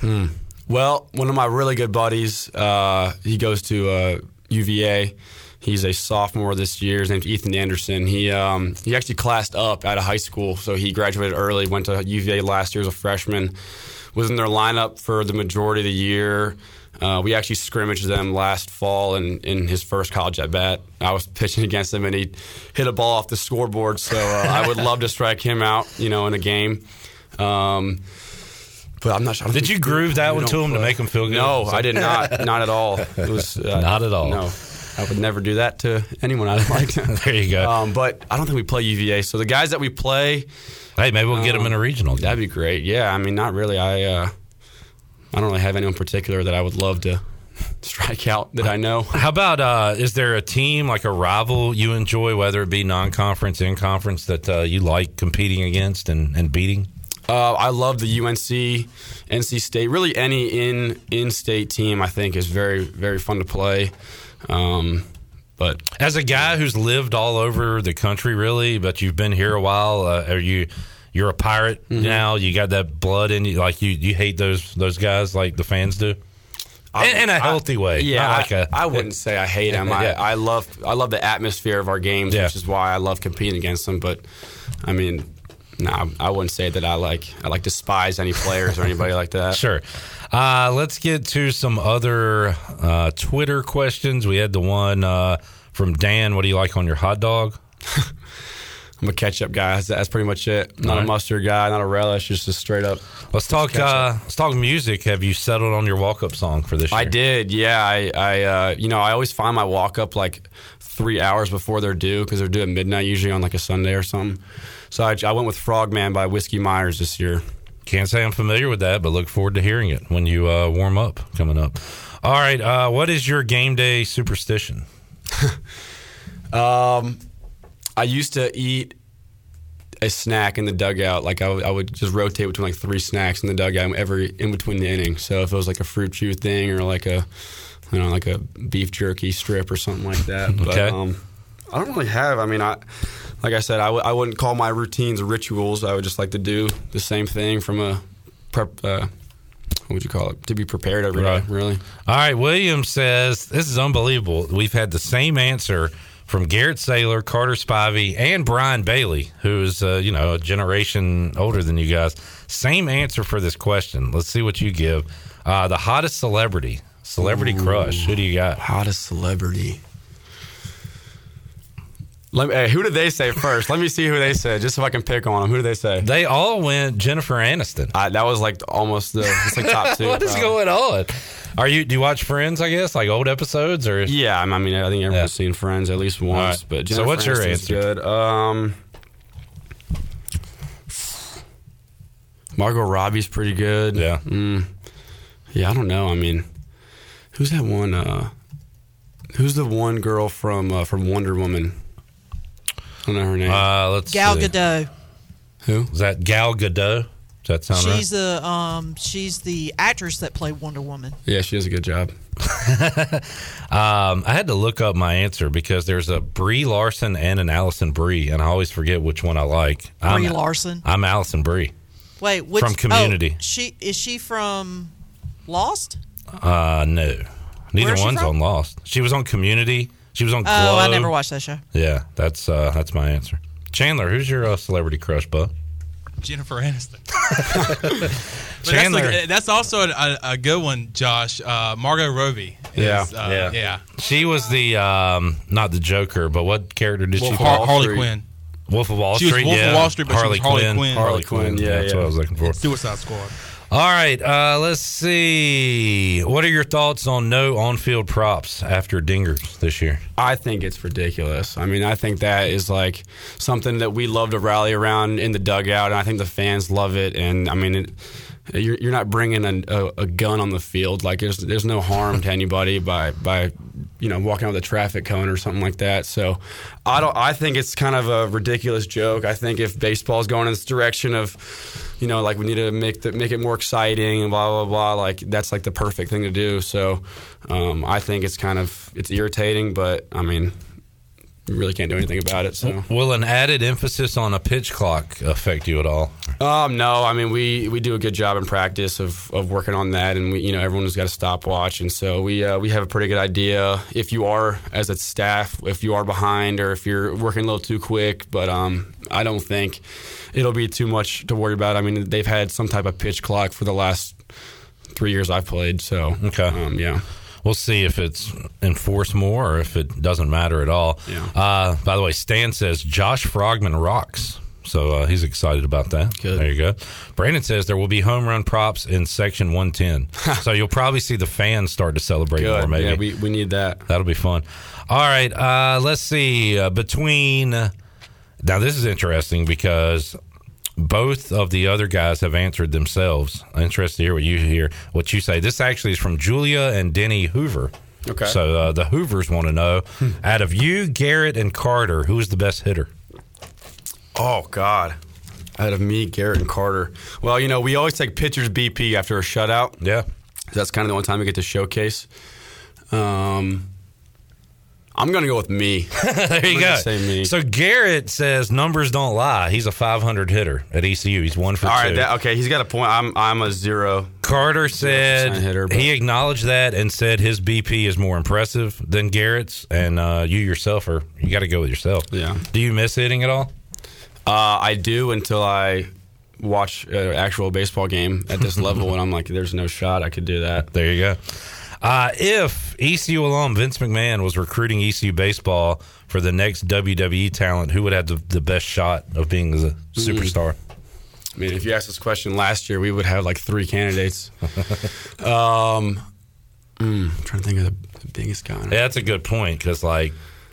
Hmm. Well, one of my really good buddies, uh, he goes to uh, UVA. He's a sophomore this year. His name's Ethan Anderson. He um, he actually classed up out of high school, so he graduated early. Went to UVA last year as a freshman. Was in their lineup for the majority of the year. Uh, we actually scrimmaged them last fall in, in his first college at bat. I was pitching against him, and he hit a ball off the scoreboard. So uh, I would love to strike him out, you know, in a game. Um, but I'm not sure. Did you groove that one to him to make him feel good? No, I did not. Not at all. It was uh, Not at all. No, I would never do that to anyone I like. there you go. Um, but I don't think we play UVA. So the guys that we play, hey, maybe we'll get them in a regional. That'd be great. Yeah, I mean, not really. I uh, I don't really have anyone particular that I would love to strike out that I know. How about uh, is there a team like a rival you enjoy, whether it be non-conference, in conference, that uh, you like competing against and, and beating? Uh, I love the UNC, NC State. Really, any in in state team I think is very very fun to play. Um, but As a guy who's lived all over the country, really, but you've been here a while, uh, are you? You're a pirate Mm-hmm. now. You got that blood in you. Like you, you hate those those guys like the fans do, in, in a healthy way. Yeah, not like I a- I wouldn't say I hate them. I, Yeah. I love I love the atmosphere of our games, which is why I love competing against them. But I mean, no, I wouldn't say that I like I like despise any players or anybody like that. Sure. Uh, let's get to some other uh, Twitter questions. We had the one uh, from Dan. What do you like on your hot dog? I'm a ketchup guy. That's, that's pretty much it. Not All a mustard guy. Not a relish. Just a straight up. Let's talk. Uh, let's talk music. Have you settled on your walk up song for this year? I did, yeah. I, I uh, you know, I always find my walk up like three hours before they're due because they're due at midnight usually on like a Sunday or something. So I, I went with Frogman by Whiskey Myers this year. Can't say I'm familiar with that, but look forward to hearing it when you uh, warm up coming up. All right. Uh, what is your game day superstition? Um, I used to eat a snack in the dugout. Like I would, just rotate between like three snacks in the dugout every in between the inning. So if it was like a fruit chew thing or like a, you know, like a beef jerky strip or something like that. But, Okay. um, I don't really have. I mean, I like I said, I w- I wouldn't call my routines rituals. I would just like to do the same thing from a prep. Uh, what would you call it? To be prepared every day. Right. Really. All right. William says this is unbelievable. We've had the same answer from Garrett Saylor, Carter Spivey, and Brian Bailey, who is uh, you know a generation older than you guys. Same answer for this question. Let's see what you give. Uh, the hottest celebrity, celebrity crush. Who do you got? Hottest celebrity. Let me, hey, who did they say first? Let me see who they said, just so I can pick on them. Who did they say? They all went Jennifer Aniston. Uh, that was like almost the it's like top two. what is probably. going on? Are you? Do you watch Friends? I guess like old episodes or Yeah, I mean, I think everyone's Yeah. seen Friends at least once. right. But So what's your Aniston's answer? Good. Um, Margot Robbie's pretty good. Yeah. Mm, yeah, I don't know. I mean, who's that one? Uh, who's the one girl from uh, from Wonder Woman? I don't know her name. Uh, let's Gal see. Gadot. Who is that? Gal Gadot. Does that sound She's the um she's the actress that played Wonder Woman. yeah, she does a good job. Um, I had to look up my answer because there's a Brie Larson and an Alison Brie, and I always forget which one I like. Brie I'm, Larson. I'm Alison Brie. Wait, which From Community. oh, she is she from Lost? Uh, no, neither one's from? on Lost. She was on Community. She was on. Oh, I never watched that show. Yeah, that's uh, that's my answer. Chandler, who's your uh, celebrity crush, bud? Jennifer Aniston. But Chandler. That's, a- that's also a, a good one, Josh. Uh, Margot Robbie. Yeah, uh, yeah. She was the um, not the Joker, but what character did Wolf she of play? Harley Street. Quinn. Wolf of Wall She was Street. Wolf of. Wall Street, but she Harley was Harley Quinn. Quinn. Harley Harley Quinn. Quinn, yeah, that's yeah. what I was looking for. Suicide Squad. All right, uh, let's see. What are your thoughts on no on-field props after dingers this year? I think it's ridiculous. I mean, I think that is like something that we love to rally around in the dugout, and I think the fans love it. And I mean, it, you're, you're not bringing a, a, a gun on the field. Like there's there's no harm to anybody by by you know walking out with a traffic cone or something like that. So I don't. I think it's kind of a ridiculous joke. I think if baseball's going in this direction of you know like we need to make the, make it more exciting and blah blah blah. Like that's like the perfect thing to do. So um, I think it's kind of it's irritating, but I mean you really can't do anything about it. So, will an added emphasis on a pitch clock affect you at all? Um, no. I mean, we, we do a good job in practice of, of working on that, and we you know everyone's got a stopwatch, and so we uh, we have a pretty good idea if you are as a staff if you are behind or if you're working a little too quick. But um, I don't think it'll be too much to worry about. I mean, they've had some type of pitch clock for the last three years I've played, so okay, um, yeah we'll see if it's enforced more or if it doesn't matter at all. Yeah. Uh, by the way, Stan says Josh Frogman rocks. So uh, he's excited about that. Good. There you go. Brandon says there will be home run props in section 110. so you'll probably see the fans start to celebrate Good. more, maybe. Yeah, we, we need that. That'll be fun. All right. Uh, let's see. Uh, between. now, this is interesting because both of the other guys have answered themselves. I'm interested to hear what you hear, what you say. This actually is from Julia and Denny Hoover. Okay. So uh, the Hoovers want to know, out of you, Garrett, and Carter, who is the best hitter? Oh God. Out of me, Garrett, and Carter. Well, you know, we always take pitchers BP after a shutout. Yeah. That's kind of the only time we get to showcase. Um, I'm going to go with me. there you go. Say me. So Garrett says numbers don't lie. He's a 500 hitter at ECU. He's one for All two. right, that, okay, he's got a point. I'm I'm a zero. Carter said hitter, but- he acknowledged that and said his BP is more impressive than Garrett's, and uh, you yourself are you got to go with yourself. Yeah. Do you miss hitting at all? Uh, I do until I watch an actual baseball game at this level, and I'm like, there's no shot I could do that. There you go. Uh, if ECU alum Vince McMahon was recruiting ECU baseball for the next WWE talent, who would have the, the best shot of being a superstar? I mean, if you asked this question last year, we would have like three candidates. um, mm, I'm trying to think of the, the biggest guy. Yeah, that's a good point because like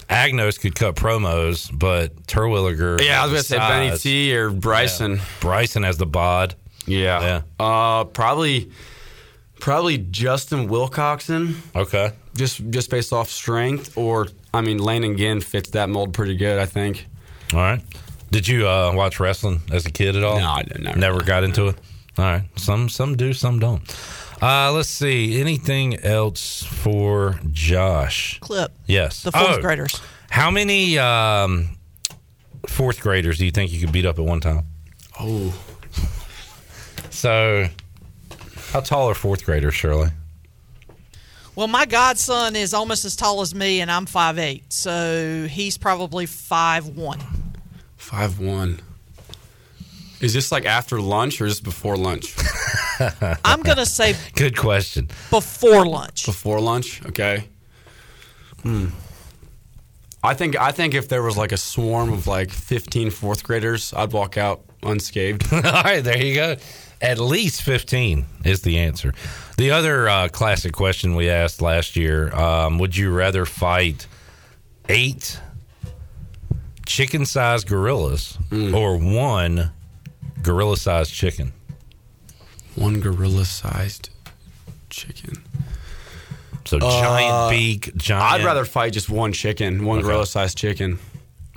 Agnos could cut promos, but Terwilliger. Yeah, I was going to say Benny. T or Bryson. Yeah. Bryson has the bod. Yeah. Yeah. Uh, probably, probably Justin Wilcoxon. Okay. Just just based off strength, or I mean, Landon Ginn fits that mold pretty good. I think. All right. Did you uh, watch wrestling as a kid at all? No, I didn't. Never, Never got into it. All right. Some some do, some don't. Uh, let's see. Anything else for Josh? Cliff. Yes. The fourth Oh. graders. How many um, fourth graders do you think you could beat up at one time? Oh. So, how tall are fourth graders, Shirley? Well, my godson is almost as tall as me, and I'm 5'8", so he's probably 5'1". Five one. Is this like after lunch or is this before lunch? I'm going to say Good question. before lunch. Before lunch, okay. Hmm. I think I think if there was like a swarm of like 15 fourth graders, I'd walk out unscathed. All right, there you go. At least 15 is the answer. The other uh, classic question we asked last year um, would you rather fight eight chicken sized gorillas or one gorilla sized chicken? One gorilla sized chicken. So giant beak, giant. I'd rather fight just one chicken, one Okay. gorilla sized chicken.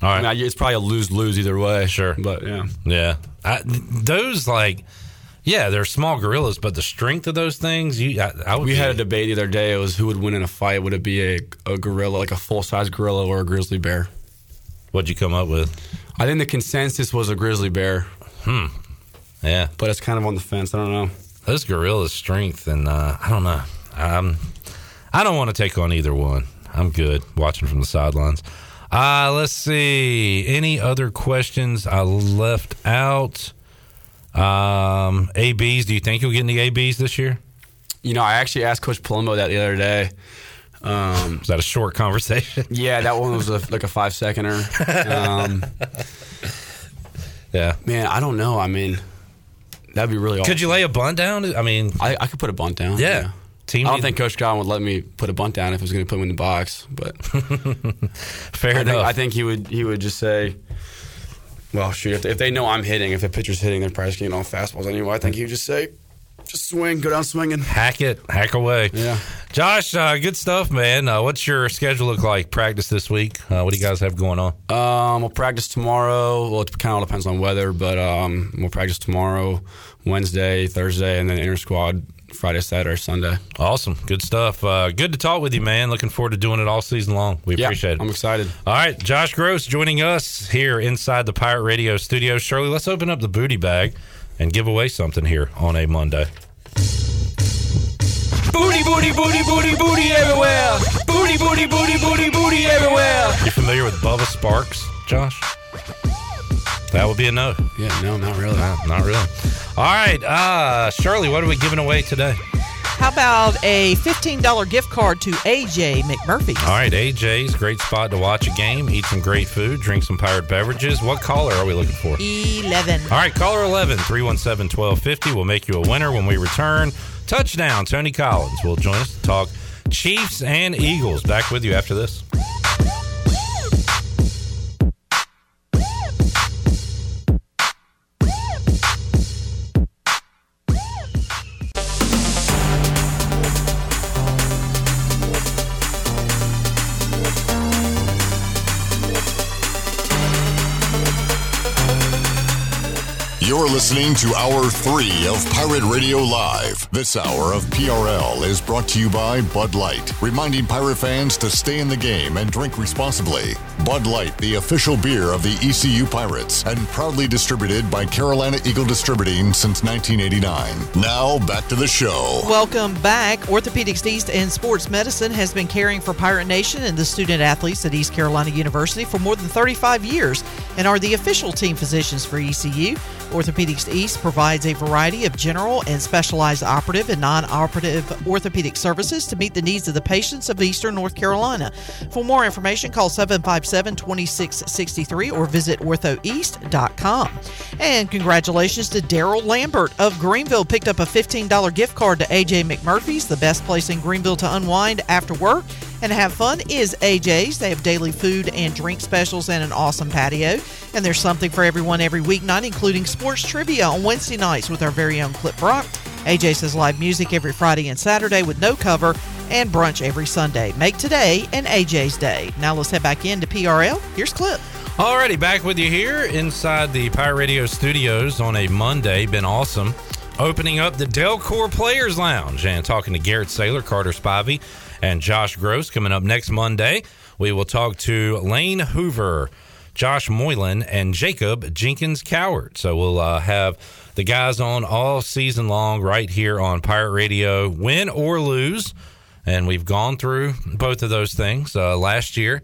All right. I mean, it's probably a lose lose either way. Sure. But yeah. Yeah. I, those, like, yeah, they're small gorillas, but the strength of those things, you, I, I would We had a debate the other day. It was who would win in a fight. Would it be a, a gorilla, like a full size gorilla, or a grizzly bear? What'd you come up with? I think the consensus was a grizzly bear. Hmm. Yeah. But it's kind of on the fence. I don't know. those gorillas' strength, and uh, I don't know. Um, I don't want to take on either one. I'm good watching from the sidelines. Uh, let's see. Any other questions I left out? Um, ABs. Do you think you'll get any ABs this year? You know, I actually asked Coach Palumbo that the other day. Um, Was that a short conversation? yeah, that one was a, like a five seconder. Um, yeah. man, I don't know. I mean, that'd be really. Could you lay a bunt down? I mean, I, I could put a bunt down. Yeah. Team I don't think Coach Godwin would let me put a bunt down if he was going to put him in the box. But fair I think, enough. I think he would. He would just say, "Well, shoot, if they, if they know I'm hitting, if the pitcher's hitting, they're probably just getting all fastballs anyway." I think would just say, Just swing, go down swinging. Hack it, hack away. Yeah. Josh, uh, good stuff, man. Uh, what's your schedule look like? Practice this week? Uh, what do you guys have going on? Um, we'll practice tomorrow. Well, it kind of all depends on weather, but um, we'll practice tomorrow, Wednesday, Thursday, and then inter squad Friday, Saturday, Sunday. Awesome. Good stuff. Uh, good to talk with you, man. Looking forward to doing it all season long. We Yeah, appreciate it. I'm excited. All right, Josh Grosz joining us here inside the Pirate Radio studio. Shirley, let's open up the booty bag and give away something here on a Monday. Booty, booty, booty, booty, booty everywhere. Booty, booty, booty, booty, booty everywhere. You familiar with Bubba Sparks, Josh? That would be a no. Yeah, no, not really. No, not really. All right, uh, Shirley, what are we giving away today? How about a $15 gift card to AJ McMurphy? All right, AJ's great spot to watch a game, eat some great food, drink some pirate beverages. What caller are we looking for? 11. All right, caller 11, 317 1250. We'll make you a winner when we return. Touchdown, Tony Collins will join us to talk Chiefs and Eagles. Back with you after this. You're listening to Hour 3 of Pirate Radio Live. This hour of PRL is brought to you by Bud Light, reminding pirate fans to stay in the game and drink responsibly. Bud Light, the official beer of the ECU Pirates, and proudly distributed by Carolina Eagle Distributing since 1989. Now, back to the show. Welcome back. Orthopedics East and Sports Medicine has been caring for Pirate Nation and the student athletes at East Carolina University for more than 35 years and are the official team physicians for ECU. Orthopedics East provides a variety of general and specialized operative and non operative orthopedic services to meet the needs of the patients of Eastern North Carolina. For more information, call 757 2663 or visit orthoeast.com. And congratulations to Daryl Lambert of Greenville. Picked up a $15 gift card to AJ McMurphy's, the best place in Greenville to unwind after work and have fun is AJ's. They have daily food and drink specials and an awesome patio. And there's something for everyone every weeknight, including sports trivia on Wednesday nights with our very own Cliff Brock. AJ says live music every Friday and Saturday with no cover and brunch every Sunday. Make today an AJ's day. Now let's head back into PRL. Here's Cliff. Alrighty, back with you here inside the Pirate Radio studios on a Monday. Been awesome. Opening up the Delcor Players Lounge and talking to Garrett Saylor, Carter Spivey, and Josh Grosz. Coming up next Monday, we will talk to Lane Hoover, Josh Moylan, and Jacob Jenkins Cowart. So we'll uh, have the guys on all season long right here on Pirate Radio, win or lose. And we've gone through both of those things uh, last year.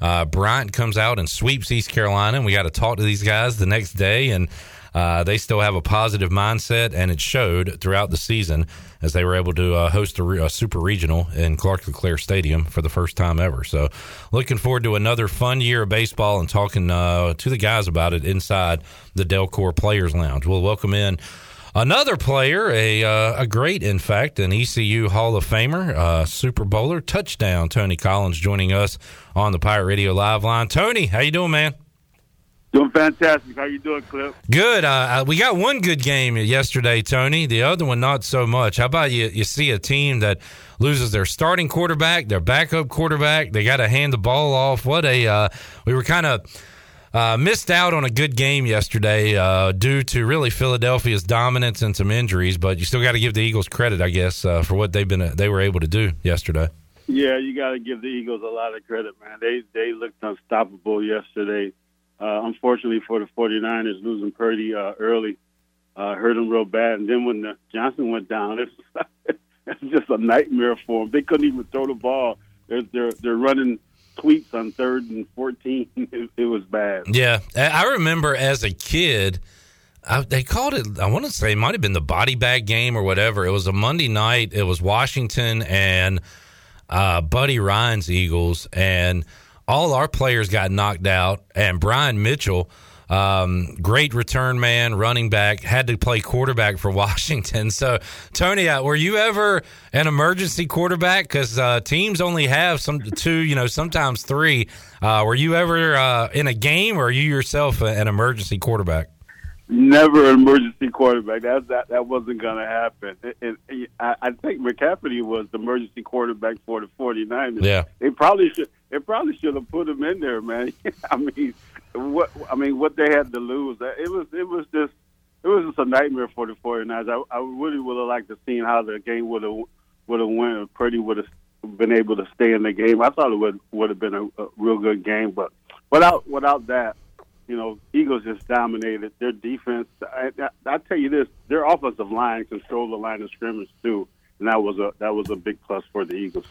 Uh, Bryant comes out and sweeps East Carolina, and we got to talk to these guys the next day, and uh, they still have a positive mindset, and it showed throughout the season as they were able to uh, host a, re- a super regional in Clark LeClair Stadium for the first time ever. So, looking forward to another fun year of baseball and talking uh, to the guys about it inside the Delcor Players Lounge. We'll welcome in. Another player, a uh, a great, in fact, an ECU Hall of Famer, uh, Super Bowler, touchdown. Tony Collins joining us on the Pirate Radio Live line. Tony, how you doing, man? Doing fantastic. How you doing, Cliff? Good. Uh, we got one good game yesterday, Tony. The other one, not so much. How about you? You see a team that loses their starting quarterback, their backup quarterback. They got to hand the ball off. What a uh, we were kind of uh, missed out on a good game yesterday uh, due to really Philadelphia's dominance and some injuries. But you still got to give the Eagles credit, I guess, uh, for what they've been they were able to do yesterday. Yeah, you got to give the Eagles a lot of credit, man. They they looked unstoppable yesterday. Uh, unfortunately for the 49ers, losing Purdy uh, early uh, hurt them real bad. And then when the Johnson went down, it's, it's just a nightmare for them. They couldn't even throw the ball. They're they're, they're running tweets on third and 14. It, it was bad. Yeah, I remember as a kid. I, they called it. I want to say it might have been the body bag game or whatever. It was a Monday night. It was Washington and uh, Buddy Ryan's Eagles, and all our players got knocked out. And Brian Mitchell, um, great return man, running back, had to play quarterback for Washington. So, Tony, uh, were you ever an emergency quarterback? Because uh, teams only have some two, you know, sometimes three. Uh, were you ever uh, in a game, or are you yourself an emergency quarterback? Never an emergency quarterback. That that that wasn't going to happen. And, I, I think McCaffrey was the emergency quarterback for the 49ers. Yeah. They probably should they probably should have put him in there, man. I mean, what I mean, what they had to lose. Uh, it was it was just it was just a nightmare for the 49ers. I, I really would have liked to seen how the game would have would have went. If Purdy would have been able to stay in the game. I thought it would would have been a, a real good game, but without without that, you know, Eagles just dominated their defense. I, I, I tell you this, their offensive line controlled the line of scrimmage too, and that was a that was a big plus for the Eagles.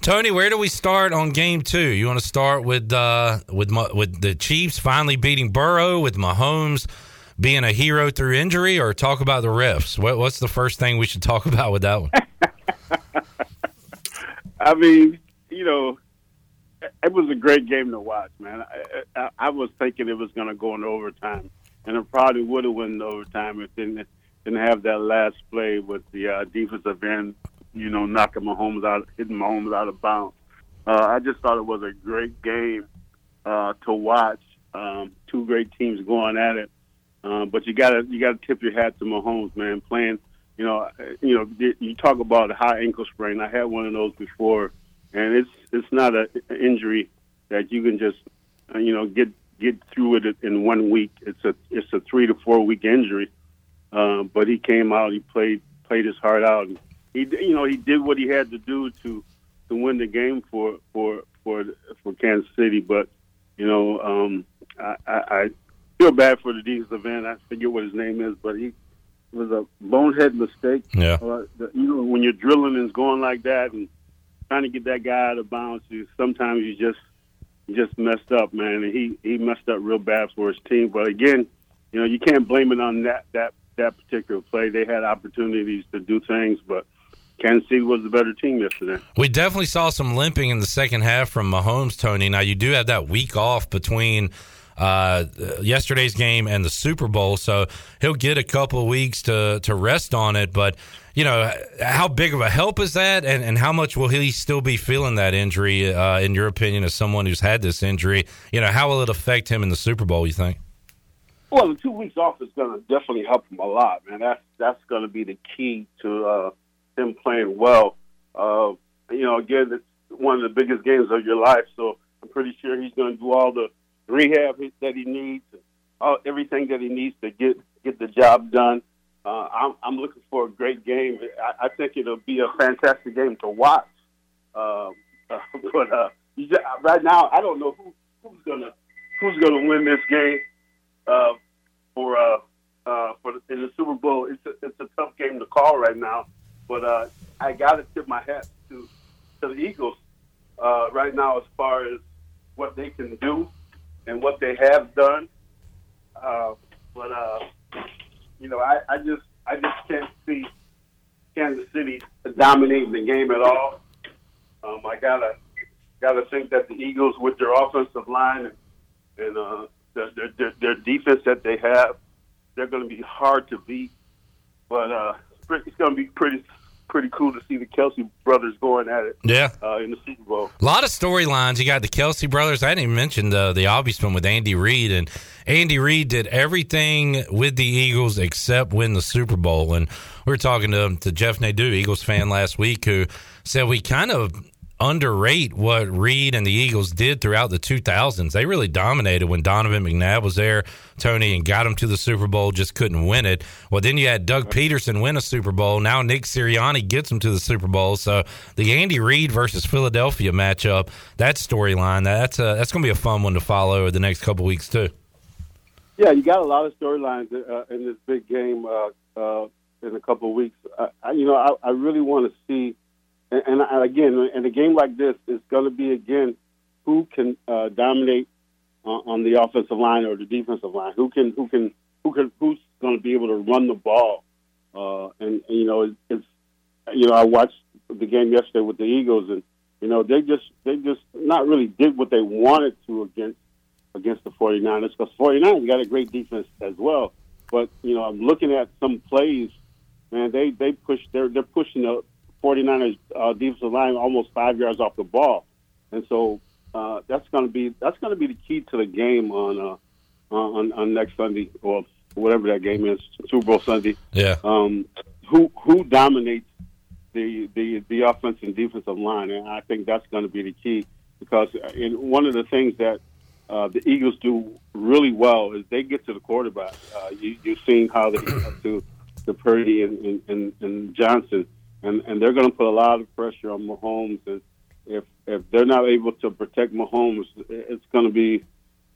Tony, where do we start on game two? You want to start with uh, with with the Chiefs finally beating Burrow, with Mahomes being a hero through injury, or talk about the refs? What, what's the first thing we should talk about with that one? I mean, you know, it was a great game to watch, man. I, I, I was thinking it was going to go into overtime, and it probably would have went into overtime if didn't didn't have that last play with the uh, defensive end, you know, knocking Mahomes out, hitting Mahomes out of bounds. Uh, I just thought it was a great game uh, to watch. Um, two great teams going at it, uh, but you gotta you gotta tip your hat to Mahomes, man, playing you know, you know, you talk about a high ankle sprain. I had one of those before, and it's it's not an injury that you can just, uh, you know, get get through it in one week. It's a it's a three to four week injury. Uh, but he came out, he played played his heart out. And he you know he did what he had to do to to win the game for for for for Kansas City. But you know, um, I, I, I feel bad for the defensive end. I forget what his name is, but he was a bonehead mistake. Yeah. Uh, the, you know, when you're drilling and it's going like that and trying to get that guy out of bounds, you, sometimes you just just messed up, man. And he he messed up real bad for his team. But again, you know, you can't blame it on that that that particular play. They had opportunities to do things, but Kansas City was the better team yesterday. We definitely saw some limping in the second half from Mahomes, Tony. Now you do have that week off between uh, yesterday's game and the Super Bowl. So he'll get a couple weeks to, to rest on it. But, you know, how big of a help is that? And, and how much will he still be feeling that injury, uh, in your opinion, as someone who's had this injury? You know, how will it affect him in the Super Bowl, you think? Well, the two weeks off is going to definitely help him a lot, man. That's that's going to be the key to uh, him playing well. Uh, you know, again, it's one of the biggest games of your life, so I'm pretty sure he's going to do all the rehab that he needs, all, everything that he needs to get get the job done. Uh, I'm, I'm looking for a great game. I, I think it'll be a fantastic game to watch. Uh, but uh, just, right now, I don't know who, who's gonna who's gonna win this game uh, for uh, uh, for the, in the Super Bowl. It's a, it's a tough game to call right now, but uh, I got to tip my hat to to the Eagles uh, right now as far as what they can do and what they have done. Uh, but uh, you know, I, I just I just can't see Kansas City dominating the game at all. Um, I gotta gotta think that the Eagles, with their offensive line and, and uh, their, their, their defense that they have, they're going to be hard to beat. But uh, it's going to be pretty pretty cool to see the Kelce brothers going at it. Yeah, uh, in the Super Bowl. A lot of storylines. You got the Kelce brothers. I didn't even mention the the obvious one with Andy Reid, and Andy Reid did everything with the Eagles except win the Super Bowl. And we were talking to to Jeff Nadeau, Eagles fan, last week, who said we kind of underrate what Reid and the Eagles did throughout the 2000s. They really dominated when Donovan McNabb was there, Tony, and got them to the Super Bowl, just couldn't win it. Well, then you had Doug Pederson win a Super Bowl. Now Nick Sirianni gets them to the Super Bowl. So the Andy Reid versus Philadelphia matchup, that storyline, that's a, that's going to be a fun one to follow over the next couple weeks too. Yeah, you got a lot of storylines uh, in this big game uh, uh, in a couple of weeks. I, you know, I, I really want to see and, and again, in a game like this, it's going to be again who can uh, dominate uh, on the offensive line or the defensive line. Who can who can who can who's going to be able to run the ball? Uh, and, and you know, it, it's you know, I watched the game yesterday with the Eagles, and you know, they just they just not really did what they wanted to against against the 49ers because 49ers got a great defense as well. But you know, I'm looking at some plays, man. They they push they're they're pushing the 49ers uh, defensive line almost five yards off the ball, and so uh, that's going to be that's going to be the key to the game on uh, on on next Sunday or whatever that game is, Super Bowl Sunday. Yeah. Um, who who dominates the the the offensive and defensive line, and I think that's going to be the key because in one of the things that uh, the Eagles do really well is they get to the quarterback. Uh, you, you've seen how they get to to Purdy and, and, and, and Johnson, and, and they're going to put a lot of pressure on Mahomes. And if if they're not able to protect Mahomes, it's going to be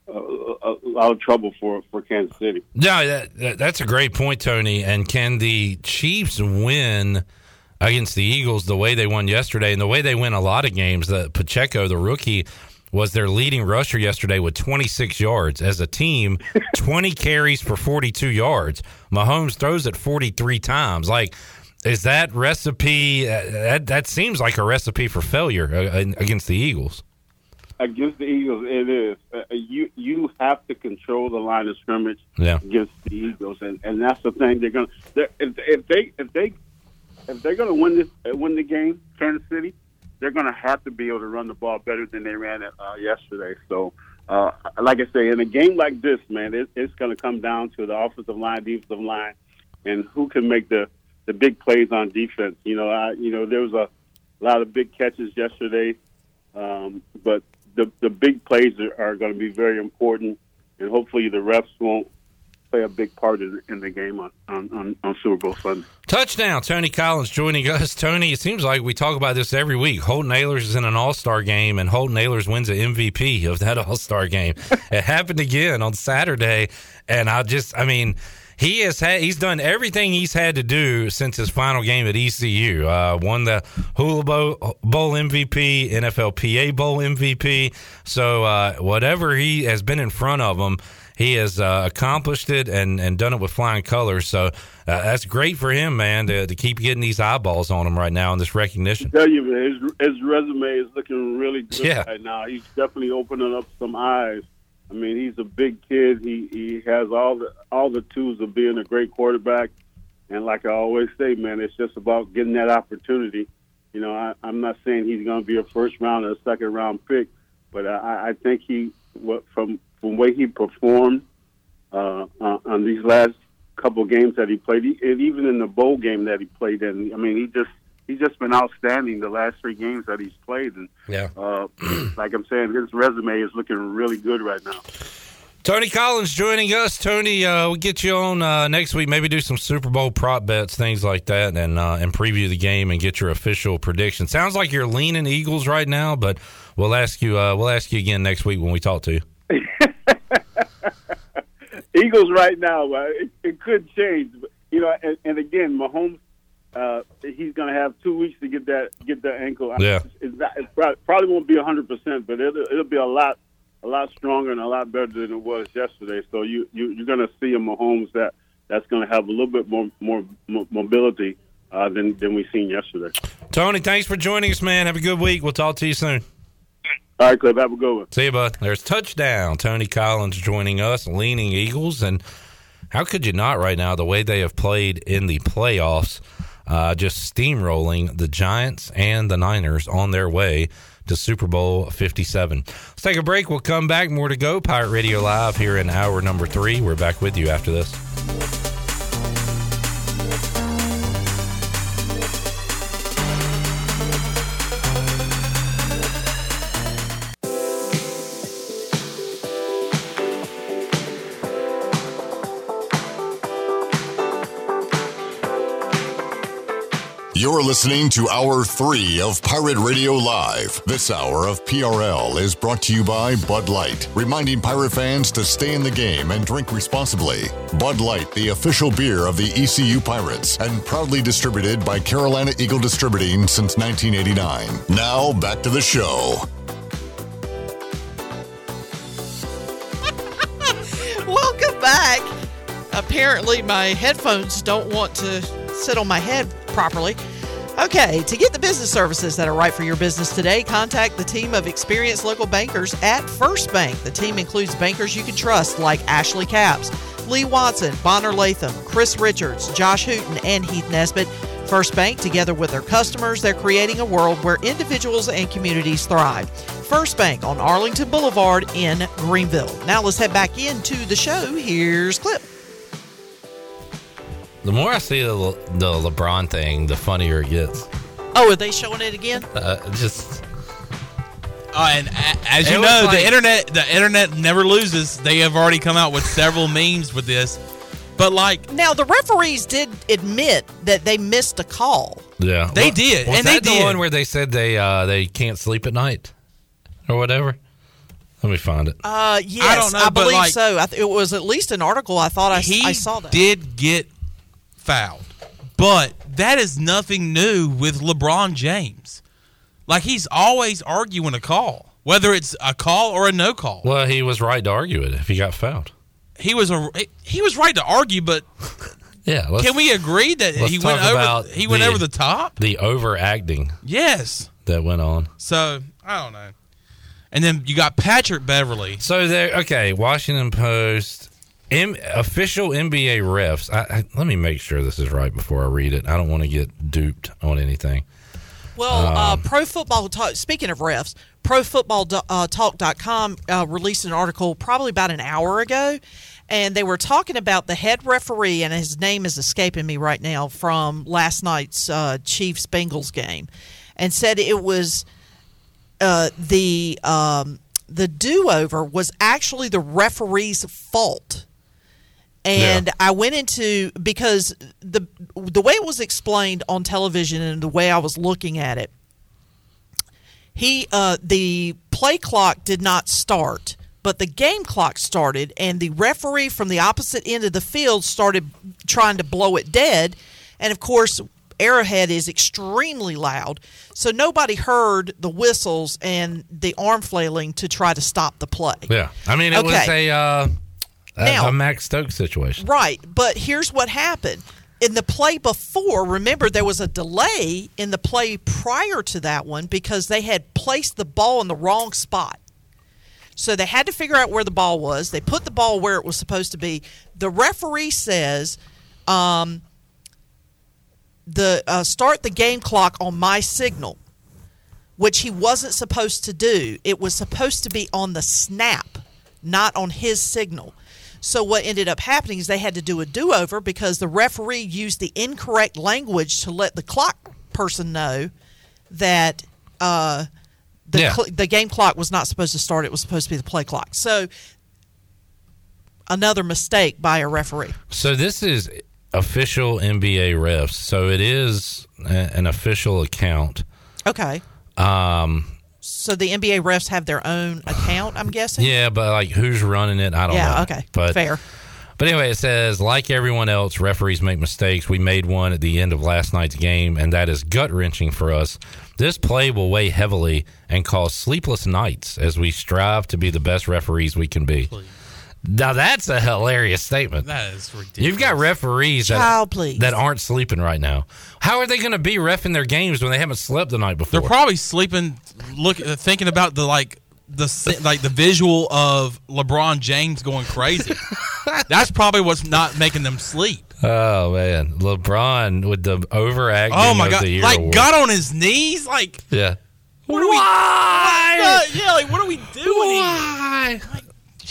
a, a, lot of trouble for for Kansas City. Yeah, that, that, that's a great point, Tony. And can the Chiefs win against the Eagles the way they won yesterday and the way they win a lot of games? The Pacheco, the rookie, was their leading rusher yesterday with 26 yards. As a team, 20 carries for 42 yards. Mahomes throws it 43 times. Like, is that recipe? Uh, that that seems like a recipe for failure uh, against the Eagles. Against the Eagles, it is. Uh, you you have to control the line of scrimmage yeah. against the Eagles, and, and that's the thing. They're gonna if, if they if they if they're gonna win this uh, win the game, Kansas City, they're gonna have to be able to run the ball better than they ran it uh, yesterday. So, uh, like I say, in a game like this, man, it, it's gonna come down to the offensive line, defensive line, and who can make the the big plays on defense. You know, I you know there was a lot of big catches yesterday, um, but the the big plays are, are going to be very important, and hopefully the refs won't play a big part in, in the game on, on, on, Super Bowl Sunday. Touchdown, Tony Collins joining us. Tony, it seems like we talk about this every week. Holton Ahlers is in an All Star game, and Holton Ahlers wins an MVP of that All Star game. it happened again on Saturday, and I just, I mean he has had he's done everything he's had to do since his final game at ECU. Uh, won the Hula Bowl, Bowl MVP, NFLPA Bowl MVP. So uh, whatever he has been in front of him, he has uh, accomplished it and, and done it with flying colors. So uh, that's great for him, man, to, to keep getting these eyeballs on him right now and this recognition. I tell you, man, his, his resume is looking really good yeah. right now. He's definitely opening up some eyes I mean, he's a big kid. He he has all the all the tools of being a great quarterback. And like I always say, man, it's just about getting that opportunity. You know, I, I'm not saying he's going to be a first round or a second round pick, but I, I think he, from from way he performed uh, on these last couple games that he played, and even in the bowl game that he played in, I mean, he just he's just been outstanding the last three games that he's played. And yeah, uh, like I'm saying, his resume is looking really good right now. Tony Collins joining us. Tony, uh, we'll get you on uh, next week. Maybe do some Super Bowl prop bets, things like that, and uh, and preview the game and get your official prediction. Sounds like you're leaning Eagles right now, but we'll ask you. Uh, we'll ask you again next week when we talk to you. Eagles right now, it, it could change. You know, and, and again, Mahomes uh, he's going to have two weeks to get that get that ankle. Yeah, it's, not, it probably won't be hundred percent, but it'll, it'll be a lot a lot stronger and a lot better than it was yesterday. So you, you you're going to see a Mahomes that that's going to have a little bit more more mobility uh, than than we seen yesterday. Tony, thanks for joining us, man. Have a good week. We'll talk to you soon. All right, Cliff. Have a good one. See you, bud. There's touchdown. Tony Collins joining us, leaning Eagles, and how could you not right now? The way they have played in the playoffs uh, just steamrolling the Giants and the Niners on their way to Super Bowl 57. Let's take a break. We'll come back. More to go. Pirate Radio Live here in hour number three. We're back with you after this. You're listening to Hour 3 of Pirate Radio Live. This hour of PRL is brought to you by Bud Light, reminding pirate fans to stay in the game and drink responsibly. Bud Light, the official beer of the ECU Pirates, and proudly distributed by Carolina Eagle Distributing since 1989. Now, back to the show. Welcome back. Apparently, my headphones don't want to sit on my head properly. Okay, to get the business services that are right for your business today, contact the team of experienced local bankers at First Bank. The team includes bankers you can trust like Ashley Caps, Lee Watson, Bonner Latham, Chris Richards, Josh Hooten, and Heath Nesbitt. First Bank, together with their customers, they're creating a world where individuals and communities thrive. First Bank on Arlington Boulevard in Greenville. Now let's head back into the show. Here's Cliff. The more I see the Le- the LeBron thing, the funnier it gets. Oh, are they showing it again? Uh, just Uh, and a- as It you was know, like- the internet the internet never loses. They have already come out with several memes with this. But like Now the referees did admit that they missed a call. yeah, They Wa- did, Was and that they the did. one where they said they uh, they can't sleep at night or whatever? Let me find it. Uh, yes, don't know, but, believe like- so. I th- it was at least an article. I thought I, s- he I saw that. did get fouled, but that is nothing new with LeBron James. Like he's always arguing a call, whether it's a call or a no call. Well, he was right to argue it if he got fouled. He was a he was right to argue, but Yeah, let's, can we agree that he went over he went the- over the top? the overacting Yes. that went on. So I don't know. And then you got Patrick Beverley. So there, okay, Washington Post. M, official NBA refs. I, I, let me make sure this is right before I read it. I don't want to get duped on anything. Well, uh, Um, Pro Football Talk, speaking of refs, ProFootballTalk.com uh, released an article probably about an hour ago, and they were talking about the head referee, and his name is escaping me right now, from last night's uh, Chiefs Bengals game, and said it was uh, the um, the do over was actually the referee's fault. And Yeah. I went into because the the way it was explained on television and the way I was looking at it, he uh, the play clock did not start, but the game clock started, and the referee from the opposite end of the field started trying to blow it dead, and of course. Arrowhead is extremely loud, so nobody heard the whistles and the arm flailing to try to stop the play. Yeah, I mean it was a uh, a, Now- a Max Stokes situation. Right, but here's what happened. In the play before, remember there was a delay in the play prior to that one because they had placed the ball in the wrong spot. So they had to figure out where the ball was. They put the ball where it was supposed to be. The referee says, um, "The uh, start the game clock on my signal," which he wasn't supposed to do. It was supposed to be on the snap, not on his signal. So what ended up happening is they had to do a do-over because the referee used the incorrect language to let the clock person know that uh, the Yeah. cl- the game clock was not supposed to start. It was supposed to be the play clock. So another mistake by a referee. So this is official NBA refs. So it is a- an official account. Okay. Um, So the NBA refs have their own account. I'm guessing. yeah, but like who's running it? I don't know. Yeah. Okay. But Fair. But anyway, it says, like everyone else, referees make mistakes. We made one at the end of last night's game, and that is gut wrenching for us. This play will weigh heavily and cause sleepless nights as we strive to be the best referees we can be. Now, that's a hilarious statement. That is ridiculous. You've got referees that, Child, please. that aren't sleeping right now. How are they going to be refing their games when they haven't slept the night before? They're probably sleeping, look, uh, thinking about the like the like the visual of LeBron James going crazy. That's probably what's not making them sleep. oh, man. LeBron with the overacting Oh my of god! the year Like award. got on his knees, like Yeah. what are we? Why? Yeah, like what are we doing? Why?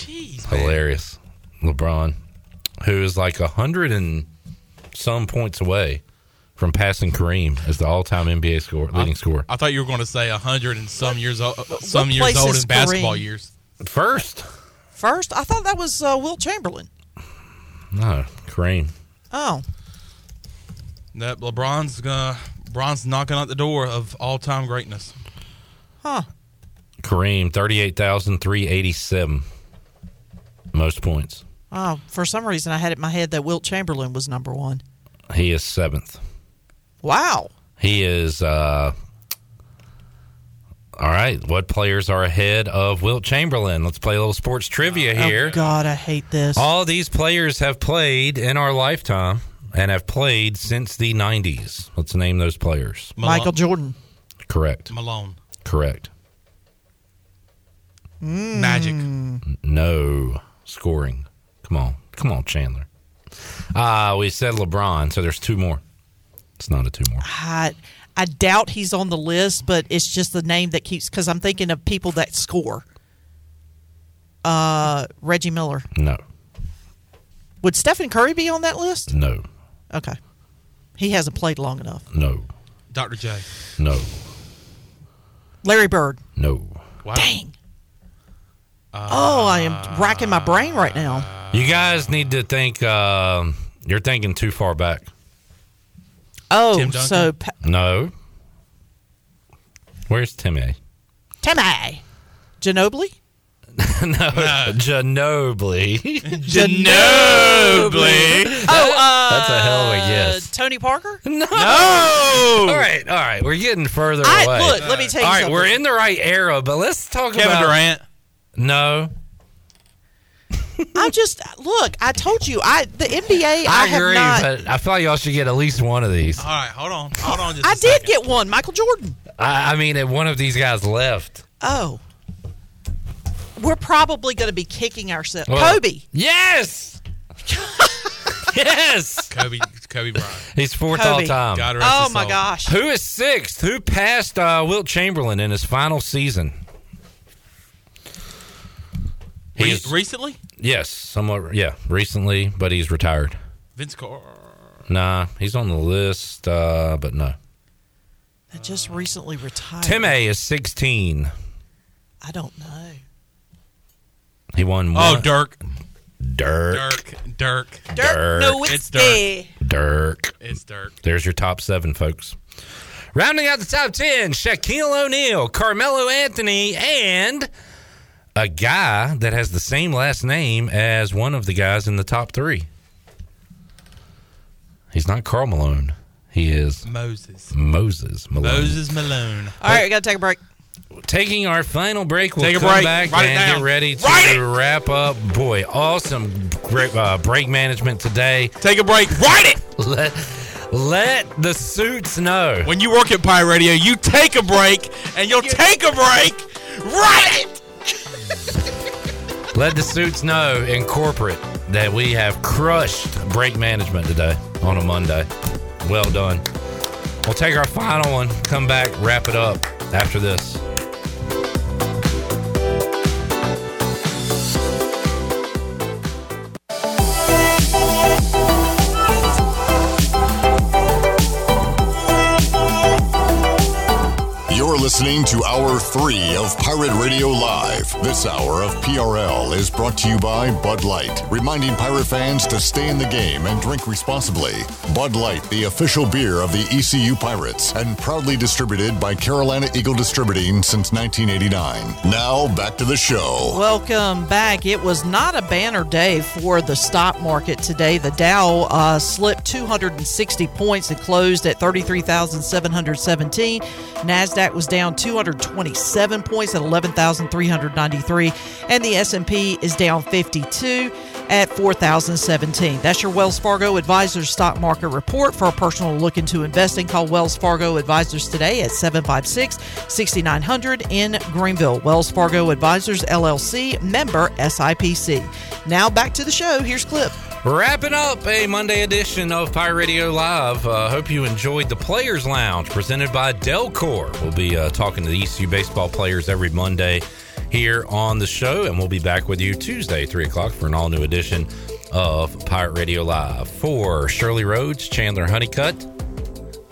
Like, jeez, Hilarious. LeBron, who is like a hundred and some points away from passing Kareem as the all-time NBA score leading scorer. I thought you were going to say a hundred and some years old, some what years old is in basketball years. First, First, I thought that was uh, Wilt Chamberlain. no Kareem. Oh, That LeBron's gonna LeBron's knocking at the door of all time greatness. huh. Kareem, thirty-eight thousand three eighty-seven, most points. Oh, for some reason I had it in my head that Wilt Chamberlain was number one. He is seventh. Wow. He is. uh All right, what players are ahead of Wilt Chamberlain? Let's play a little sports trivia here. Oh God, I hate this. All these players have played in our lifetime and have played since the 90s. Let's name those players. Michael Jordan. Correct. Malone. Correct. Magic. No scoring. Come on. Come on, Chandler. Uh, we said LeBron, so there's two more. It's not a two more. I, I doubt he's on the list, but it's just the name that keeps because I'm thinking of people that score. Uh, Reggie Miller. No. Would Stephen Curry be on that list? No. Okay. He hasn't played long enough. No. Dr. J. No. Larry Bird. No. Wow. Dang. Oh, I am racking my brain right now. You guys need to think. Uh, you're thinking too far back. Oh, so pa- No. Where's Timmy? Timmy Ginobili. no, Ginobili. Ginobili. Oh, uh, That's a hell of a guess. Tony Parker. No. No. All right, all right. We're getting further I- away. look, let me tell you All right, something. we're in the right era, but let's talk Kevin about Durant. No. I just look. I told you. I the NBA. I, I, have agree, not. but I feel like y'all should get at least one of these. All right, hold on. Hold on just I a did second. get one. Michael Jordan. I, I mean, if one of these guys left. Oh. We're probably going to be kicking ourselves. Well, Kobe. Yes. yes. Kobe Kobe Bryant. He's fourth Kobe. all time. God rest Oh his my soul. gosh. Who is sixth? Who passed uh, Wilt Chamberlain in his final season? Re- He's recently? yes, somewhat yeah, recently, but he's retired. Vince Carter. Nah, he's on the list, uh, but no. That just recently retired. Tim A is sixteen. I don't know. He won. Oh, one- Dirk. Dirk. Dirk. Dirk. Dirk Dirk. It's Nowitzki. Dirk. It's Dirk. There's your top seven, folks. Rounding out the top ten: Shaquille O'Neal, Carmelo Anthony, and a guy that has the same last name as one of the guys in the top three. He's not Karl Malone. He is Moses. Moses Malone. Moses Malone. All right, we got to take a break. Taking our final break, we'll Take a come break. back Write it and down. get ready to Write it. wrap up. Boy, awesome great, uh, break management today. Take a break. Write it. Let let the suits know. When you work at Pie Radio, you take a break and you'll take a break. Write it. Let the suits know in corporate that we have crushed break management today on a Monday. Well done. We'll take our final one, come back, wrap it up after this. Listening to Hour 3 of Pirate Radio Live. This hour of PRL is brought to you by Bud Light, reminding pirate fans to stay in the game and drink responsibly. Bud Light, the official beer of the ECU Pirates, and proudly distributed by Carolina Eagle Distributing since 1989. Now, back to the show. Welcome back. It was not a banner day for the stock market today. The Dow uh, slipped 260 points and closed at 33,717. Nasdaq was down 227 points at 11,393, and the S&P is down 52 at 4,017. That's your Wells Fargo Advisors stock market report. For a personal look into investing, call Wells Fargo Advisors today at 756 6900 in Greenville. Wells Fargo Advisors LLC, member SIPC. Now back to the show. Here's Cliff. Wrapping up a Monday edition of Pirate Radio Live. Uh, hope you enjoyed the Players Lounge presented by Delcor. We'll be uh, talking to the ECU baseball players every Monday here on the show, and we'll be back with you Tuesday, 3 o'clock, for an all new edition of Pirate Radio Live. For Shirley Rhodes, Chandler Honeycutt,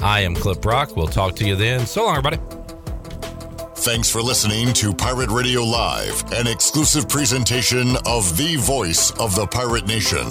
I am Cliff Brock. We'll talk to you then. So long, everybody. Thanks for listening to Pirate Radio Live, an exclusive presentation of the voice of the pirate nation.